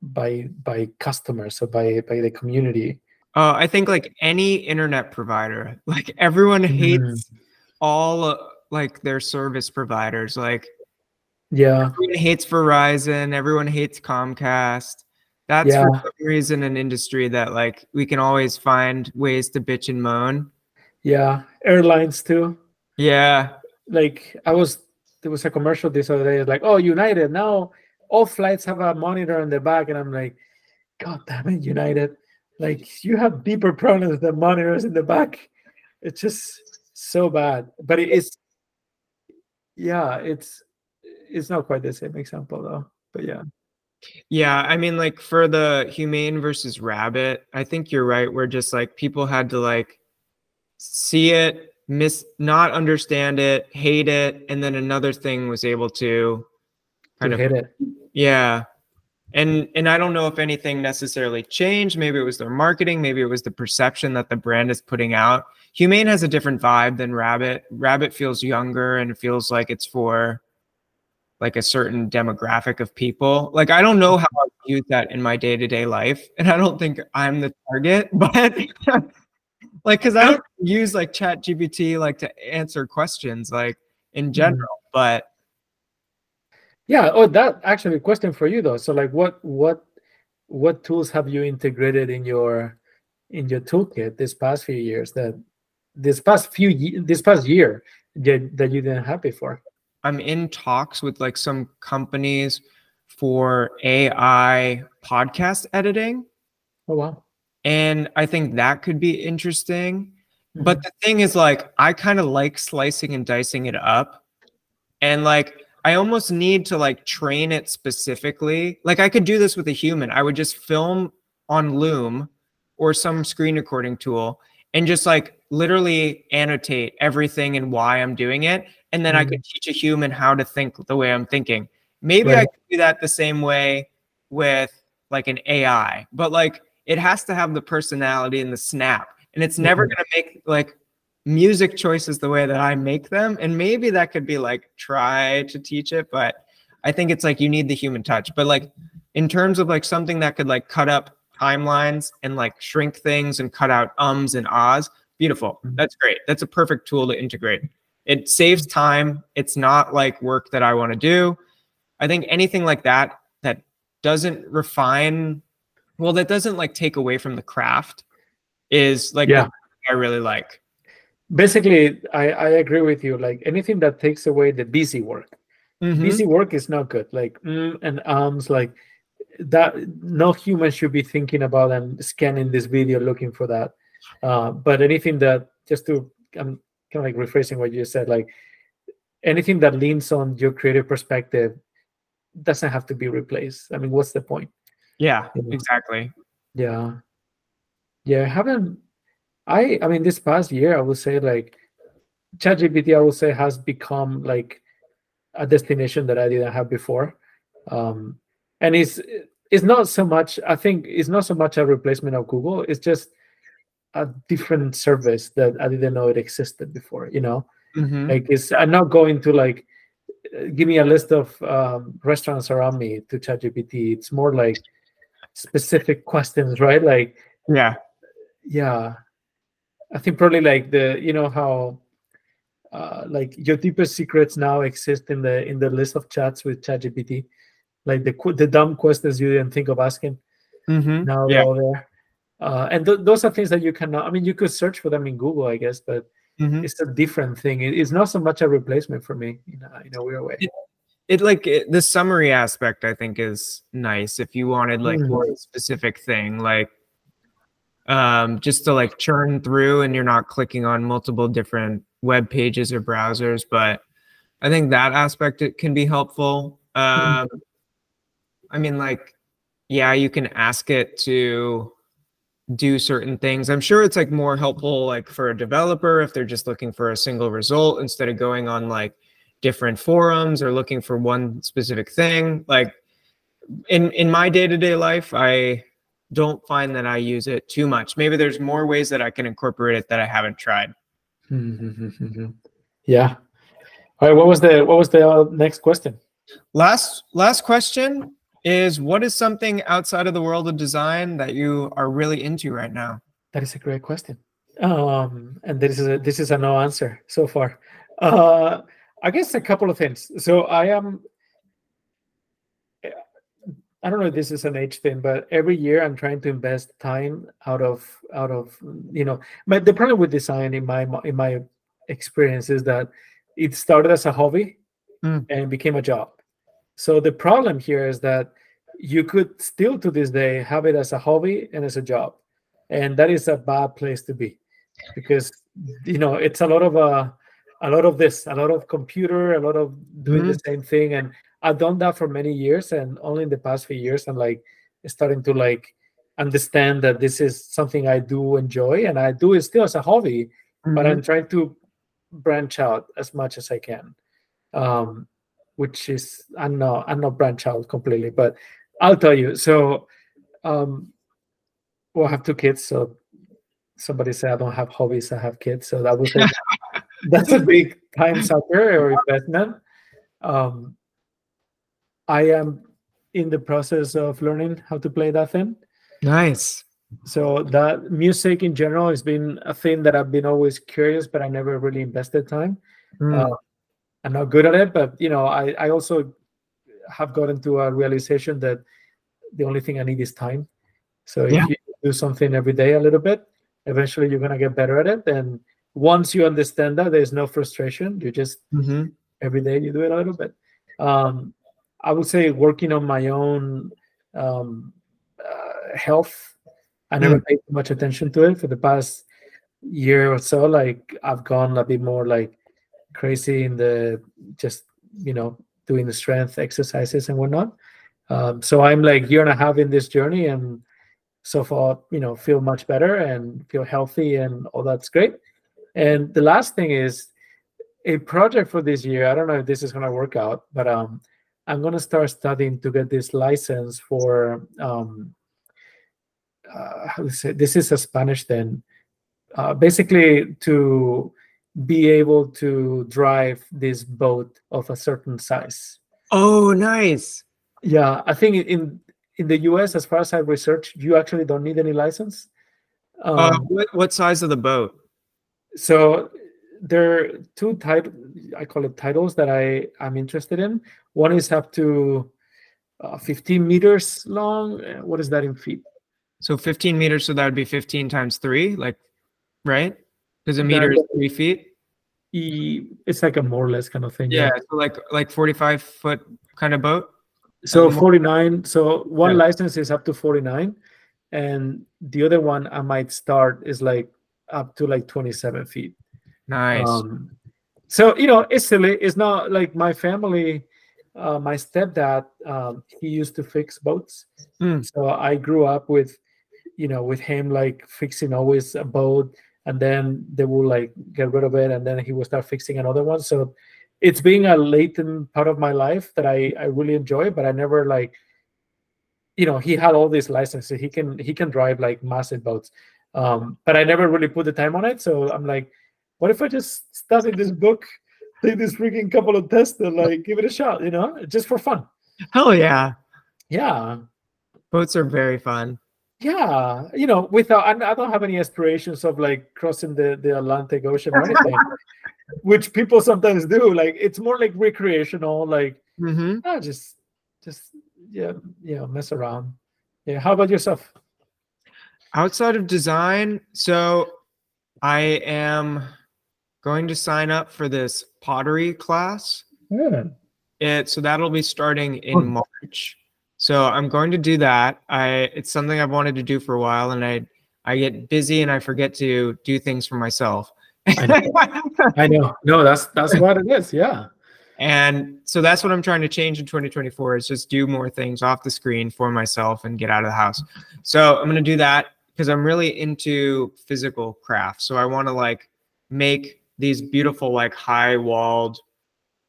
by by customers or by by the community? Uh, I think like any internet provider, like everyone mm-hmm. hates mm. all uh, like their service providers. Like, yeah, everyone hates Verizon. Everyone hates Comcast. That's yeah. for some reason an industry that like we can always find ways to bitch and moan. Yeah, airlines too. Yeah, like I was there was a commercial this other day. like, oh, United now all flights have a monitor in the back, and I'm like, God damn it, United! Like you have deeper problems than monitors in the back. It's just so bad. But it is, yeah, it's it's not quite the same example though. But yeah. Yeah, I mean, like for the humane versus rabbit, I think you're right. Where just like people had to like see it, miss, not understand it, hate it, and then another thing was able to kind of hit it. Yeah. And and I don't know if anything necessarily changed. Maybe it was their marketing, maybe it was the perception that the brand is putting out. Humane has a different vibe than Rabbit. Rabbit feels younger and feels like it's for like a certain demographic of people. Like I don't know how I use that in my day-to-day life, and I don't think I'm the target, but like because I don't use like Chat GPT like to answer questions like in mm-hmm. general, but yeah. Oh, that actually a question for you though. So like, what what what tools have you integrated in your in your toolkit this past few years that this past few this past year that, that you didn't have before? I'm in talks with like some companies for AI podcast editing. Oh wow. And I think that could be interesting. Mm-hmm. But the thing is, like, I kind of like slicing and dicing it up. And like, I almost need to like train it specifically. Like, I could do this with a human. I would just film on Loom or some screen recording tool and just like literally annotate everything and why I'm doing it. And then mm-hmm. I could teach a human how to think the way I'm thinking. Maybe right. I could do that the same way with like an AI, but like it has to have the personality and the snap. And it's never mm-hmm. going to make like music choices the way that I make them. And maybe that could be like try to teach it, but I think it's like you need the human touch. But like in terms of like something that could like cut up timelines and like shrink things and cut out ums and ahs, beautiful. Mm-hmm. That's great. That's a perfect tool to integrate. It saves time. It's not like work that I want to do. I think anything like that that doesn't refine well that doesn't like take away from the craft is like yeah i really like basically i i agree with you like anything that takes away the busy work mm-hmm. busy work is not good like mm, and arms like that no human should be thinking about and scanning this video looking for that. Uh, but anything that just to I'm kind of like rephrasing what you said, like anything that leans on your creative perspective doesn't have to be replaced. I mean, what's the point? Yeah, you know? exactly. Yeah. Yeah, I haven't I I mean this past year I would say like ChatGPT I would say has become like a destination that I didn't have before. Um and it's it's not so much I think it's not so much a replacement of Google, it's just a different service that I didn't know it existed before, you know? Mm-hmm. Like it's I'm not going to like give me a list of um, restaurants around me to ChatGPT. It's more like specific questions, right? Like yeah, yeah. I think probably like the you know how uh, like your deepest secrets now exist in the in the list of chats with ChatGPT, like the the dumb questions you didn't think of asking. Mm-hmm. Now yeah. they're all there, uh, and th- those are things that you cannot. I mean, you could search for them in Google, I guess, but mm-hmm. it's a different thing. It, it's not so much a replacement for me in a, in a weird way. It, it like it, the summary aspect, I think, is nice. If you wanted like mm-hmm. more specific thing, like um, just to like churn through, and you're not clicking on multiple different web pages or browsers, but I think that aspect it can be helpful. Mm-hmm. Um, I mean, like, yeah, you can ask it to do certain things. I'm sure it's like more helpful like for a developer if they're just looking for a single result instead of going on like different forums or looking for one specific thing. Like in in my day-to-day life, I don't find that I use it too much. Maybe there's more ways that I can incorporate it that I haven't tried. Yeah. All right. What was the what was the uh, next question? Last last question is what is something outside of the world of design that you are really into right now? That is a great question. Um, and this is a, this is a no answer so far. Uh, I guess a couple of things. So I am. I don't know if this is an age thing, but every year I'm trying to invest time out of out of you know. But the problem with design, in my in my experience, is that it started as a hobby mm. and became a job so the problem here is that you could still to this day have it as a hobby and as a job. And that is a bad place to be because you know it's a lot of uh, a lot of this, a lot of computer, a lot of doing mm-hmm. the same thing. And I've done that for many years and only in the past few years I'm like starting to like understand that this is something I do enjoy and I do it still as a hobby, mm-hmm. but I'm trying to branch out as much as I can. Um, which is I'm not I'm not branch out completely, but I'll tell you. So, um, well, I have two kids. So somebody said I don't have hobbies. I have kids. So that was a, that's a big time sucker or investment. Um, I am in the process of learning how to play that thing. Nice. So that music in general has been a thing that I've been always curious, but I never really invested time. Mm. Uh, I'm not good at it, but you know, I, I also have gotten to a realization that the only thing I need is time. So yeah. if you do something every day a little bit, eventually you're gonna get better at it. And once you understand that, there's no frustration. You just mm-hmm. every day you do it a little bit. Um, I would say working on my own um, uh, health. I never mm. paid too much attention to it for the past year or so. Like I've gone a bit more like crazy in the just you know doing the strength exercises and whatnot. Um, so I'm like year and a half in this journey, and so far you know feel much better and feel healthy and all that's great. And the last thing is a project for this year. I don't know if this is to work out, but um, I'm going to start studying to get this license for um, uh, how to say this is a Spanish then. Uh, basically to be able to drive this boat of a certain size. Oh, nice. Yeah, I think in in the US, as far as I've researched, you actually don't need any license. Um, uh, what, what size of the boat? So there are two type I call it titles that I I'm interested in. One is up to uh, 15 meters long. What is that in feet? So 15 meters. So that would be 15 times three, like, right? Because a meter is three feet. It's like a more or less kind of thing. Yeah, yeah. so like like 45 foot kind of boat. So Um, 49. So one Yeah. license is up to 49, and the other one I might start is like up to like 27 feet. Nice. Um, so you know, it's silly. It's not like my family. Uh, my stepdad, um, he used to fix boats, Hmm. so I grew up with, you know, with him like fixing always a boat, and then they will like get rid of it, and then he will start fixing another one. So it's being a latent part of my life that I I really enjoy, but I never like, you know, he had all these licenses. He can he can drive like massive boats, um, but I never really put the time on it. So I'm like what if I just study this book, take this freaking couple of tests, and like give it a shot, you know, just for fun. Hell yeah. Yeah, Boats are very fun. Yeah, you know, without I I don't have any aspirations of like crossing the the Atlantic Ocean or anything, which people sometimes do. Like it's more like recreational, like hmm ah, just just yeah, you know, mess around. Yeah. How about yourself? Outside of design, so I am going to sign up for this pottery class. Yeah. It so that'll be starting in Oh. March. So I'm going to do that. I it's something I've wanted to do for a while, and I I get busy and I forget to do things for myself. I I know. No, that's that's what it is. Yeah. and so that's what I'm trying to change in 2024 is just do more things off the screen for myself and get out of the house. So I'm going to do that because I'm really into physical crafts. So I want to like make these beautiful like high walled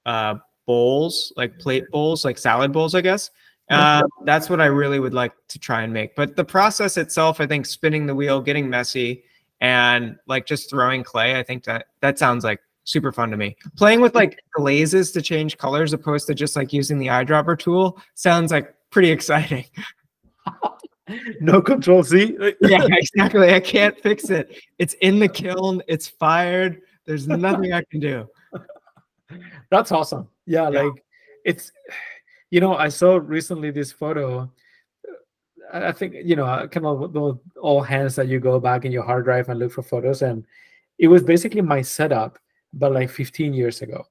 uh bowls, like plate bowls, like salad bowls, I guess. Uh, that's what I really would like to try and make. But the process itself, I think spinning the wheel, getting messy, and like just throwing clay, I think that that sounds like super fun to me. Playing with like glazes to change colors opposed to just like using the eyedropper tool sounds like pretty exciting. No control C. yeah, exactly. I can't fix it. It's in the kiln, it's fired. There's nothing I can do. That's awesome. Yeah, Yeah. like it's you know, I saw recently this photo. I think you know, uh, kind of the all hands that you go back in your hard drive and look for photos, and it was basically my setup, but like 15 years ago.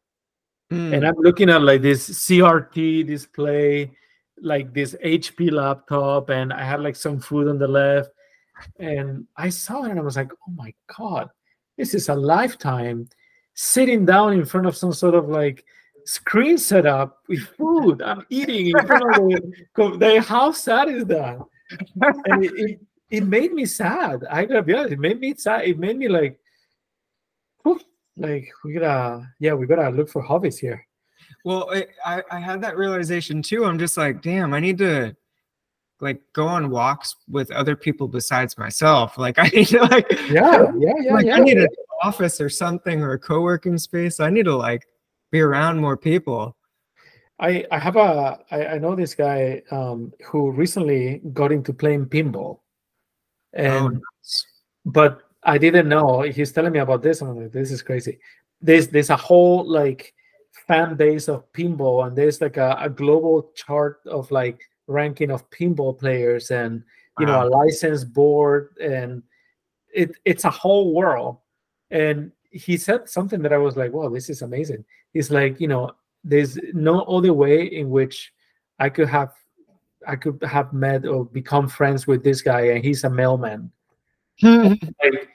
Mm, And I'm looking at like this CRT display, like this HP laptop, and I had like some food on the left, and I saw it and I was like, oh my god, this is a lifetime sitting down in front of some sort of like screen setup with food. I'm eating in front of the, how sad is that? And it, it, it made me sad. I gotta be honest, it made me sad. It made me like, whew, like we gotta, yeah, we gotta look for hobbies here. Well, I, I I had that realization too. I'm just like, damn, I need to like go on walks with other people besides myself. Like I need to like Yeah, yeah, yeah, like yeah. I need an office or something or a co-working space. I need to like be around more people. I, I have a I, I know this guy um, who recently got into playing pinball, and Oh, nice. but I didn't know. He's telling me about this, and I'm like, this is crazy. There's there's a whole like fan base of pinball, and there's like a, a global chart of like ranking of pinball players, and you know a license board, and it it's a whole world. And he said something that I was like, wow, this is amazing. He's like, you know, there's no other way in which I could have I could have met or become friends with this guy, and he's a mailman like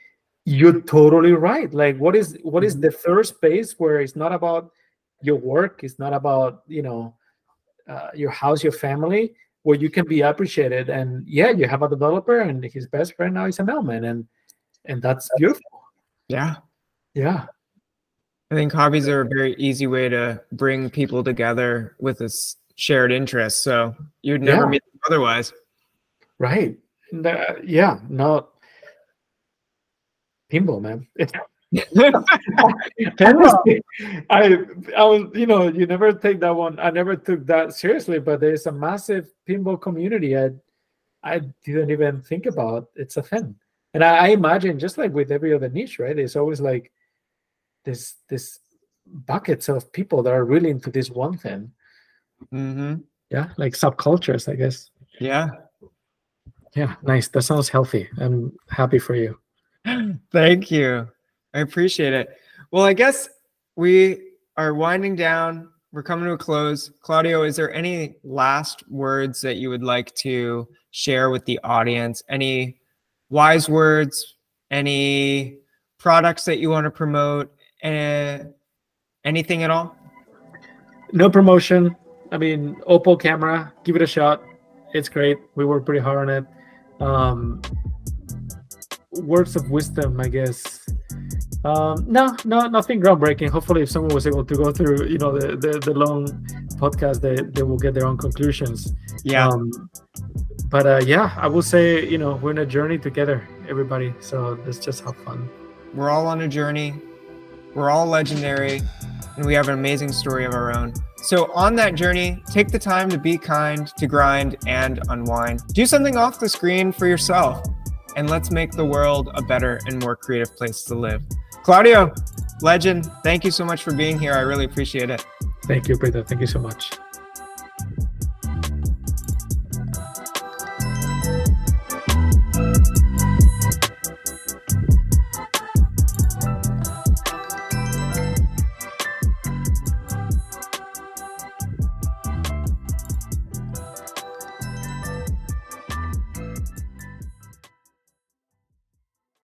you're totally right like what is what is the third space where it's not about your work it's not about you know uh, your house your family where you can be appreciated and yeah you have a developer and his best friend now is a mailman and and that's beautiful yeah. Yeah I think hobbies are a very easy way to bring people together with a shared interest. So you'd never Yeah. meet them otherwise. right uh, yeah no pinball man it's Honestly, I I was you know you never take that one. I never took that seriously, but there's a massive pinball community. I I didn't even think about. It's a thing, and I, I imagine just like with every other niche, right? It's always like this this buckets of people that are really into this one thing. hmm Yeah, like subcultures, I guess. Yeah. Yeah, nice. That sounds healthy. I'm happy for you. Thank you. I appreciate it. Well, I guess we are winding down. we're coming to a close. Claudio, is there any last words that you would like to share with the audience? Any wise words? Any products that you want to promote? Uh, anything at all? No promotion. I mean, Opal camera, give it a shot. It's great. We worked pretty hard on it. Um, words of wisdom, I guess. Um, no, no, nothing groundbreaking. Hopefully, if someone was able to go through, you know, the the, the long podcast, they, they will get their own conclusions. Yeah. Um, but uh, yeah, I will say, you know, we're in a journey together, everybody. So let's just have fun. We're all on a journey. We're all legendary, and we have an amazing story of our own. So, on that journey, take the time to be kind, to grind, and unwind. Do something off the screen for yourself, and let's make the world a better and more creative place to live. Claudio, legend, thank you so much for being here. I really appreciate it. Thank you, Brita. Thank you so much.